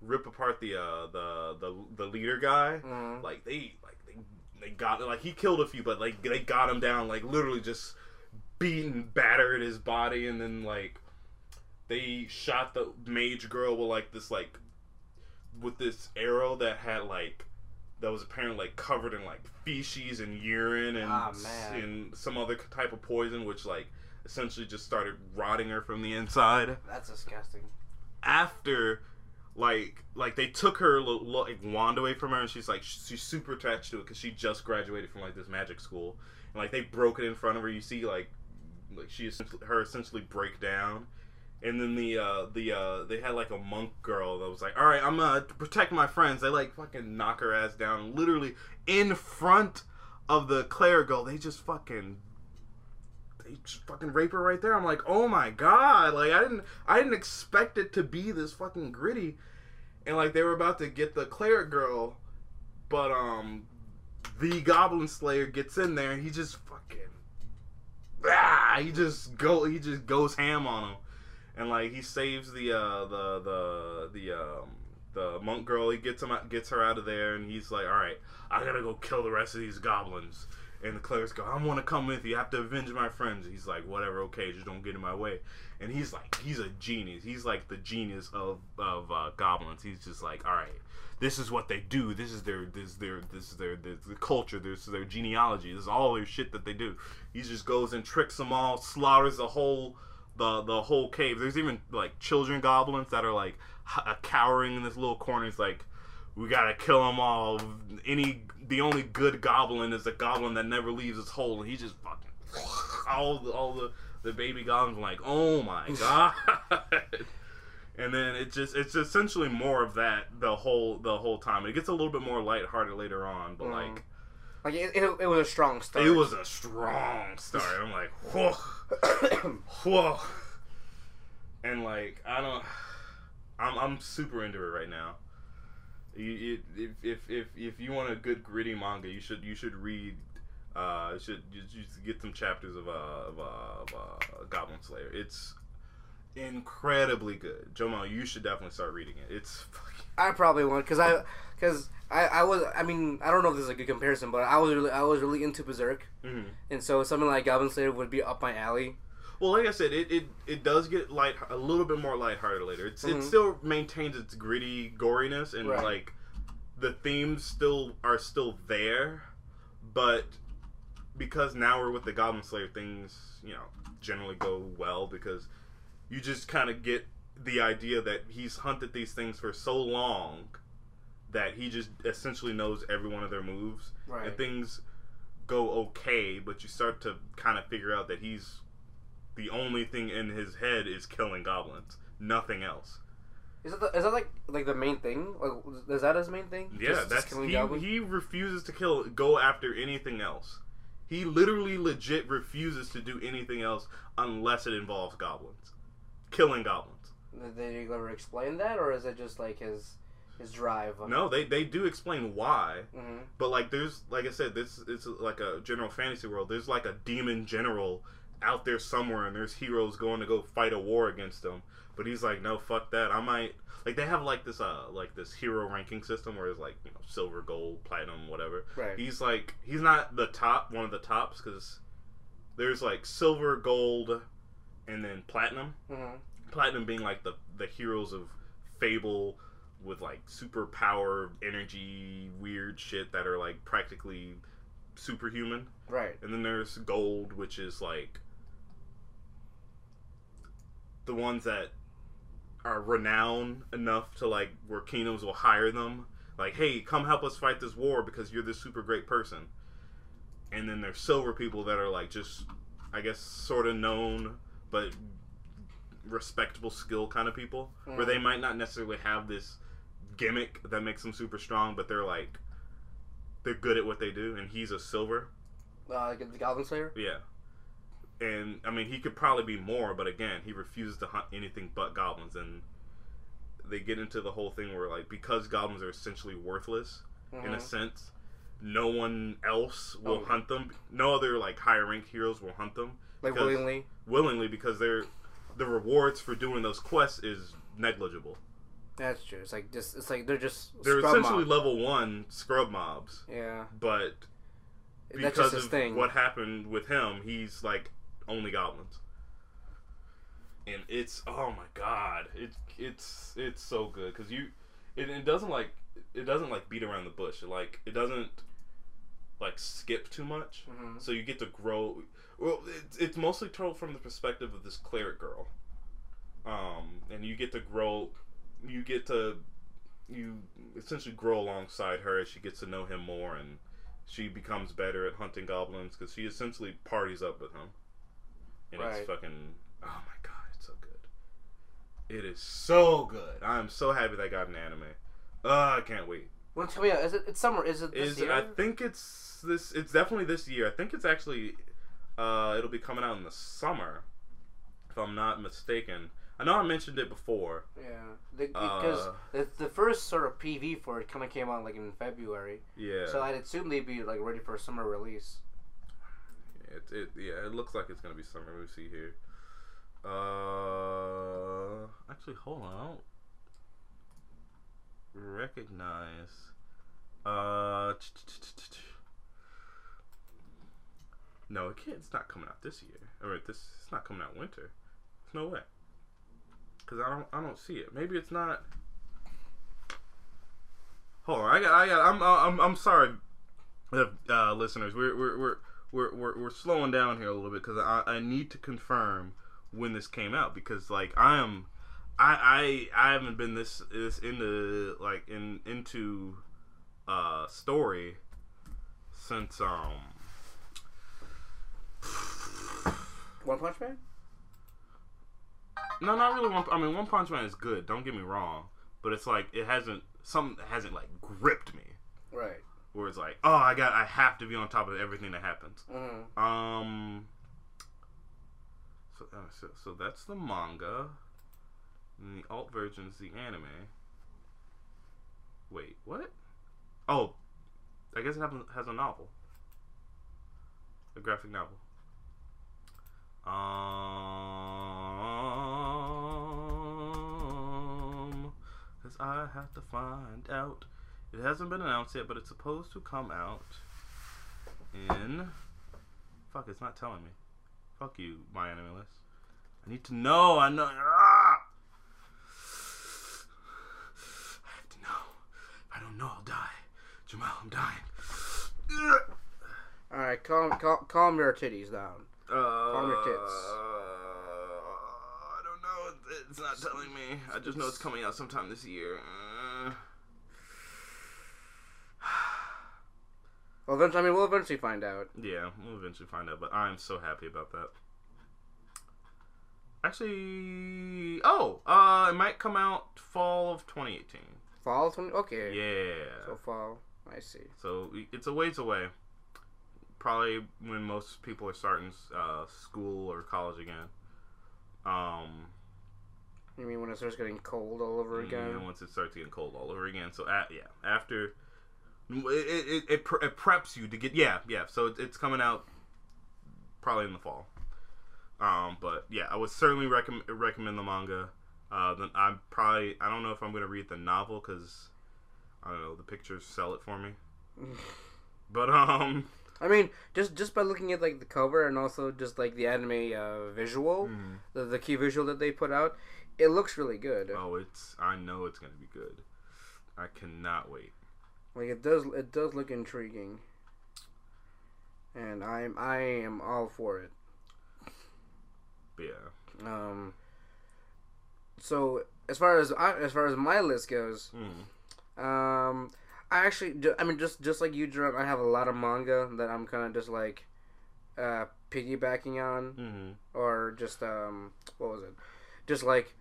rip apart the uh the the the leader guy. hmm Like they like they they got like he killed a few, but like they got him down like literally just beaten, battered his body, and then like they shot the mage girl with like this like with this arrow that had like that was apparently like covered in like feces and urine and ah, man. and some other type of poison, which like essentially just started rotting her from the inside That's disgusting. after like like they took her like wand away from her and she's like she's super attached to it because she just graduated from like this magic school and like they broke it in front of her you see like like she her essentially break down and then the uh the uh they had like a monk girl that was like all right i'm gonna protect my friends they like fucking knock her ass down literally in front of the cleric girl they just fucking they just fucking rape her right there. I'm like, oh my god! Like I didn't, I didn't expect it to be this fucking gritty, and like they were about to get the cleric girl, but um, the Goblin Slayer gets in there he just fucking, ah, he just go, he just goes ham on him, and like he saves the uh the the the um the monk girl. He gets him out, gets her out of there, and he's like, all right, I gotta go kill the rest of these goblins. And the clerics go, I want to come with you. I have to avenge my friends. He's like, whatever, okay, just don't get in my way. And he's like, he's a genius. He's like the genius of of uh, goblins. He's just like, all right, this is what they do. This is their this is their this is their, their, their culture. This is their genealogy. This is all their shit that they do. He just goes and tricks them all, slaughters the whole the the whole cave. There's even like children goblins that are like h- cowering in this little corner. It's like, we gotta kill them all. Any the only good goblin is a goblin that never leaves his hole, and he just fucking all the, all the the baby goblins are like, oh my god. And then it just it's essentially more of that the whole the whole time. It gets a little bit more lighthearted later on, but Mhm. like Like it, it, it was a strong start. it was a strong start. I'm like, whoa, whoa, and like I don't, I'm I'm super into it right now. You, you, if, if if if you want a good gritty manga, you should you should read. Uh, should you, get some chapters of uh of, uh, of uh, Goblin Slayer. It's incredibly good. Jomo, you should definitely start reading it. It's fucking I probably won't because I because I, I was I mean I don't know if this is a good comparison, but I was really I was really into Berserk, mhm. and so something like Goblin Slayer would be up my alley. Well, like I said, it, it, it does get light a little bit more lighthearted later. It's it Mhm. still maintains its gritty goriness and Right. like the themes still are still there, but because now we're with the Goblin Slayer, things you know generally go well because you just kind of get the idea that he's hunted these things for so long that he just essentially knows every one of their moves, Right. and things go okay. But you start to kind of figure out that he's the only thing in his head is killing goblins, nothing else. Is that the, is that like like the main thing? Like, is that his main thing? Yeah, Just- just that's killing he. goblins? He refuses to kill, go after anything else. He literally, legit refuses to do anything else unless it involves goblins, killing goblins. Did they ever explain that, or is it just like his his drive? No, they they do explain why, hmm but like there's like I said, this it's like a general fantasy world. There's like a demon general out there somewhere, and there's heroes going to go fight a war against them. But he's like, no, fuck that. I might like they have like this uh like this hero ranking system where it's like you know silver, gold, platinum, whatever. Right. He's like he's not the top one of the tops because there's like silver, gold, and then platinum. hmm Platinum being like the the heroes of Fable with like superpower, energy, weird shit that are like practically superhuman. Right. And then there's gold, which is like the ones that are renowned enough to like where kingdoms will hire them. Like, hey, come help us fight this war because you're this super great person. And then there's silver people that are like just, I guess, sort of known but respectable skill kind of people, where they Mhm. might not necessarily have this gimmick that makes them super strong, but they're like they're good at what they do. And he's a silver. Uh, the Goblin Slayer. Yeah. And I mean, he could probably be more, but again, he refuses to hunt anything but goblins. And they get into the whole thing where, like, because goblins are essentially worthless in a Mhm. sense, no one else will Oh. hunt them. No other like higher ranked heroes will hunt them Like willingly. willingly because they're the rewards for doing those quests is negligible. That's true. It's like just it's like they're just They're essentially mob. level one scrub mobs, Yeah. but That's because just of thing. what happened with him, he's like only goblins. And it's oh my god, it it's it's so good because you it, it doesn't like it doesn't like beat around the bush. It, like it doesn't like skip too much, Mhm. so you get to grow. Well, it's it's mostly told from the perspective of this cleric girl, um, and you get to grow. You get to you essentially grow alongside her as she gets to know him more and she becomes better at hunting goblins because she essentially parties up with him. And Right. it's fucking. Oh my god, it's so good. It is so good. I'm so happy that got an anime. Uh, I can't wait. Well, tell me, is it? It's summer. Is it this Is year? I think it's this. It's definitely this year. I think it's actually. Uh, it'll be coming out in the summer, if I'm not mistaken. I know I mentioned it before. yeah, the, because Uh, the, the first sort of PV for it kind of came out like in February, Yeah. so I'd assume they'd be like ready for a summer release. It, it yeah, it looks like it's gonna be summer. Let me see here. Uh, actually, hold on. I don't recognize. Uh, no, it can't. It's not coming out this year. Or this. It's not coming out winter. There's no way. Cause I don't. I don't see it. Maybe it's not. Hold on. I got. I got. I'm. I'm. I'm sorry, uh, listeners. We're. We're. We're we're, we're, we're slowing down here a little bit because I, I need to confirm when this came out because like I am I I, I haven't been this this into like in into uh story since um One Punch Man. no not really one I mean One Punch Man is good don't get me wrong but it's like it hasn't some hasn't like gripped me Right. where it's like oh I got I have to be on top of everything that happens hmm Um. So, uh, so, so that's the manga. And the alt version is the anime. Wait, what? Oh, I guess it has a novel. A graphic novel. Um. Because I have to find out. It hasn't been announced yet, but it's supposed to come out in. Fuck, it's not telling me. Fuck you, MyAnimeList. I need to know. I know. Ah! I have to know. If I don't know, I'll die. Jamal, I'm dying. All right, calm, calm, calm your titties down. Uh, your tits. I don't know. It's not telling me. I just know it's coming out sometime this year. Uh, Well, eventually, I mean, we'll eventually find out. Yeah, we'll eventually find out. But I'm so happy about that. Actually, oh, uh, it might come out fall of 2018. Fall 20. Okay. Yeah. So fall. I see. So it's a ways away. Probably when most people are starting uh, school or college again. Um, You mean when it starts getting cold all over again? yeah, once it starts getting cold all over again. So at, yeah, after it it, it, pre- it preps you to get yeah yeah. So it, it's coming out probably in the fall. Um, but yeah, I would certainly recommend recommend the manga. Uh, then I'm probably I don't know if I'm gonna read the novel because I don't know the pictures sell it for me. but um, I mean, just just by looking at like the cover and also just like the anime uh, visual, the, the key visual that they put out, it looks really good. oh, it's I know it's gonna be good. I cannot wait. Like it does, it does look intriguing, and I'm I am all for it. Yeah. Um. So as far as I, as far as my list goes, Mm. um, I actually, I mean, just just like you, Jerome, I have a lot of manga that I'm kind of just like, uh, piggybacking on, Mm-hmm. or just um, what was it? Just like,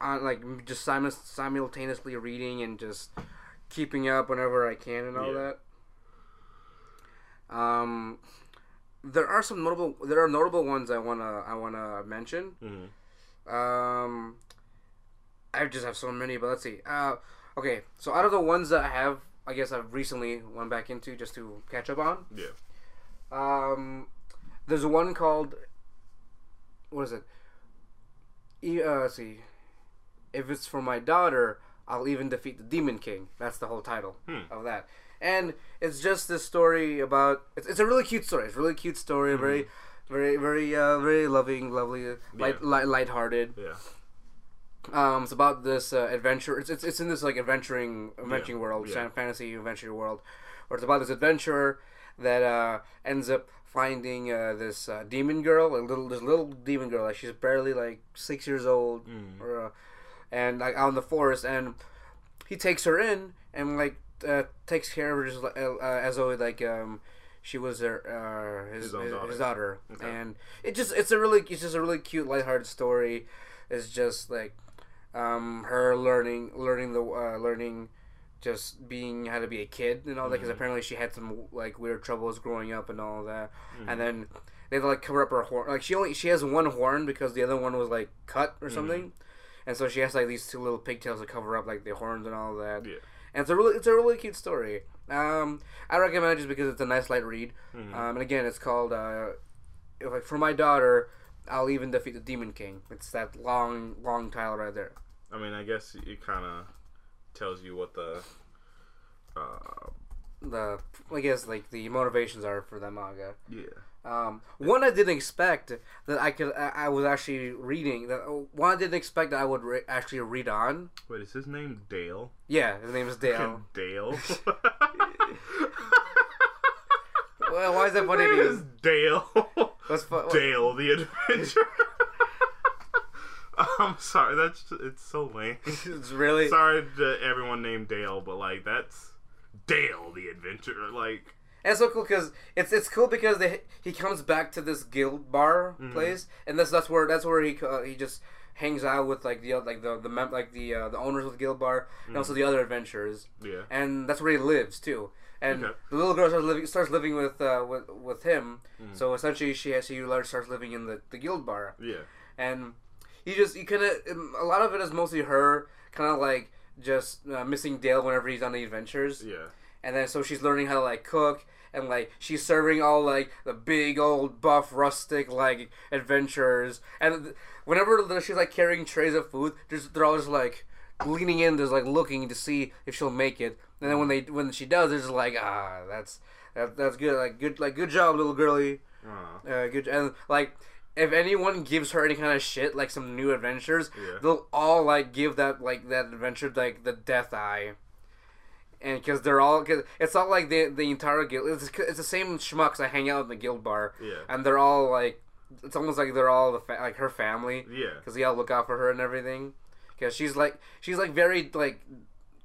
on like just simu- simultaneously reading and just keeping up whenever I can and all Yeah. that. Um, there are some notable. There are notable ones I wanna I wanna mention. Mm-hmm. Um, I just have so many, but let's see. Uh, okay, so out of the ones that I have, I guess I've recently went back into just to catch up on. Yeah. Um, there's one called what is it? E- uh, let's see. If it's for my daughter, I'll even defeat the Demon King. That's the whole title Hmm. of that. And it's just this story about. It's, it's a really cute story. It's a really cute story. Very, very, very, uh, very loving, lovely, light, Yeah. light, lighthearted. Yeah. Um, it's about this uh, adventure. It's, it's it's in this like adventuring adventuring Yeah, world, yeah. fantasy adventure world, where it's about this adventurer that uh, ends up finding uh, this uh, demon girl, a little this little demon girl. Like she's barely like six years old, Mm. or uh, and like out in the forest, and he takes her in and like uh, takes care of her just uh, as though like um she was her uh, his His his, daughter. his daughter, Okay. and it just it's a really it's just a really cute lighthearted story. It's just like um, her learning learning the uh, learning just being how to be a kid and all that because Mhm. apparently she had some like weird troubles growing up and all that Mhm. and then they like cover up her horn like she only she has one horn because the other one was like cut or Mhm. something and so she has like these two little pigtails to cover up like the horns and all that Yeah. and it's a really it's a really cute story um, I recommend it just because it's a nice light read Mhm. um, and again it's called uh, if, like for my daughter I'll even defeat the Demon King it's that long long title right there I mean, I guess it kind of tells you what the. Uh, the I guess like the motivations are for that manga. yeah. Um, one I didn't expect that I could I, I was actually reading that one I didn't expect that I would re- actually read on. Wait, is his name Dale? Yeah, his name is Dale. Dale. well, why is that His funny? name to is? Dale. What's fu- Dale the Adventurer. I'm sorry, that's it's so lame. It's really Sorry to everyone named Dale, but like that's Dale the Adventurer. Like, And it's so cool because it's it's cool because they, he comes back to this guild bar Mhm. place, and that's that's where that's where he uh, he just hangs out with like the like the the mem- like the uh, the owners of the guild bar and also the other adventurers, yeah, and that's where he lives too. And Okay. the little girl starts living starts living with uh, with with him. Mhm. So essentially, she has she starts living in the, the guild bar, yeah, and you just you kind of a lot of it is mostly her kind of like just uh, missing Dale whenever he's on the adventures. Yeah, and then so she's learning how to like cook and like she's serving all like the big old buff rustic like adventurers. And th- whenever she's like carrying trays of food just they're all just like leaning in just like looking to see if she'll make it. And then when they when she does they're just like ah that's that, that's good like good like good job little girly uh, uh, good and like if anyone gives her any kind of shit like some new adventures Yeah. they'll all like give that like that adventure like the death eye. And because they're all cause it's not like the the entire guild it's, it's the same schmucks that hang out in the guild bar. Yeah, and they're all like it's almost like they're all the fa- like her family. Yeah, because they all look out for her and everything. Because she's like she's like very like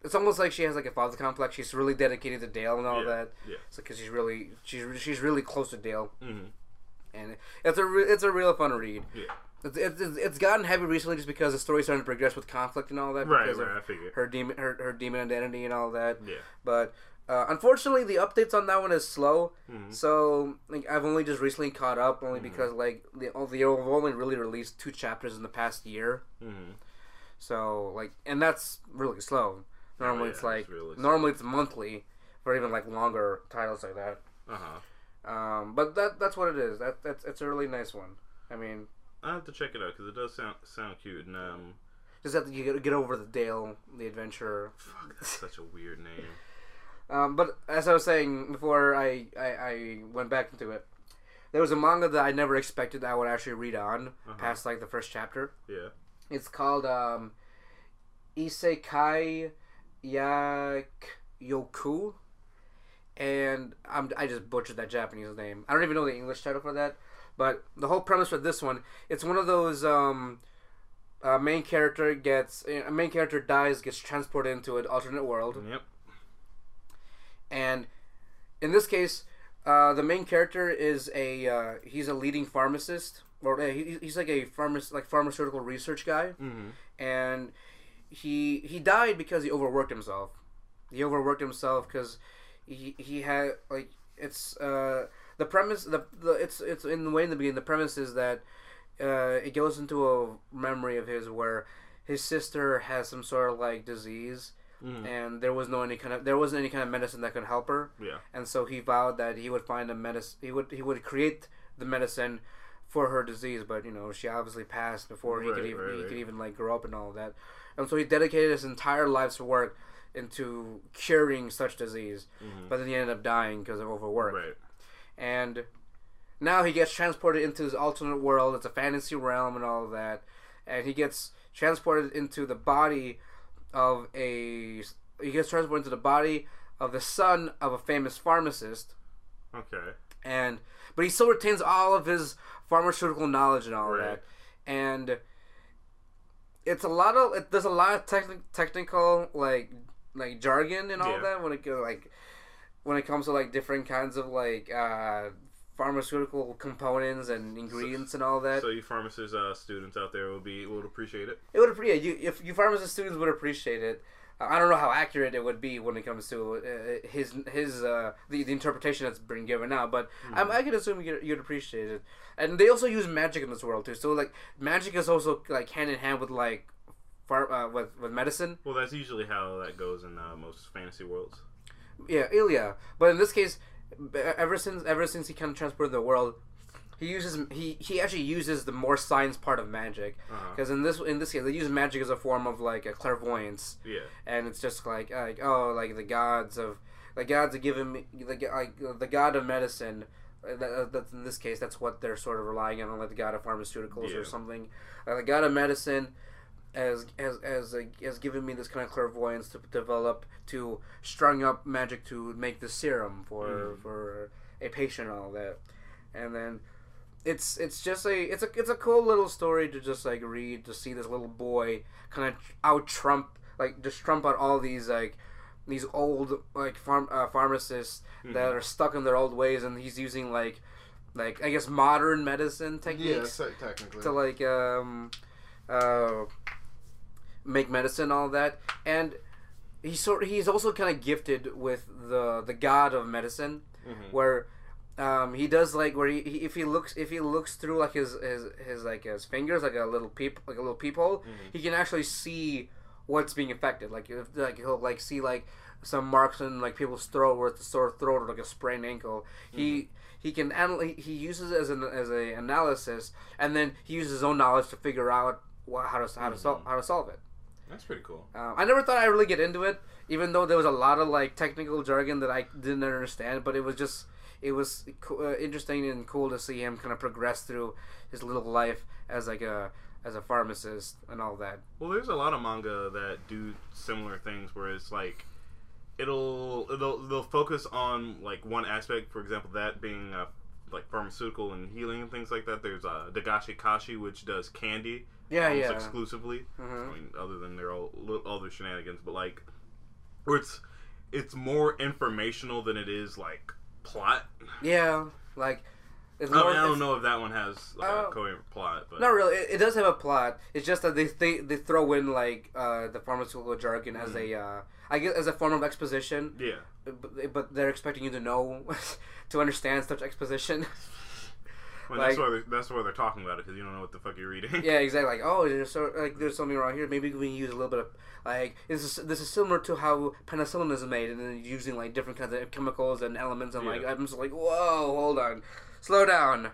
it's almost like she has like a father complex. She's really dedicated to Dale and all Yeah, that. yeah. So because she's really she's she's really close to Dale, hmm and it's a re- it's a real fun read. Yeah. It's, it's, it's gotten heavy recently just because the story's starting to progress with conflict and all that. Right, because right. of I figured. her demon her, her demon identity and all that. Yeah. But uh, unfortunately, the updates on that one is slow. Mhm. So like I've only just recently caught up, only Mhm. because like the they've only really released two chapters in the past year. hmm So like, and that's really slow. Normally Oh, yeah, it's like it's really slow. normally it's monthly, or even like longer titles like that. Uh huh. Um, but that that's what it is. That that's it's a really nice one. I mean, I have to check it out because it does sound sound cute. And um, just have to get, get over the Dale, the adventurer. fuck, that's such a weird name. Um, but as I was saying before, I, I I went back into it. There was a manga that I never expected I would actually read on Uh-huh. past like the first chapter. Yeah. It's called um, Isekai Yakyoku, and I'm, I just butchered that Japanese name. I don't even know the English title for that. But the whole premise for this one, it's one of those um, uh, main character gets a main character dies, gets transported into an alternate world, Yep. and in this case, uh, the main character is a uh, he's a leading pharmacist, or uh, he, he's like a pharmac- like pharmaceutical research guy Mm-hmm. and he he died because he overworked himself. He overworked himself because he he had like it's uh the premise the, the it's it's in the way in the beginning the premise is that uh it goes into a memory of his where his sister has some sort of like disease Mm-hmm. and there was no any kind of there wasn't any kind of medicine that could help her Yeah. and so he vowed that he would find a medicine he would he would create the medicine for her disease but you know she obviously passed before he could even right, he right. could even like grow up and all of that and so he dedicated his entire life's work into curing such disease Mhm. but then he ended up dying because of overwork Right. and now he gets transported into this alternate world it's a fantasy realm and all of that and he gets transported into the body of a he gets transported into the body of the son of a famous pharmacist Okay. and but he still retains all of his pharmaceutical knowledge and all Right. that and it's a lot of it, there's a lot of techni- technical like like jargon and all Yeah. that when it goes like when it comes to like different kinds of like uh pharmaceutical components and ingredients and all that So you pharmacist uh, students out there will be would appreciate it. it would appreciate you if you pharmacist students would appreciate it. Uh, I don't know how accurate it would be when it comes to uh, his his uh, the, the interpretation that's been given out, but I'm, I can assume you'd, you'd appreciate it. And they also use magic in this world too, so like magic is also like hand in hand with like far, uh, with with medicine. Well, that's usually how that goes in uh, most fantasy worlds. Yeah, Ilya. But in this case, ever since ever since he kind of transported the world, he uses he he actually uses the more science part of magic Uh-huh. because in this in this case they use magic as a form of like a clairvoyance. Yeah. and it's just like like oh like the gods of the gods are giving me the like the god of medicine. uh, That, uh, in this case, that's what they're sort of relying on, like the god of pharmaceuticals Yeah. or something. Like the god of medicine has has has, uh, has given me this kind of clairvoyance to develop to strung up magic to make the serum for Mm. for a patient and all that, and then it's it's just a it's a it's a cool little story to just like read to see this little boy kind of out trump like just trump out all these like these old like farm uh, pharmacists that are stuck in their old ways and he's using like like I guess modern medicine Yeah, techniques technically. to like um uh make medicine all that. And he's sort he's also kind of gifted with the the god of medicine Mhm. where um, he does like where he, he if he looks if he looks through like his his, his like his fingers like a little peep like a little peephole he can actually see what's being affected like if like he'll like see like some marks in like people's throat where it's a sore throat or like a sprained ankle. He he can anal- he, uses it as an as a analysis and then he uses his own knowledge to figure out how to how to solve how to solve it That's pretty cool. um, I never thought I'd really get into it, even though there was a lot of like technical jargon that I didn't understand. But it was just it was co- uh, interesting and cool to see him kind of progress through his little life as like a as a pharmacist and all that. Well, there's a lot of manga that do similar things where it's like it'll they'll they'll focus on like one aspect. For example, that being uh, like pharmaceutical and healing and things like that. There's uh, Dagashi Kashi, which does candy Yeah, almost yeah. exclusively. Mhm. I mean, other than their all, other shenanigans, but like where it's it's more informational than it is like plot. Yeah, like it's I, mean. I don't know if that one has like, Uh, a coherent plot, but Not really. It, it does have a plot. It's just that they they, they throw in like uh, the pharmaceutical jargon as a uh, I guess as a form of exposition, yeah. but, but they're expecting you to know to understand such exposition. Well, that's why they're, that's why they're talking about it because you don't know what the fuck you're reading. yeah, exactly. Like oh, there's so like there's something wrong here. Maybe we can use a little bit of like this is this is similar to how penicillin is made, and then using like different kinds of chemicals and elements. And like I'm just like whoa, hold on, slow down.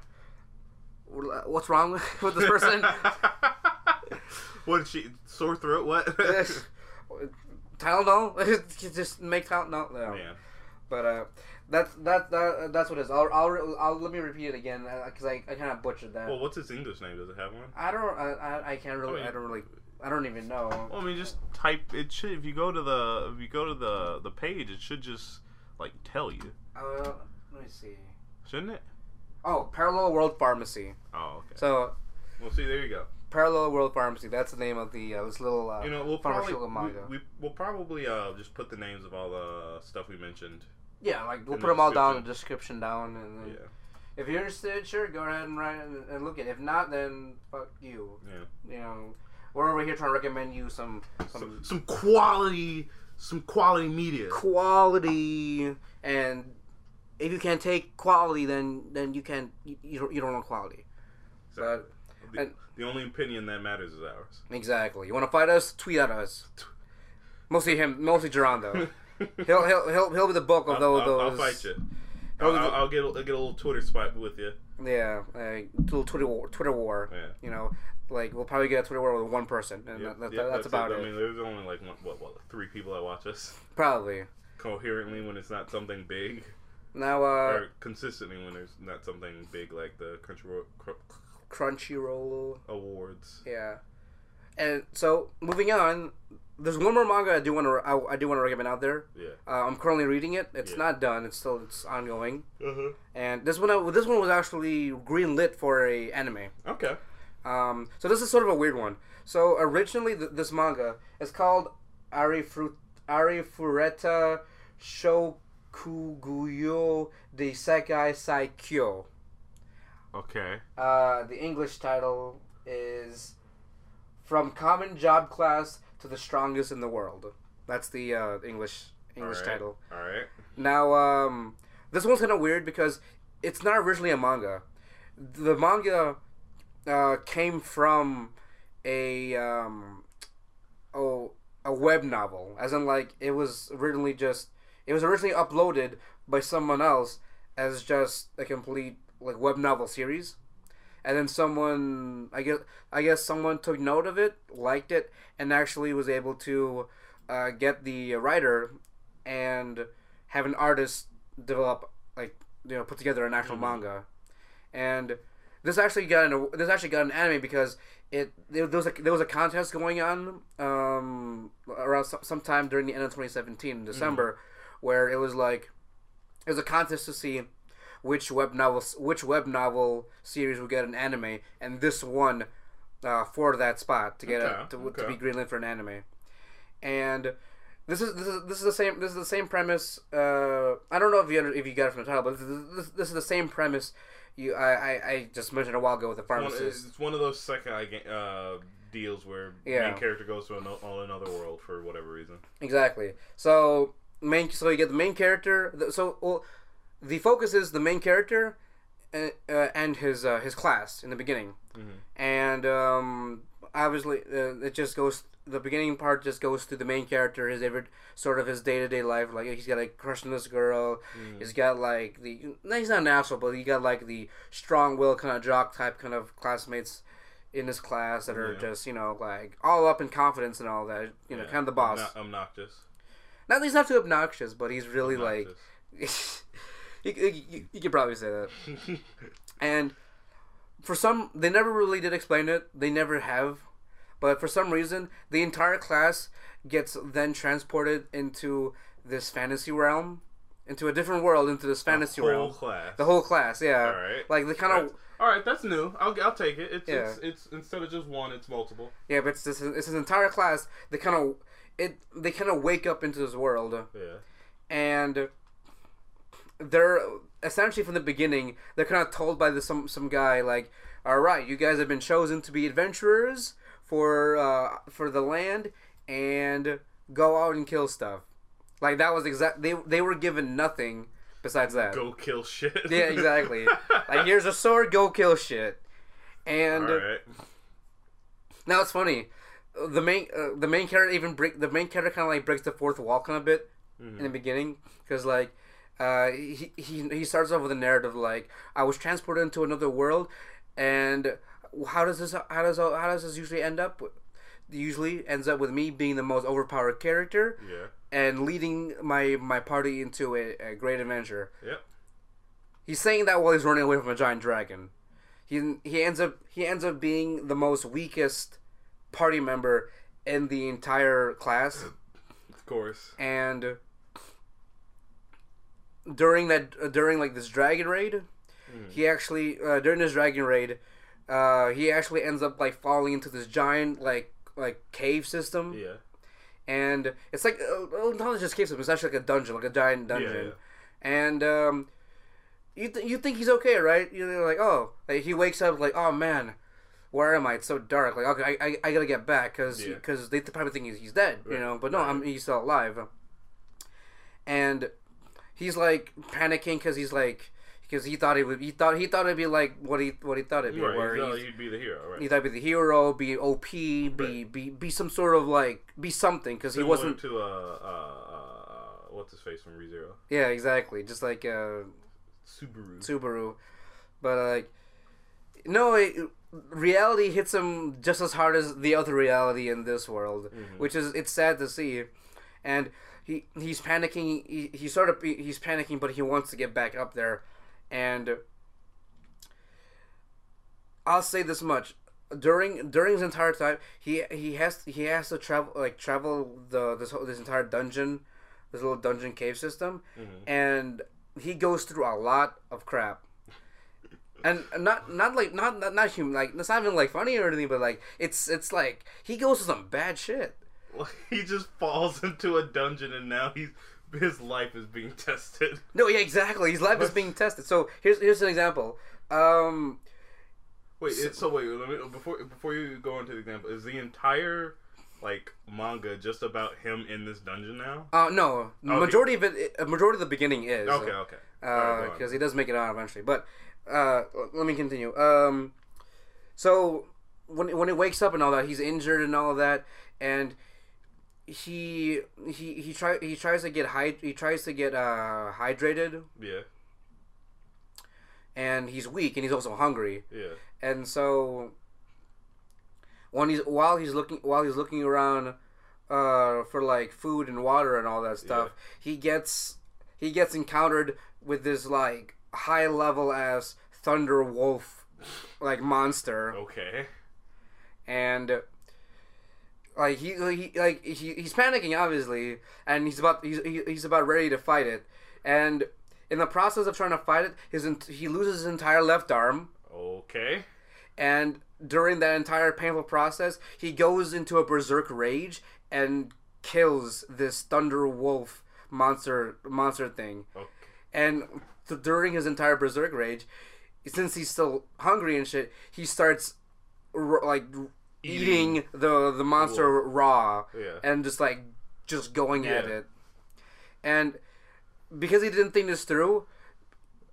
What's wrong with this person? what did she sore throat? What? Tylenol, just make Tylenol. No. yeah. But uh, that's that, that that's what it is. I'll, I'll, I'll let me repeat it again because I, I kind of butchered that. Well, what's its English name? Does it have one? I don't I, I, I can't really I mean- I don't really I don't even know. Well, I mean, just type it. Should if you go to the if you go to the the page, it should just like tell you, Uh, let me see. shouldn't it? Oh, Parallel World Pharmacy. Oh, okay. So Well, see, there you go. Parallel World Pharmacy. That's the name of the uh, this little uh, You know, we'll probably We, we, we'll probably uh just put the names of all the stuff we mentioned. Yeah, like we'll put the them all down in the description down, and then Yeah, if you're interested, sure, go ahead and write and, and look at. it. If not, then fuck you. yeah. You know, we're over here trying to recommend you some some Some, some quality, some quality media. quality and if you can't take quality then then you can't you, you, don't, you don't know quality but the, and- the only opinion that matters is ours. exactly you want to fight us tweet at us mostly him mostly Gerondo he'll, he'll he'll he'll be the bulk of those, I'll, I'll fight you. I'll, I'll, get a, I'll get a little Twitter spot with you. yeah a little Twitter war, Twitter war Yeah. you know like we'll probably get a Twitter war with one person and Yeah, that, that, yeah, that's, about it, I mean, there's only like one, what, what, three people that watch us probably coherently when it's not something big, now uh or consistently when there's not something big like the Crunchyroll Cr- Crunchyroll Awards. Yeah, and so moving on, there's one more manga I do want to I, I do want to recommend out there. Yeah. Uh, I'm currently reading it. It's Yeah. not done. It's still it's ongoing. Uh-huh. And this one uh, this one was actually green lit for a anime. Okay. Um, so this is sort of a weird one. So originally th- this manga is called Arifru Arifureta Shokugyou de Sekai Saikyo. Okay. Uh, the English title is From Common Job Class to the Strongest in the World. That's the uh, English English Alright. title. All right. Now, um, this one's kind of weird because it's not originally a manga. The manga uh, came from a um, oh a web novel, as in like it was originally just it was originally uploaded by someone else as just a complete like web novel series, and then someone I guess I guess someone took note of it, liked it, and actually was able to uh, get the writer and have an artist develop like you know put together an actual manga, and this actually got an this actually got an anime because it there, was a there was a contest going on um around some, sometime during the end of 2017 in December where it was like it was a contest to see which web novel which web novel series would get an anime and this one uh, for that spot to get Okay, a, to, to be greenlit for an anime and this is this is this is the same this is the same premise. Uh, I don't know if you under, if you got it from the title, but this, this, this is the same premise. You I, I, I just mentioned a while ago with the One, pharmacist. it's one of those second uh, deals where Yeah. main character goes to an, all another world for whatever reason. Exactly. So main so you get the main character. the- So well, the focus is the main character uh, uh, and his uh, his class in the beginning, and um, obviously uh, it just goes. The beginning part just goes through the main character, his every sort of his day to day life. Like he's got a crush on this girl. He's got like the he's not an asshole, but he got like the strong will kind of jock type kind of classmates in his class that are Yeah. just you know like all up in confidence and all that. You know, Yeah. kind of the boss. Obno- obnoxious. Not he's not too obnoxious, but he's really like Obnoxious. you, you, you, you could probably say that. And for some, they never really did explain it. They never have, but for some reason, the entire class gets then transported into this fantasy realm, into a different world, into this fantasy whole realm. class. The whole class, yeah. All right. Like the kind of All right, that's new. I'll, I'll take it. It's, Yeah. it's it's instead of just one, it's multiple. Yeah, but it's this, it's this entire class They kind of it they kind of wake up into this world Yeah. and they're essentially from the beginning they're kind of told by the, some some guy like all right you guys have been chosen to be adventurers for uh, for the land and go out and kill stuff. Like that was exact they they were given nothing besides that. Go kill shit. yeah exactly. Like here's a sword go kill shit. And Alright. now it's funny. The main uh, the main character even break the main character kind of like breaks the fourth wall kind of bit in the beginning because like uh, he, he he starts off with a narrative like I was transported into another world and how does this how does how does this usually end up usually ends up with me being the most overpowered character Yeah. and leading my my party into a, a great adventure Yep. He's saying that while he's running away from a giant dragon. He he ends up he ends up being the most weakest party member in the entire class, Of course. and during that uh, during like this dragon raid, he actually uh, during this dragon raid, uh, he actually ends up like falling into this giant like like cave system, Yeah. and it's like uh, not just cave system. It's actually like a dungeon, like a giant dungeon, and um, you th- you think he's okay, right? You're like, oh, like he wakes up like, oh man, where am I? It's so dark. Like, okay, I, I, I gotta get back because Yeah. because they probably think he's, he's dead, you know. But no, right. I'm he's still alive, and he's like panicking because he's like because he thought he would he thought he thought it'd be like what he what he thought it'd be, Right. where you thought he'd be the hero, right? he thought he'd be the hero, be OP, be Right. be be some sort of like be something because he wasn't. to uh, uh, uh, what's his face from ReZero? Yeah, exactly. Just like uh, Subaru. Subaru, but uh, like, no, it, reality hits him just as hard as the other reality in this world, which is it's sad to see, and he he's panicking. He, he sort of he's panicking, but he wants to get back up there, and I'll say this much. During during his entire time, he he has he has to travel like travel the this whole, this entire dungeon, this little dungeon cave system, mm-hmm. and he goes through a lot of crap. And not not like not not, not human like it's not even like funny or anything, but like it's it's like he goes through some bad shit. he just falls into a dungeon and now he's his life is being tested. No, yeah, exactly. His life is being tested. So here's here's an example. Um, Wait, it, so wait, let me before before you go into the example, is the entire like manga just about him in this dungeon now? uh, no, majority of it, a majority of the beginning is Okay, okay. Alright, go on. because he does make it out eventually. But uh, let me continue. Um, so when when he wakes up and all that, he's injured and all of that, and he he he try he tries to get hyd- he tries to get uh hydrated, yeah, and he's weak and he's also hungry, yeah, and so when he's while he's looking while he's looking around uh for like food and water and all that stuff, he gets he gets encountered with this like high level ass thunder wolf like monster. Okay, and like he, he like he, he's panicking obviously and he's about he's, he, he's about ready to fight it. And in the process of trying to fight it his he loses his entire left arm. Okay, and during that entire painful process he goes into a berserk rage and kills this thunder wolf monster monster thing. Okay, and th- during his entire berserk rage since he's still hungry and shit he starts r- like eating, the the monster raw Yeah. and just like just going at it and because he didn't think this through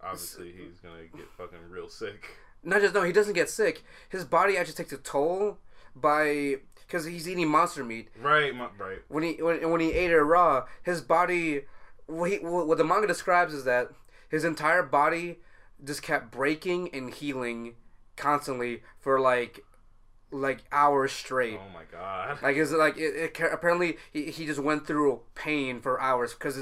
obviously he's gonna get fucking real sick. not just no he doesn't get sick his body actually takes a toll by because he's eating monster meat Right, my, right. when he when, when he ate it raw his body what, he, what the manga describes is that his entire body just kept breaking and healing constantly for like like hours straight Oh my god. like is it like it, it apparently he, he just went through pain for hours because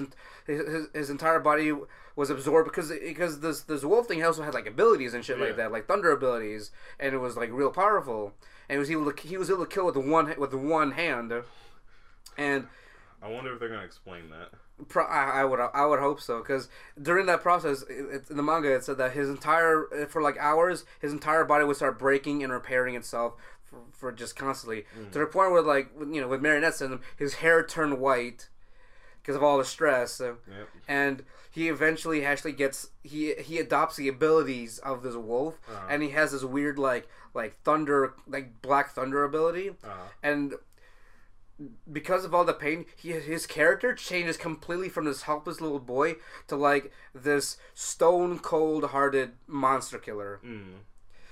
his, his, entire body was absorbed because because this this wolf thing also had like abilities and shit Yeah. like that like thunder abilities and it was like real powerful and he was able to he was able to kill with the one with one hand and I wonder if they're gonna explain that. Pro- I, I would I would hope so because during that process it, it, in the manga it said that his entire for like hours his entire body would start breaking and repairing itself for, for just constantly Mm. to the point where like you know with marionette syndrome, his hair turned white because of all the stress. So, Yep. and he eventually actually gets he he adopts the abilities of this wolf, Uh-huh. and he has this weird like like thunder like black thunder ability, Uh, and because of all the pain, he his character changes completely from this helpless little boy to like this stone cold hearted monster killer mm,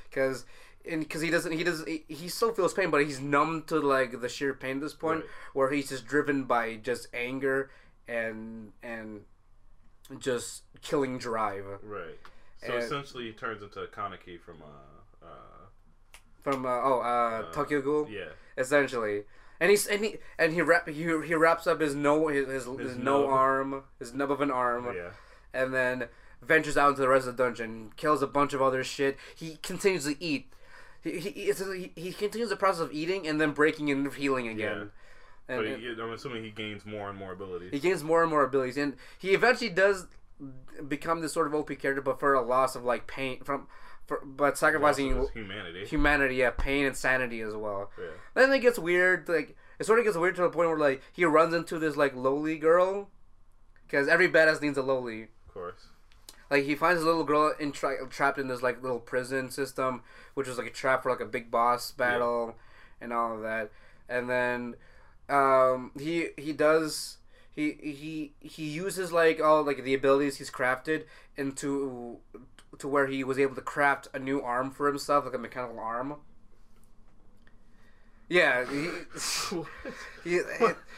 because and because he doesn't he doesn't he, he still feels pain but he's numb to like the sheer pain at this point Right. where he's just driven by just anger and and just killing drive right. So And- essentially, he turns into Kaneki from uh, uh, from uh, oh uh, Uh, Tokyo Ghoul yeah, essentially and he's and he and he wrap he, he wraps up his no his his, his, no nub. arm his nub of an arm yeah, and then ventures out into the rest of the dungeon, kills a bunch of other shit. He continues to eat. He he, he, he continues the process of eating and then breaking and healing again. And, but and he, I'm assuming he gains more and more abilities. he gains more and more abilities, and he eventually does become this sort of OP character, but for a loss of like pain from, for, but sacrificing humanity. humanity, yeah, pain and sanity as well. yeah. Then it gets weird. Like it sort of gets weird to the point where like he runs into this like loli girl, because every badass needs a loli. Of course. Like he finds a little girl in tra- trapped in this like little prison system, which was like a trap for like a big boss battle, and all of that. And then um, he he does he he he uses like all like the abilities he's crafted into to where he was able to craft a new arm for himself, like a mechanical arm. Yeah, he, he,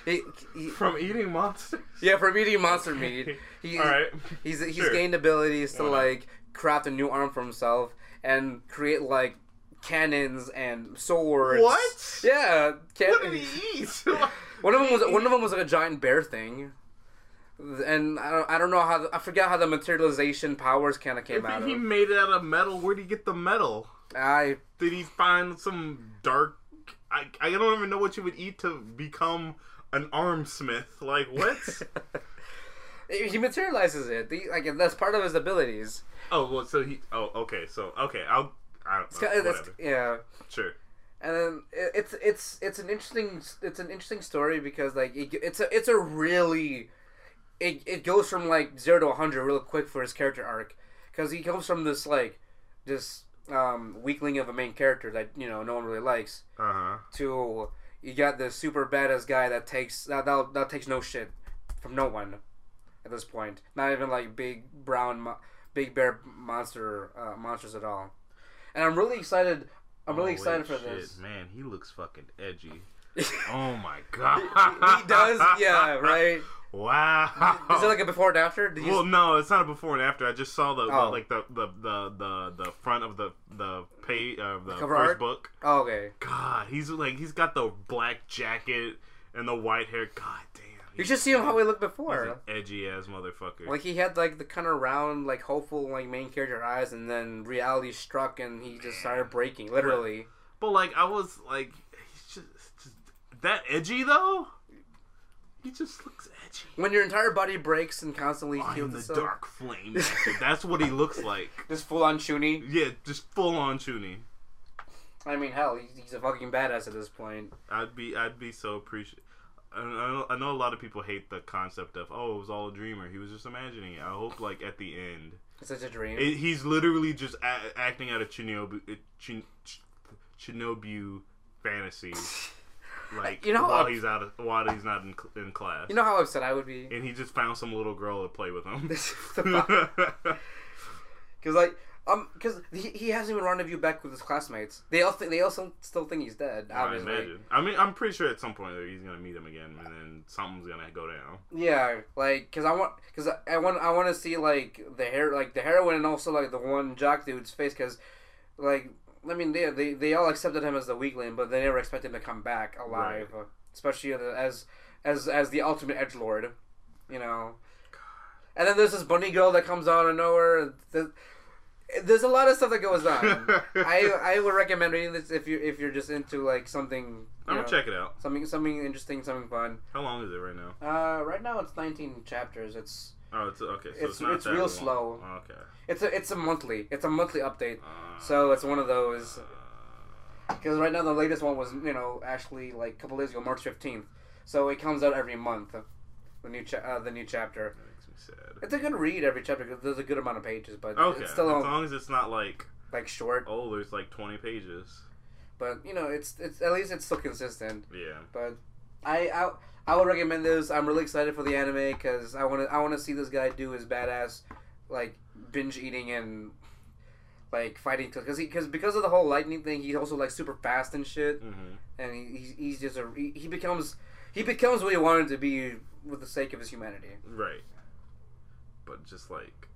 he, he, From eating monsters. yeah, from eating monster meat. He, All right. He's he's Sure. gained abilities to like craft a new arm for himself and create like cannons and swords. What? Yeah. Can- What did he eat? one of them was one of them was like a giant bear thing, and I don't, I don't know how the, I forgot how the materialization powers kind of came If out he of. made it out of metal, where did he get the metal? I Did he find some dark? I I don't even know what you would eat to become an armsmith. Like what? he materializes it. The, like that's part of his abilities. oh well, so he. Oh okay, so okay, I'll. I, It's kind of, that's, yeah. Sure. and then it- it's it's it's an interesting it's an interesting story because like it, it's a it's a really it, it goes from like zero to 100 real quick for his character arc because he comes from this like this um weakling of a main character that you know no one really likes Uh huh. to you got the super badass guy that takes that that, that takes no shit from no one at this point not even like big brown mo- big bear monster uh, monsters at all and i'm really excited i'm really excited for this Man, he looks fucking edgy. Oh my god. he does, yeah, right. Wow. Is it like a before and after? Did you Well, no, it's not a before and after. I just saw the, the Oh. like the, the the the the front of the the page of uh, the Cover first art? book. oh, okay. God, he's like he's got the black jacket and the white hair. God damn. You should see him how he looked before. edgy ass motherfucker. Like he had like the kind of round, like hopeful, like main character eyes, and then reality struck, and he just started breaking, literally. but like I was like, he's just, just that edgy though. He just looks edgy. When your entire body breaks and constantly I'm heals the itself, dark flame. That's what he looks like. just full on Chuni. Yeah, just full on Chuni. I mean, hell, he's, he's a fucking badass at this point. I'd be I'd be so appreciative. I know, I know a lot of people hate the concept of oh it was all a dreamer he was just imagining it. I hope like at the end It's such a dream. it, he's literally just a- acting out a Shinobu Shinobu fantasy like You know, while he's out of, while he's not in, in class you know how upset I would be. and he just found some little girl to play with him. Because like, um, because he, he hasn't even rendezvous back with his classmates. They all think they also still think he's dead. I imagine. I mean, I'm pretty sure at some point he's gonna meet him again, and then something's gonna go down. Yeah, like because I want because I want I want to see like the hair like the heroine and also like the one jock dude's face because like I mean they, they they all accepted him as the weakling but they never expected him to come back alive uh, especially as as as the ultimate edge lord you know and then there's this bunny girl that comes out of nowhere there's, there's a lot of stuff that goes on I I would recommend reading this if you if you're just into like something I'm gonna check it out. something something interesting something fun How long is it right now? uh, right now it's 19 chapters. It's Oh, it's okay. So It's- it's, it's real long. slow. Okay. it's a it's a monthly it's a monthly update. Uh, So it's one of those. Because right now the latest one was you know actually like a couple days ago, March fifteenth. So it comes out every month. The new cha- uh, the new chapter. That makes me sad. It's a good read every chapter because there's a good amount of pages, but Okay, it's still as long as it's not like like short. oh, there's like 20 pages. But you know, it's it's at least it's still consistent. Yeah. But I I, I would recommend this. I'm really excited for the anime because I want to I want to see this guy do his badass like binge eating and like fighting because he because because of the whole lightning thing he's also like super fast and shit hmm and he, he's, he's just a he, he becomes he becomes what he wanted to be with the sake of his humanity. Right. But just like,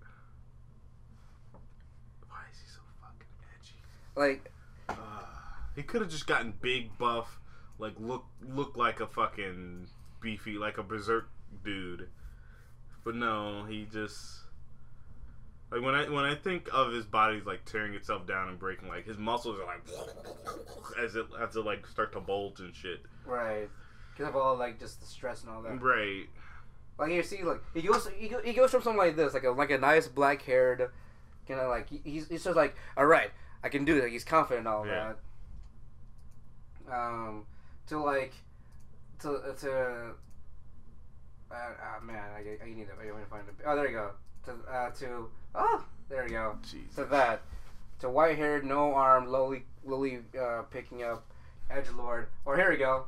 why is he so fucking edgy? Like Uh, he could have just gotten big, buff, like look look like a fucking beefy, like a berserk dude. But no, he just like when I when I think of his body's like tearing itself down and breaking, like his muscles are like as it has to like start to bulge and shit. right because of all like just the stress and all that. Right. Like you see, like he goes, he, he goes from something like this, like a like a nice black haired, kind of like he's he's just like, all right, I can do it. Like, he's confident and all Yeah. that. Um, to like, to to, uh, uh, man, I, I need to I need to find it. Oh, there you go. To uh, to oh, there you go. Jesus. To that, to white haired, no arm, loli loli uh, picking up edge lord. Or here we go,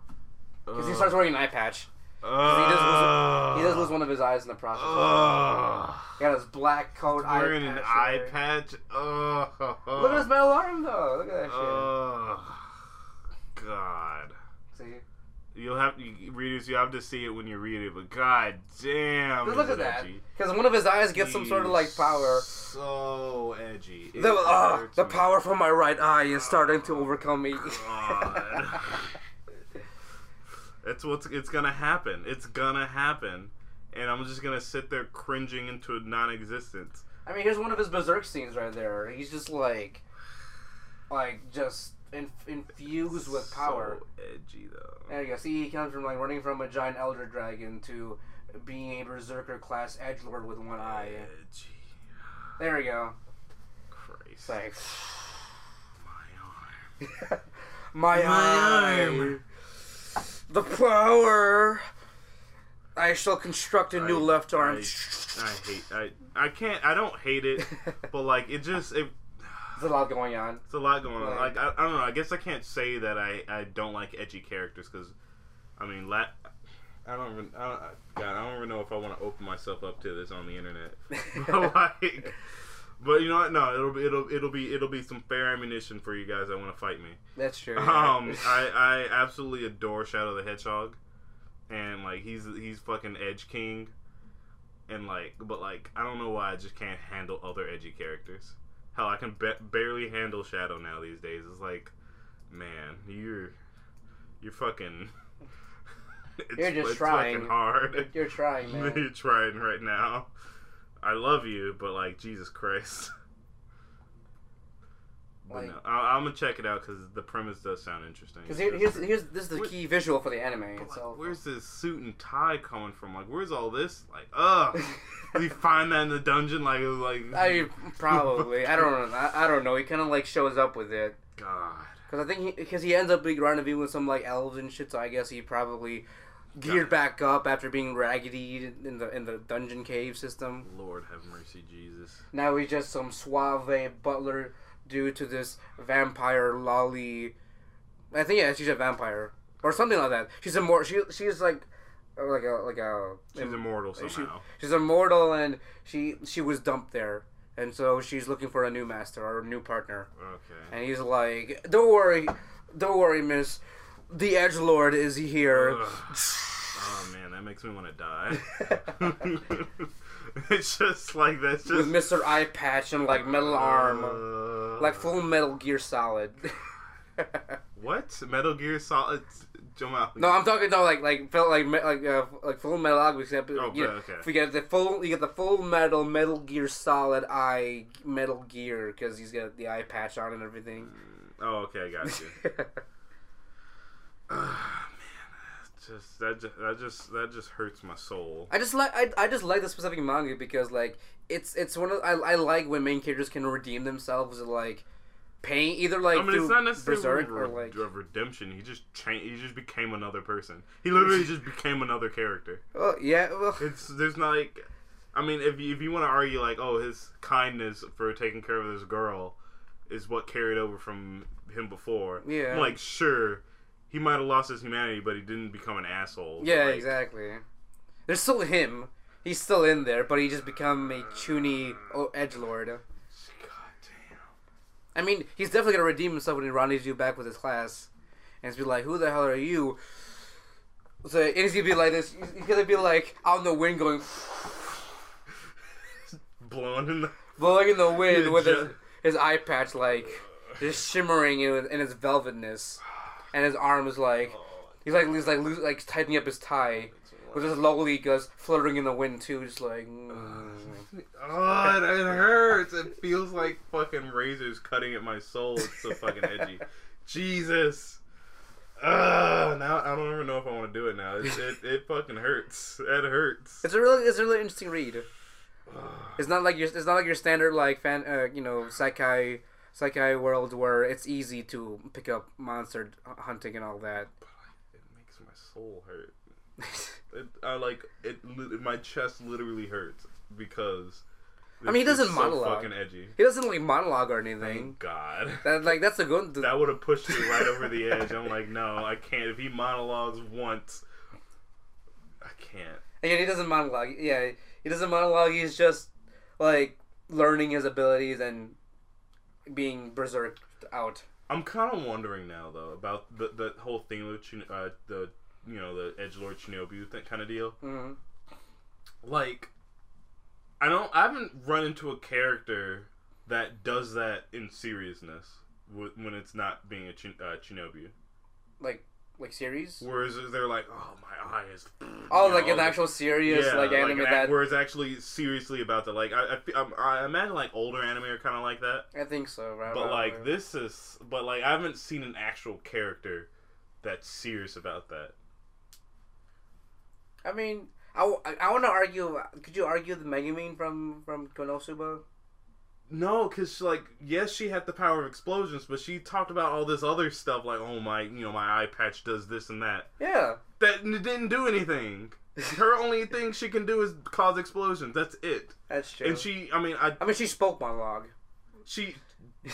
because he starts wearing an eye patch. Uh, he does lose- He does lose one of his eyes in the process. Ugh. He got his black coat, eye Wearing an patch eye there. patch. Ugh. Look at his metal arm, though. Look at that shit. God. You'll have you, readers. You have to see it when you read it. But god damn, just look at that. Because one of his eyes gets some sort of like power. So edgy. It The, uh, the power from my right eye is starting to overcome me. God. It's what's it's gonna happen. It's gonna happen, and I'm just gonna sit there cringing into non-existence. I mean, here's one of his berserk scenes right there. He's just like, like just in, infused with power. So edgy though. There you go. See, he comes from like running from a giant elder dragon to being a berserker class edge lord with one eye. Edgy. There you go. Christ. Thanks. My arm. my, My arm. The power. I shall construct a new left arm. I, I hate. I I can't. I don't hate it, but like it just it. There's a lot going on. It's a lot going on. Like- I, I don't know. I guess I can't say that I, I don't like edgy characters because, I mean, la- I don't even. I don't, God, I don't even know if I want to open myself up to this on the internet. but like, but you know what? No, it'll be it'll it'll be it'll be some fair ammunition for you guys that want to fight me. That's true. Um, I I absolutely adore Shadow the Hedgehog, and like he's he's fucking Edge King, and like but like I don't know why I just can't handle other edgy characters. Hell, I can ba- barely handle Shadow now these days. It's like, man, you're you're fucking. It's, You're just trying. hard. You're trying, man. You're trying right now. I love you, but like Jesus Christ. But Like- no, I, I'm gonna check it out because the premise does sound interesting. Because here, here's here's this is the Where- key visual for the anime But, like, itself. where's this suit and tie coming from? Like, where's all this? Like, ugh. Did he find that in the dungeon? Like, like, I probably I don't know I, I don't know. He kind of like shows up with it God. because I think he because he ends up being rendezvous with some like elves and shit. So I guess he probably geared back up after being raggedy in the in the dungeon cave system. Lord have mercy, Jesus. Now he's just some suave butler due to this vampire loli. I think yeah, she's a vampire or something like that. She's a more she she's like like a like a She's immortal she- somehow. she's immortal and she she was dumped there and so she's looking for a new master or a new partner Okay. and he's like don't worry don't worry miss the edge lord is here Oh man, that makes me want to die. it's just like that's just with mr eye patch and like metal arm Uh, like full metal gear solid What? Metal Gear Solid? Jamal. no i'm talking about like like felt like like uh, like full metal Alchemist, except Oh, you okay. if you get the full you get the full metal metal gear solid eye metal gear because he's got the eye patch on and everything Oh, okay, I got you. That's just that just that just that just hurts my soul. I just like I, I just like the specific manga because like it's it's one of I, I like when main characters can redeem themselves like pain, either like I mean, it's not necessarily berserk re- or like. redemption. He just changed. He just became another person. He literally just became another character. Well, yeah, well, It's there's not like, I mean, if you, if you want to argue like, oh, his kindness for taking care of this girl is what carried over from him before. Yeah. I'm like, sure, he might have lost his humanity, but he didn't become an asshole. yeah, Like, exactly. There's still him. He's still in there, but he just become a chuni edge lord. God damn. I mean, he's definitely gonna redeem himself when he rendezvous you back with his class, and be like, "Who the hell are you?" So and he's gonna be like this. He's gonna be like out in the wind, going Blowing in the. blowing in the wind with his, his eye patch like just shimmering in, in its velvetness, and his arm is like he's like he's like loose, like tightening up his tie with his lowly goes fluttering in the wind too, just like. mm. Oh, it, it hurts. It feels like fucking razors cutting at my soul. It's so fucking edgy. Jesus. Ugh, now I don't even know if I want to do it now. It, it, it fucking hurts. It hurts. It's a really it's a really interesting read. It's not like your it's not like your standard like fan uh, you know isekai isekai world where it's easy to pick up monster hunting and all that. It makes my soul hurt. It, I like it. My chest literally hurts because. I mean, he doesn't so monologue. Fucking edgy. He doesn't like monologue or anything. Thank God. That like that's a good. That would have pushed me right over the edge. I'm like, no, I can't. If he monologues once, I can't. Again, he doesn't monologue. Yeah, he doesn't monologue. He's just like learning his abilities and being berserked out. I'm kind of wondering now though about the the whole thing with Chin- uh, the you know the Edge Lord chuunibyou th- kind of deal. hmm Like, I don't. I haven't run into a character that does that in seriousness wh- when it's not being a chin- uh, chuunibyou. Like like series. Whereas they're like, oh my eye is. Oh, like know, an actual serious like anime an that. where it's actually seriously about that. Like I, I, um, I imagine like older anime are kind of like that. I think so. Right. But right, like right. this is, but like I haven't seen an actual character that's serious about that. I mean, I, I, want to argue. Could you argue the Megumin from from Konosuba? No, because like yes, she had the power of explosions, but she talked about all this other stuff like oh my, you know, my eye patch does this and that. Yeah. That n- didn't do anything. Her only thing she can do is cause explosions. That's it. That's true. And she, I mean, I I mean, she spoke monologue. she,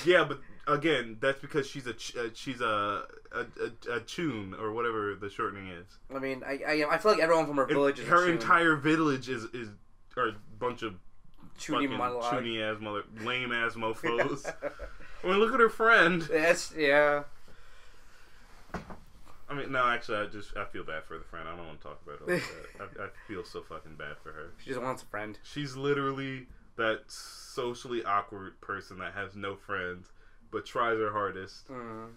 yeah, but again, that's because she's a ch- uh, she's a a, a a tune or whatever the shortening is. I mean, I, I I feel like everyone from her village her entire village is is are a bunch of Chuni monologue. chuni ass mother lame ass mofos. I mean, look at her friend. That's yeah. I mean, no, actually, I just I feel bad for the friend. I don't want to talk about her like that. I, I feel so fucking bad for her. She just wants a friend. She's literally that socially awkward person that has no friends but tries her hardest. Mm.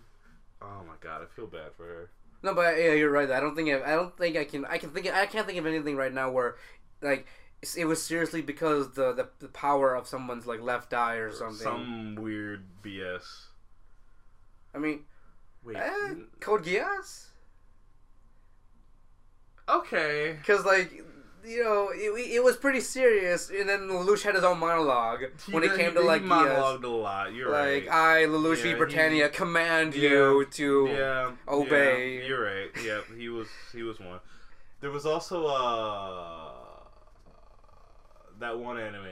Oh my god, I feel bad for her. No, but yeah, you're right. I don't think I, I don't think I can. I can think. I can't think of anything right now where, like, it was seriously because the the, the power of someone's like left eye or something. Some weird BS. I mean, Wait. eh, Code Geass. okay. Because like. You know, it, it was pretty serious, and then Lelouch had his own monologue when it did- came to like he Geass. monologued a lot. You're Like right. I, Lelouch Yeah, V. Britannia, he- command Yeah. you to. yeah, obey. yeah, you're right. Yeah, he was he was one. There was also uh that one anime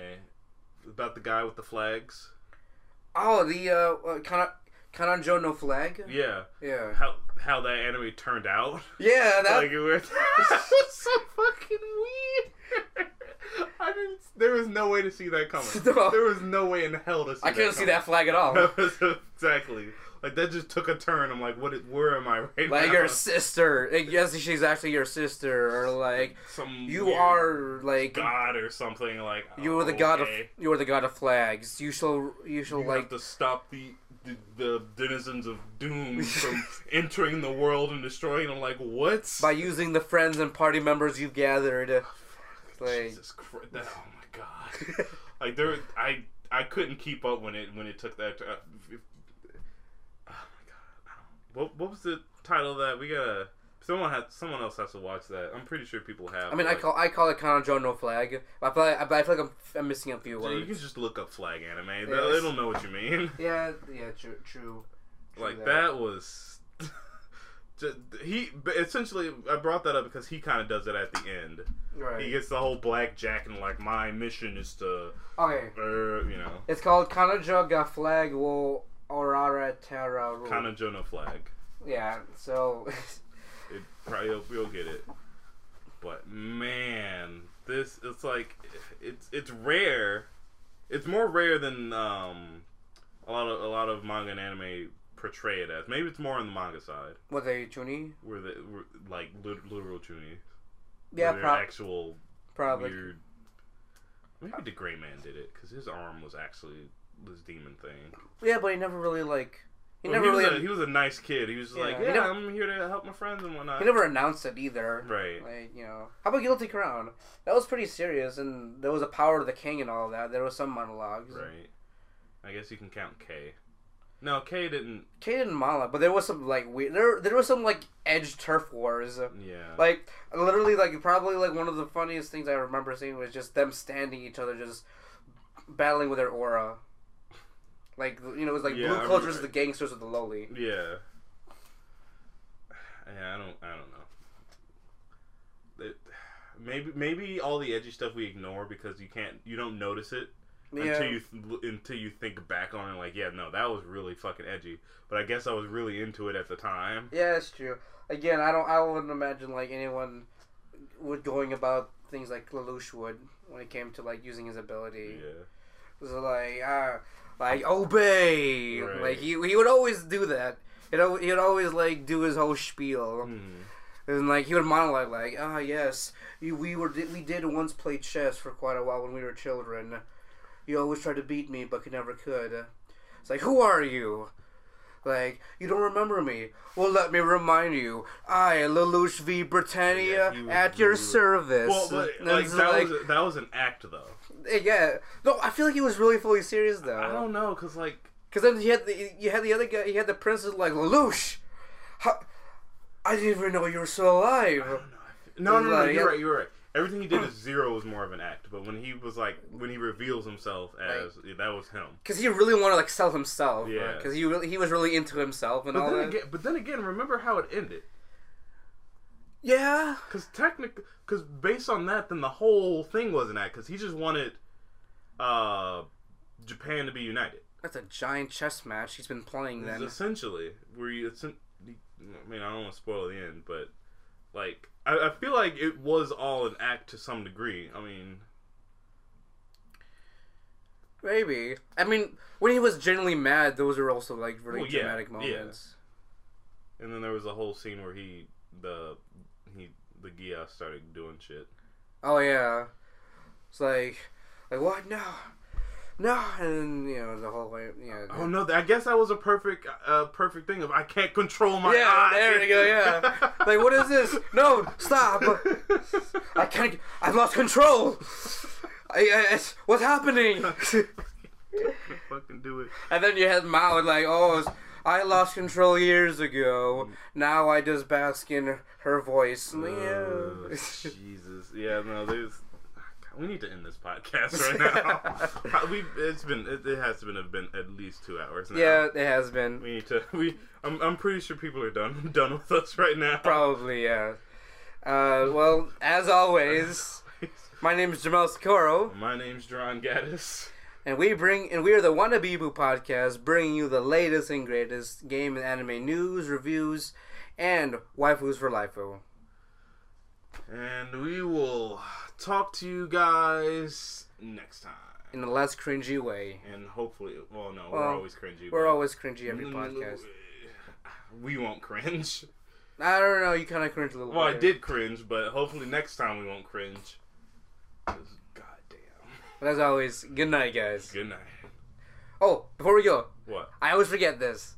about the guy with the flags. Oh, the uh, uh Kanojo no flag. Yeah, Yeah. how how that anime turned out. Yeah, that. like it was, so fucking weird. I didn't. There was no way to see that coming. No. There was no way in hell to see. I couldn't see that flag at all. exactly. Like that just took a turn. I'm like, what? Is, where am I right like now? your sister. I guess she's actually your sister, or like Some you are like god or something. Like you are the oh, god of you are the god of flags. You shall you shall You like have to stop the, the the denizens of doom from entering the world and destroying. I'm like, what? by using the friends and party members you've gathered. Like Jesus Christ! That, oh my god! like there, I I couldn't keep up when it when it took that. Uh, oh! What what was the title of that? We gotta Someone had someone else has to watch that. I'm pretty sure people have. I mean, I but- call I call it Kanojo no flag. I feel like, I feel like I'm, I'm missing a few Yeah, you can just look up flag anime. They, don't know what you mean. Yeah, yeah, true, true. True like that was. just, he but essentially I brought that up because he kind of does it at the end. Right. He gets the whole black jack and like my mission is to, okay. uh, you know, It's called Kanojo ga flag wo orara terra ru. kind of Jonah flag. Yeah. So. It probably you'll, you'll get it. But man, this it's like it's it's rare. It's more rare than um a lot of a lot of manga and anime portray it as. Maybe it's more on the manga side what they Chuni? where the where, like literal chuni. Yeah, actual probably. weird. Maybe D.Gray-man did it because his arm was actually this demon thing. Yeah, but he never really like. He Well, never he, was really. a, he was a nice kid. He was Yeah, like, yeah, never- I'm here to help my friends and whatnot. he never announced it either. right. Like you know, how about Guilty Crown? That was pretty serious, and there was a power to the king and all that. There was some monologues. Right. I guess you can count K. No, K didn't. K didn't Mala, but there was some like weird. There, there was some like edge turf wars. Yeah. Like literally, like probably like one of the funniest things I remember seeing was just them standing each other, just battling with their aura. Like you know, it was like Yeah, blue cultures, remember. the gangsters with the lowly. yeah. Yeah, I don't. I don't know. It, maybe maybe all the edgy stuff we ignore because you can't you don't notice it Yeah, until you th- until you think back on it like yeah no that was really fucking edgy but I guess I was really into it at the time yeah, that's true. Again, I don't. I wouldn't imagine like anyone would going about things like Lelouch would when it came to like using his ability. yeah It was like ah, like obey. Right. Like he he would always do that. You know, he would always like do his whole spiel. Mhm. And like he would monologue like, ah yes, you, we were we did once play chess for quite a while when we were children. You always tried to beat me, but you never could. It's like, who are you? Like, you don't remember me. Well, let me remind you. I, Lelouch v. Britannia, Yeah, at your service. well but like that like- was that was an act though eh, yeah. No, I feel like he was really fully serious though. I don't know because like Because then you had the you had the other guy. You had the princess like Lelouch. How, I didn't even know you were still alive. I don't know. No, no, no, Like, you're right. You're right. Everything he did as zero was more of an act, but when he was like, when he reveals himself as yeah, that was him. Because he really wanted to like sell himself. Yeah. Because he really he was really into himself and But all then that. again, but then again, remember how it ended? yeah. Because technically, because based on that, then the whole thing was an act. Because he just wanted uh, Japan to be united. That's a giant chess match he's been playing then. essentially where you. It's, I mean, I don't want to spoil the end, but like, I, I feel like it was all an act to some degree. I mean, Maybe. I mean, when he was genuinely mad, those are also like really Well, yeah, dramatic yeah. moments. and then there was a whole scene where he the he the Geass started doing shit. Oh yeah. It's like, like what? No, no, and you know the whole way. Yeah. Oh no! I guess that was a perfect, uh, perfect thing of I can't control my Yeah, eyes. there you go, yeah. Like, what is this? No, stop! I can't. I've lost control. I, I, it's, what's happening? fucking do it. and then you had Mao like, oh, I lost control years ago. Now I just bask in her voice. Yeah. Jesus, yeah, no, there's. We need to end this podcast right now. we it's been it, it has been have been at least two hours now. yeah, it has been. we need to. We I'm I'm pretty sure people are done done with us right now. Probably, yeah. Uh, well, as always, my name is Jamal Socorro. My name's John Gaddis. And we bring and we are the Wannabibu podcast, bringing you the latest and greatest game and anime news, reviews, and waifus for life. And we will talk to you guys next time. In a less cringy way. And hopefully, well, no, we're always cringy. We're always cringy every no, podcast. We won't cringe. I don't know. You kind of cringe a little. Well, I did cringe, but hopefully next time we won't cringe. Goddamn. But as always, good night, guys. Good night. Oh, before we go, What? I always forget this.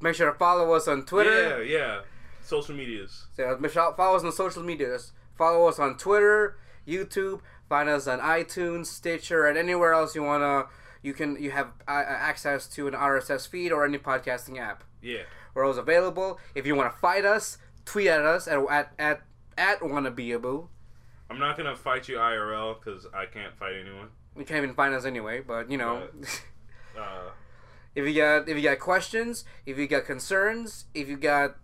Make sure to follow us on Twitter. Yeah, yeah. Social medias. So make sure follow us on social medias. Follow us on Twitter, YouTube. Find us on iTunes, Stitcher, and anywhere else you wanna. You can you have uh, access to an RSS feed or any podcasting app. Yeah. We're always available. If you want to fight us, tweet at us at at at, at wannabeaboo. I'm not gonna fight you IRL because I can't fight anyone. You can't even find us anyway, but you know. Uh, If you got if you got questions, if you got concerns, if you got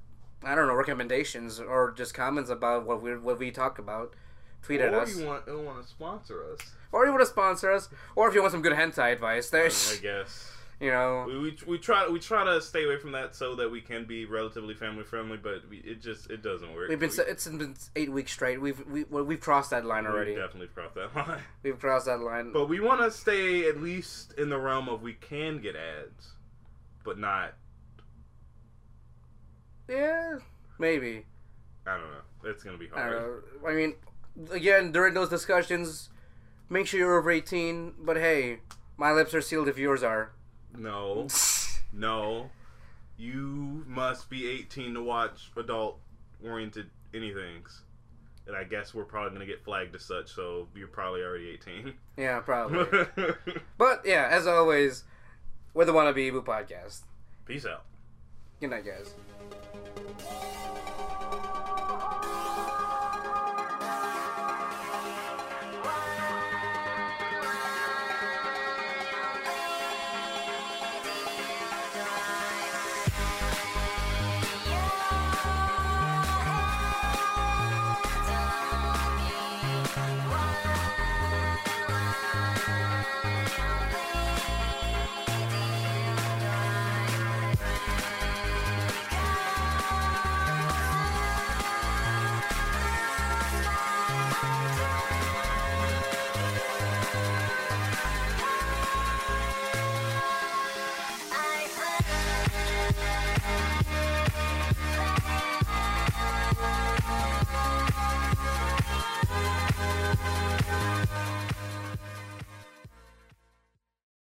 I don't know recommendations or just comments about what we what we talk about, tweet at or us. you want you want to sponsor us? or you want to sponsor us, or if you want some good hentai advice, there's. I guess you know we, we, we try we try to stay away from that so that we can be relatively family friendly, but we, it just it doesn't work. we've been we, it's been eight weeks straight. We've we well, we've crossed that line we already. definitely crossed that line. We've crossed that line. But we want to stay at least in the realm of we can get ads, but not. yeah, maybe. I don't know. It's gonna be hard. don't. I mean, again, during those discussions, make sure you're over eighteen. But hey, my lips are sealed if yours are. No, no, you must be 18 to watch adult-oriented anythings. And I guess we're probably gonna get flagged as such, so you're probably already 18. Yeah, probably. But yeah, as always, we're the Wanna Be Boo podcast. Peace out. Good night, guys.